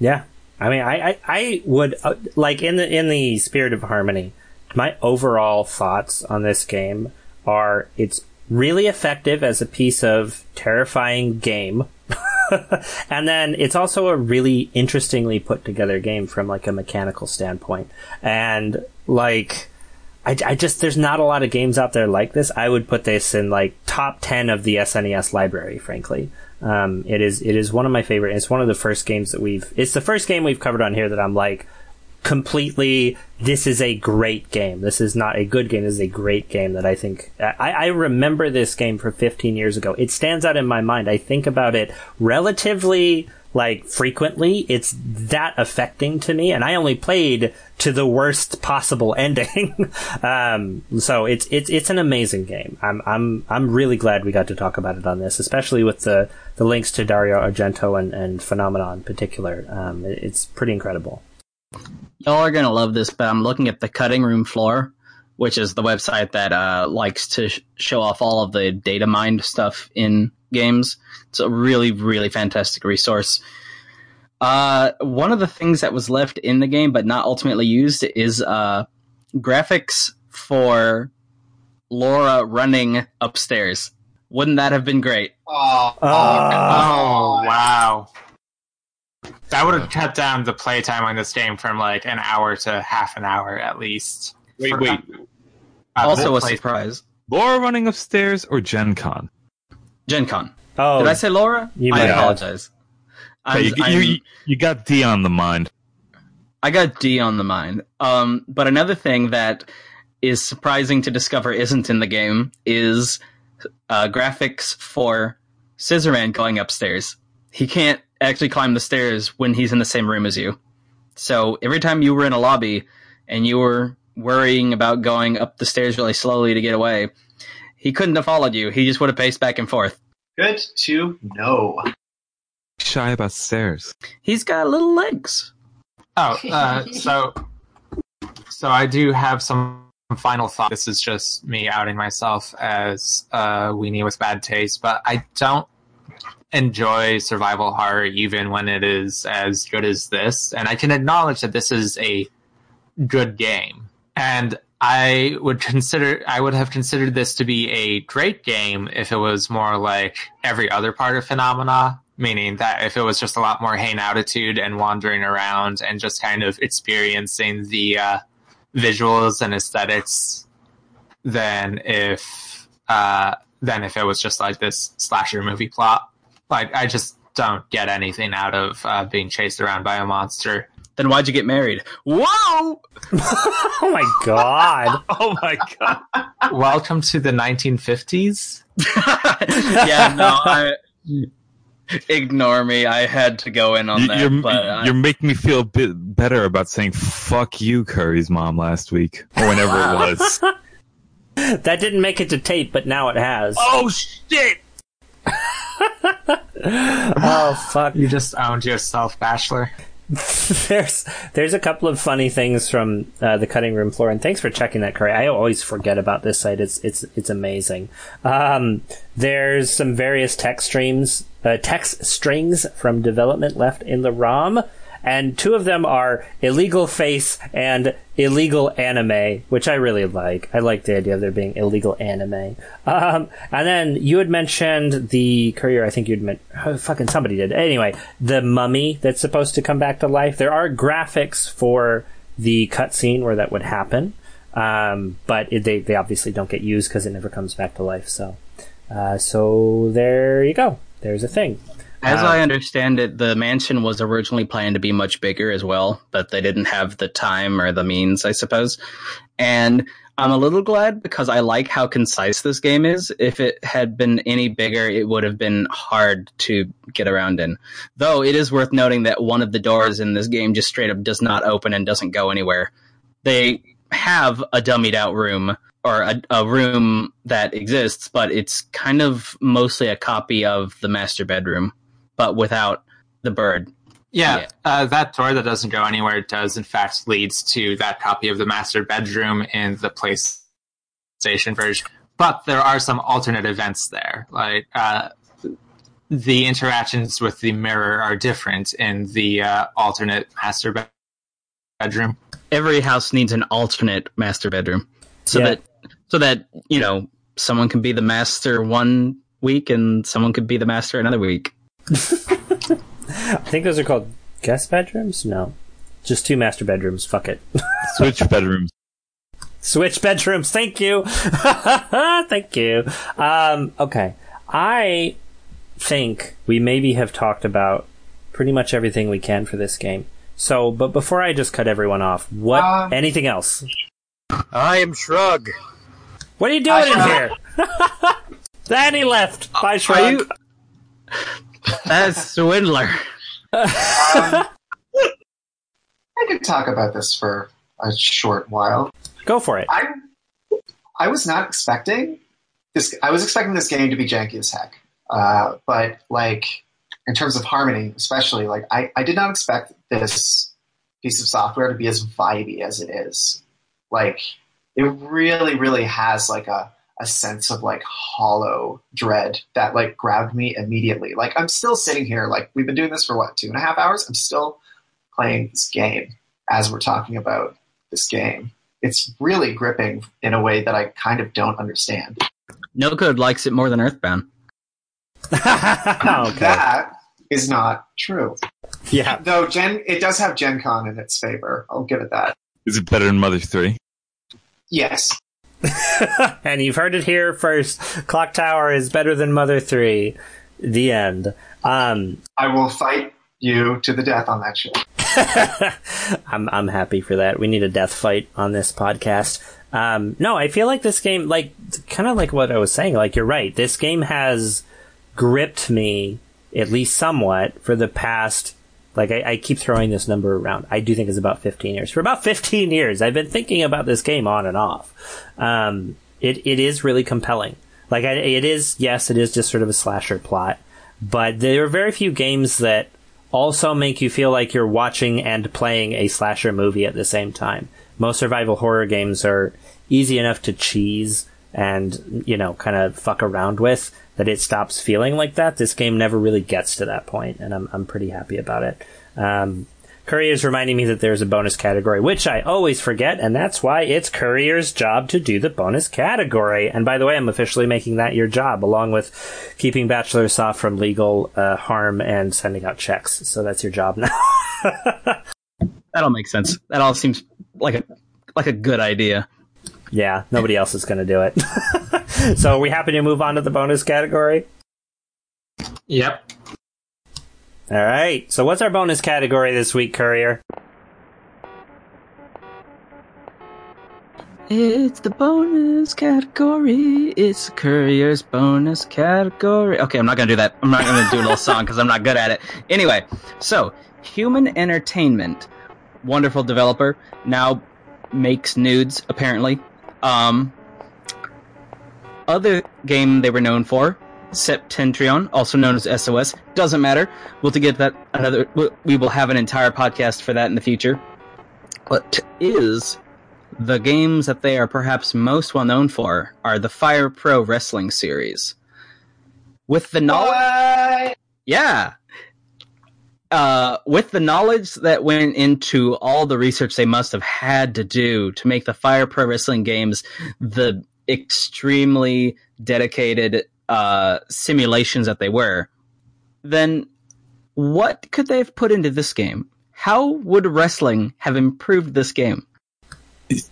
Yeah, I mean, I I, I would uh, like in the in the spirit of harmony. My overall thoughts on this game are it's really effective as a piece of terrifying game. and then it's also a really interestingly put together game from like a mechanical standpoint. And like, I, I just, there's not a lot of games out there like this. I would put this in like top 10 of the SNES library, frankly. Um, it is, it is one of my favorite. It's one of the first games that we've, it's the first game we've covered on here that I'm like, completely this is a great game. This is not a good game. This is a great game that i think I, I remember this game from 15 years ago. It stands out in my mind. I think about it relatively like frequently. It's that affecting to me and i only played to the worst possible ending. Um, so it's it's it's an amazing game. I'm i'm i'm really glad we got to talk about it on this especially with the the links to dario argento and and phenomena in particular. Um, it, it's pretty incredible Y'all are gonna love this, but I'm looking at the cutting room floor, which is the website that uh, likes to sh- show off all of the data mined stuff in games. It's a really, really fantastic resource. Uh, one of the things that was left in the game but not ultimately used is uh, graphics for Laura running upstairs. Wouldn't that have been great? Oh, Oh wow. That would have cut down the playtime on this game from like an hour to half an hour at least. Wait, For- wait. uh, also a surprise. Laura running upstairs or Jen Con? Jen Con. oh Did I say Laura? you I might have. apologize. Hey, you, you, you got D on the mind. I got D on the mind. Um, but another thing that is surprising to discover isn't in the game is uh, graphics for Scissorman going upstairs. He can't actually climb the stairs when he's in the same room as you. So every time you were in a lobby and you were worrying about going up the stairs really slowly to get away, he couldn't have followed you. He just would have paced back and forth. good to know. Shy about stairs. He's got little legs. Oh, uh, so so I do have some final thought. This is just me outing myself as a weenie with bad taste, but I don't enjoy survival horror even when it is as good as this. And I can acknowledge that this is a good game. And I would consider I would have considered this to be a great game if it was more like every other part of Phenomena, meaning that if it was just a lot more hang altitude and wandering around and just kind of experiencing the uh, visuals and aesthetics than if uh, than if it was just like this slasher movie plot. Like I just don't get anything out of uh, being chased around by a monster. Then why'd you get married? Whoa! oh my god Oh my god. Welcome to the 1950s. yeah, no, I, ignore me. I had to go in on You- that. You're, but I- you're making me feel a bit better about saying "fuck you," Curry's mom last week or whenever it was. that didn't make it to tape but now it has oh shit! oh fuck You just owned yourself, Bachelor. there's there's a couple of funny things from uh, the cutting room floor, and thanks for checking that, Curry. I always forget about this site. It's it's it's amazing. Um, there's some various text streams, uh, text strings from development left in the ROM, and two of them are illegal face and illegal anime, which I really like. I like the idea of there being illegal anime. Um, and then you had mentioned the courier. I think you'd meant oh, fucking somebody did. Anyway, the mummy that's supposed to come back to life. There are graphics for the cutscene where that would happen, um, but it, they they obviously don't get used because it never comes back to life. So, uh, so there you go. There's a thing. As Uh, I understand it, the mansion was originally planned to be much bigger as well, but they didn't have the time or the means, I suppose. And I'm a little glad because I like how concise this game is. If it had been any bigger, it would have been hard to get around in. Though it is worth noting that one of the doors in this game just straight up does not open and doesn't go anywhere. They have a dummied out room or a, a room that exists, but it's kind of mostly a copy of the master bedroom but without the bird. Yeah, Yeah. Uh, that door that doesn't go anywhere does in fact leads to that copy of the master bedroom in the PlayStation version. But there are some alternate events there, like uh, the interactions with the mirror are different in the uh, alternate master be- bedroom. Every house needs an alternate master bedroom, so Yeah. that so that you know someone can be the master one week and someone could be the master another week. I think those are called guest bedrooms. No, just two master bedrooms. Fuck it. Switch bedrooms. Switch bedrooms. Thank you. Thank you. Um, okay. I think we maybe have talked about pretty much everything we can for this game. So, but before I just cut everyone off, what? Um, anything else? I am Shrug. What are you doing in Shrug. here? then he left. Bye, Are Shrug. You? That's Swindler. I could talk about this for a short while. Go for it. I I was not expecting this. I was expecting this game to be janky as heck, uh, but like in terms of harmony, especially like I, I did not expect this piece of software to be as vibey as it is. Like it really, really has like a a sense of like hollow dread that like grabbed me immediately. Like I'm still sitting here, like we've been doing this for what two and a half hours. I'm still playing this game as we're talking about this game. It's really gripping in a way that I kind of don't understand. Noko likes it more than Earthbound. okay. That is not true. Yeah. Though Jen, it does have Jen Con in its favor. I'll give it that. Is it better than Mother 3? Yes. and you've heard it here first. Clock Tower is better than Mother 3. The end. Um, I will fight you to the death on that shit. I'm I'm happy for that. We need a death fight on this podcast. Um, no, I feel like this game, like kind of like what I was saying. Like you're right. This game has gripped me at least somewhat for the past. Like I, I keep throwing this number around. I do think it's about 15 years. For about 15 years, I've been thinking about this game on and off. Um, it it is really compelling. Like I, it is, yes, it is just sort of a slasher plot, but there are very few games that also make you feel like you're watching and playing a slasher movie at the same time. Most survival horror games are easy enough to cheese and, you know, kind of fuck around with that it stops feeling like that. This game never really gets to that point, and I'm, I'm pretty happy about it. Um, Courier's reminding me that there's a bonus category, which I always forget, and that's why it's Courier's job to do the bonus category. And by the way, I'm officially making that your job, along with keeping Bachelor Soft from legal uh, harm and sending out checks. So that's your job now. That all makes sense. That all seems like a like a good idea. yeah, nobody else is going to do it. so are we happy to move on to the bonus category? Yep. All right. So what's our bonus category this week, Courier? It's the bonus category. It's Courier's bonus category. Okay, I'm not gonna do that. I'm not gonna do a little song because I'm not good at it. Anyway, so Human Entertainment, wonderful developer, now makes nudes apparently. Um, other game they were known for, Septentrion, also known as SOS, doesn't matter. We'll to get that another. We will have an entire podcast for that in the future. What is the games that they are perhaps most well known for are the Fire Pro Wrestling series. With the knowledge, What? yeah, uh, with the knowledge that went into all the research they must have had to do to make the Fire Pro Wrestling games the extremely dedicated uh, simulations that they were, then what could they have put into this game? How would wrestling have improved this game?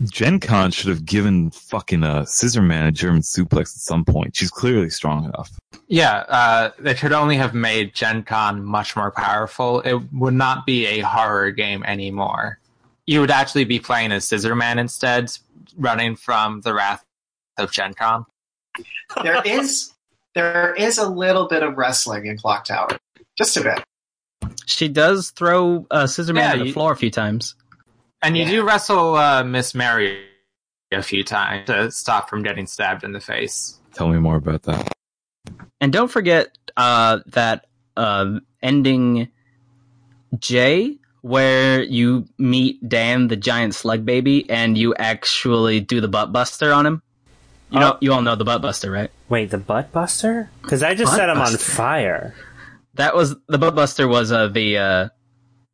Jen Con should have given fucking uh, Scissor Man a German suplex at some point. She's clearly strong enough. Yeah, uh, they should only have made Jen Con much more powerful. It would not be a horror game anymore. You would actually be playing as Scissor Man instead, running from the wrath of Jen Con. There is there is a little bit of wrestling in Clock Tower, just a bit. She does throw uh, Scissor Man Yeah, to the you- floor a few times. And you Yeah. do wrestle uh, Miss Mary a few times to stop from getting stabbed in the face. Tell me more about that. And don't forget uh, that uh, ending J, where you meet Dan, the giant slug baby, and you actually do the butt buster on him. You know, Oh. you all know the butt buster, right? Wait, the butt buster? Because I just Butt set him on fire. That was the butt buster was uh, the uh,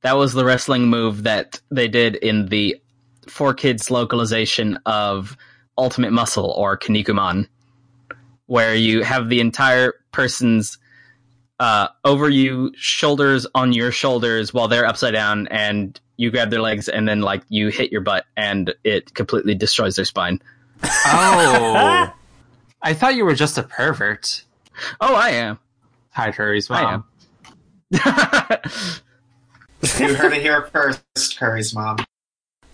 that was the wrestling move that they did in the 4Kids localization of Ultimate Muscle or Kinnikuman, where you have the entire person's uh, over you, shoulders on your shoulders while they're upside down, and you grab their legs, and then like you hit your butt, and it completely destroys their spine. Oh, I thought you were just a pervert. Oh, I am. Hi, Curry's I mom. am. You heard it here first, Curry's mom.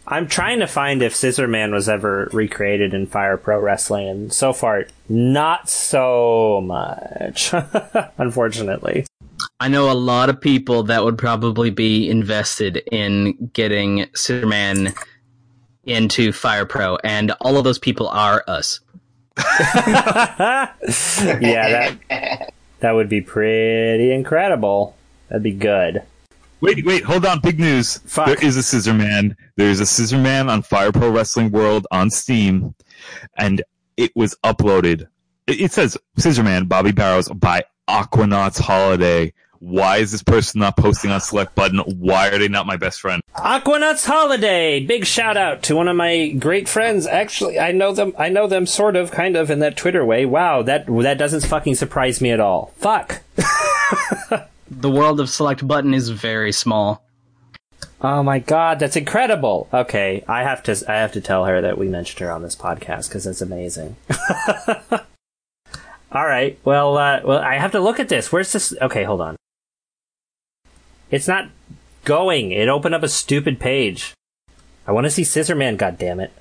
I'm trying to find if Scissor Man was ever recreated in Fire Pro Wrestling, and so far, not so much. Unfortunately. I know a lot of people that would probably be invested in getting Scissor Man into Fire Pro, and all of those people are us. yeah, that that would be pretty incredible. That'd be good. Wait, wait, hold on. Big news. Fuck. There is a Scissor Man. There's a Scissor Man on Fire Pro Wrestling World on Steam, and it was uploaded. It, it says Scissor Man Bobby Barrows by Aquanauts Holiday. Why is this person not posting on Select Button? Why are they not my best friend? Aquanuts Holiday. Big shout out to one of my great friends. Actually, I know them. I know them sort of, kind of, in that Twitter way. Wow, that that doesn't fucking surprise me at all. Fuck. The world of Select Button is very small. Oh my god, that's incredible. Okay, I have to I have to tell her that we mentioned her on this podcast because that's amazing. All right, well, uh, well, I have to look at this. Where's this? Okay, hold on. It's not going. It opened up a stupid page. I want to see Scissor Man. God damn it!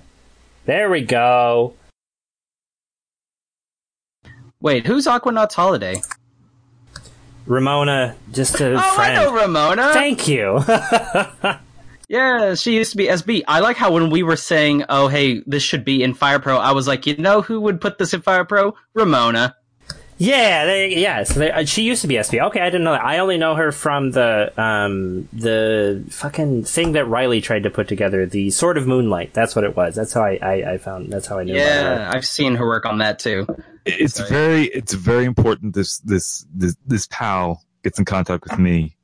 There we go. Wait, who's Aquanauts Holiday? Ramona, just a Oh, I friend. know Ramona. Thank you. Yeah, she used to be SB. I like how when we were saying, "Oh, hey, this should be in Fire Pro," I was like, "You know who would put this in Fire Pro? Ramona." Yeah, they, yes, they, uh, she used to be SB. Okay, I didn't know that. I only know her from the um the fucking thing that Riley tried to put together, the Sword of Moonlight. That's what it was. That's how I I, I found. That's how I knew. about her. Yeah, I've seen her work on that too. It's Sorry. very, it's very important. This, this, this, this pal gets in contact with me.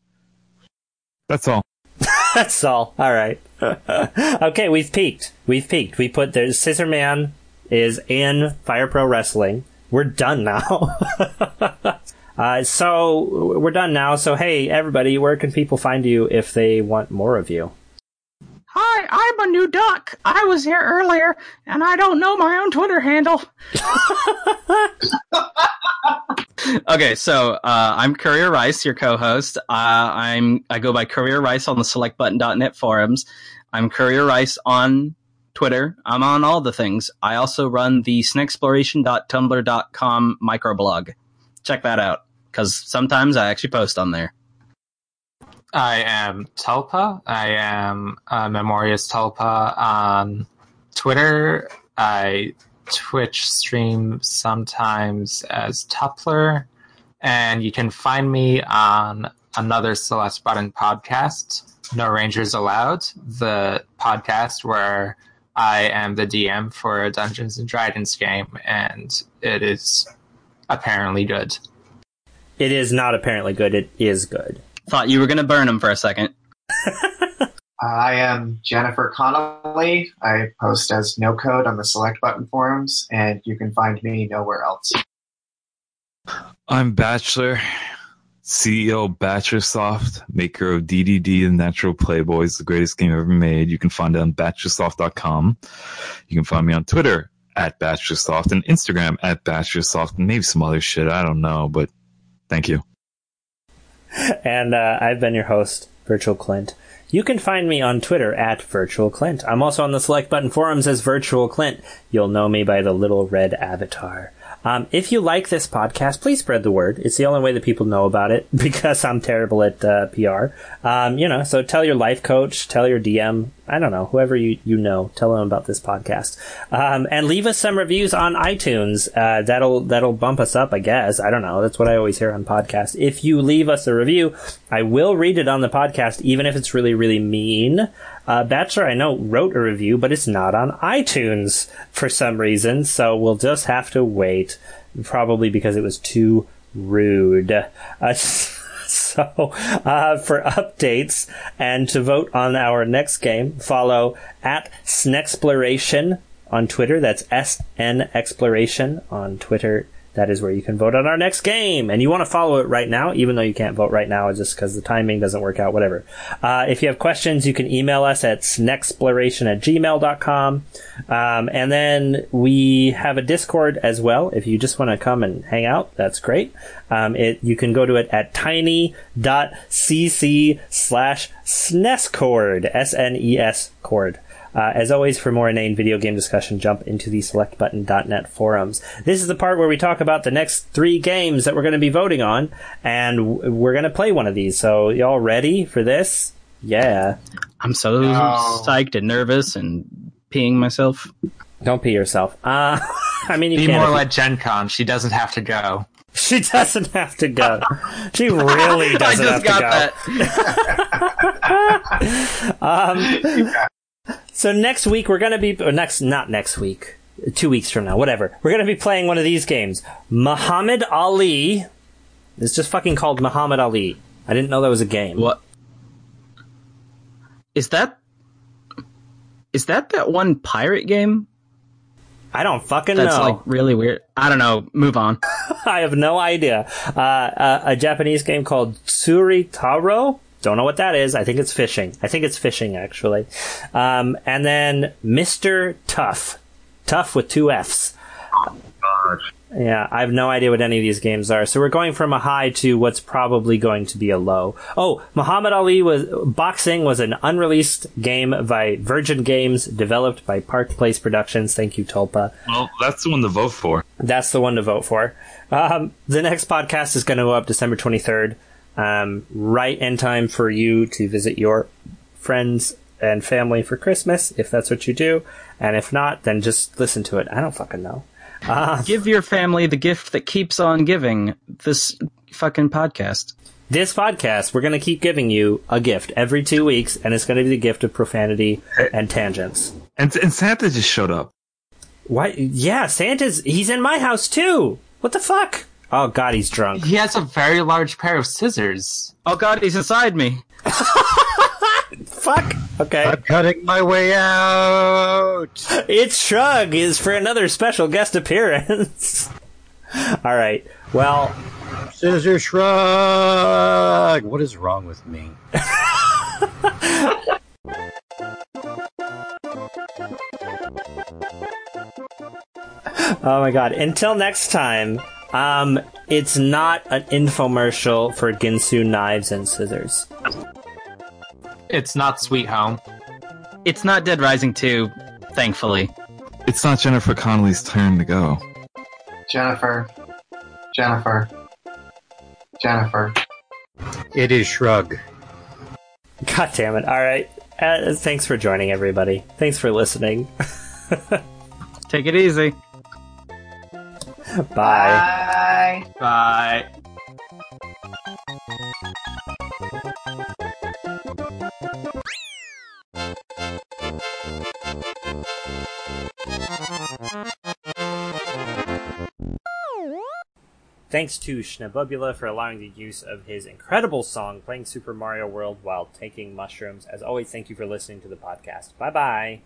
That's all. That's all. All right. okay, we've peaked. We've peaked. We put there's Scissor Man is in Fire Pro Wrestling. We're done now. uh, so we're done now. So hey, everybody, where can people find you if they want more of you? Hi, I'm a new duck. I was here earlier, and I don't know my own Twitter handle. okay, so uh, I'm Courier Rice, your co-host. Uh, I'm I go by Courier Rice on the SelectButton.net forums. I'm Courier Rice on Twitter. I'm on all the things. I also run the snexploration.tumblr.com microblog. Check that out because sometimes I actually post on there. I am Tulpa. I am uh, Memorious Tulpa on Twitter. I Twitch stream sometimes as Tupler. And you can find me on another Select Button podcast, No Rangers Allowed, the podcast where I am the DM for a Dungeons and Dragons game, and it is apparently good. It is not apparently good. It is good. Thought you were gonna burn him for a second. I am Jennifer Connelly. I post as Noko on the Select Button forums, and you can find me nowhere else. I'm Bachelor, CEO of Bachelor maker of DDD and Natural Playboys, the greatest game ever made. You can find it on bachelorsoft.com. You can find me on Twitter at bachelorsoft and Instagram at bachelorsoft and maybe some other shit. I don't know, but thank you. And uh, I've been your host, Virtual Clint. You can find me on Twitter at Virtual Clint. I'm also on the Select Button forums as Virtual Clint. You'll know me by the little red avatar. Um, if you like this podcast, please spread the word. It's the only way that people know about it because I'm terrible at uh, PR. Um, you know, so tell your life coach, tell your DM, I don't know, whoever you, you know, tell them about this podcast. Um, and leave us some reviews on iTunes. Uh, that'll, that'll bump us up, I guess. I don't know. That's what I always hear on podcasts. If you leave us a review, I will read it on the podcast, even if it's really, really mean. Uh, Bachelor, I know, wrote a review, but it's not on iTunes for some reason, so we'll just have to wait. Probably because it was too rude. Uh, so, uh, for updates and to vote on our next game, follow at Snexploration on Twitter. That's SN Exploration on Twitter. That is where you can vote on our next game. And you want to follow it right now, even though you can't vote right now just because the timing doesn't work out, whatever. Uh, if you have questions, you can email us at snexploration at gmail.com. Um, and then we have a Discord as well. If you just want to come and hang out, that's great. Um, it, you can go to it at tiny.cc slash snescord, S-N-E-S cord. Uh, as always, for more inane video game discussion, jump into the selectbutton.net forums. This is the part where we talk about the next three games that we're going to be voting on, and w- we're going to play one of these. So, y'all ready for this? Yeah. I'm so No. psyched and nervous and peeing myself. Don't pee yourself. Uh, I mean, you Be can. more like Jen Con. She doesn't have to go. She doesn't have to go. She really doesn't I have just to got go. that. Um, so next week we're gonna be or next not next week, two weeks from now, whatever. We're gonna be playing one of these games. Muhammad Ali. It's just fucking called Muhammad Ali. I didn't know that was a game. What is that? Is that that one pirate game I don't fucking that's know. That's like really weird? I don't know. Move on. I have no idea. Uh, uh, a Japanese game called Tsuri Taro. Don't know what that is. I think it's fishing. I think it's fishing actually. Um, and then Mr. Tough. Tough with two F's. Yeah, I have no idea what any of these games are. So we're going from a high to what's probably going to be a low. Oh, Muhammad Ali was boxing was an unreleased game by Virgin Games, developed by Park Place Productions. Thank you, Tulpa. Well, that's the one to vote for. That's the one to vote for. Um, the next podcast is going to go up December 23rd, um, right in time for you to visit your friends and family for Christmas, if that's what you do. And if not, then just listen to it. I don't fucking know. Uh, Give your family the gift that keeps on giving. This fucking podcast. this podcast, we're going to keep giving you a gift every two weeks, and it's going to be the gift of profanity and tangents. And, and Santa just showed up. Why? Yeah, Santa's, he's in my house too. What the fuck? Oh god, he's drunk. He has a very large pair of scissors. Oh god, he's inside me. Fuck. Okay. I'm cutting my way out. It's Shrug is for another special guest appearance. All right. Well, Scissor shrug. What is wrong with me? oh my god. Until next time, um, it's not an infomercial for Ginsu knives and scissors. It's not Sweet Home. It's not Dead Rising 2, thankfully. It's not Jennifer Connelly's turn to go. Jennifer. Jennifer. Jennifer. It is shrug. God damn it. All right. Uh, thanks for joining, everybody. Thanks for listening. Take it easy. Bye. Bye. Bye. Thanks to Schnabubula for allowing the use of his incredible song playing Super Mario World while taking mushrooms. As always, thank you for listening to the podcast. Bye bye.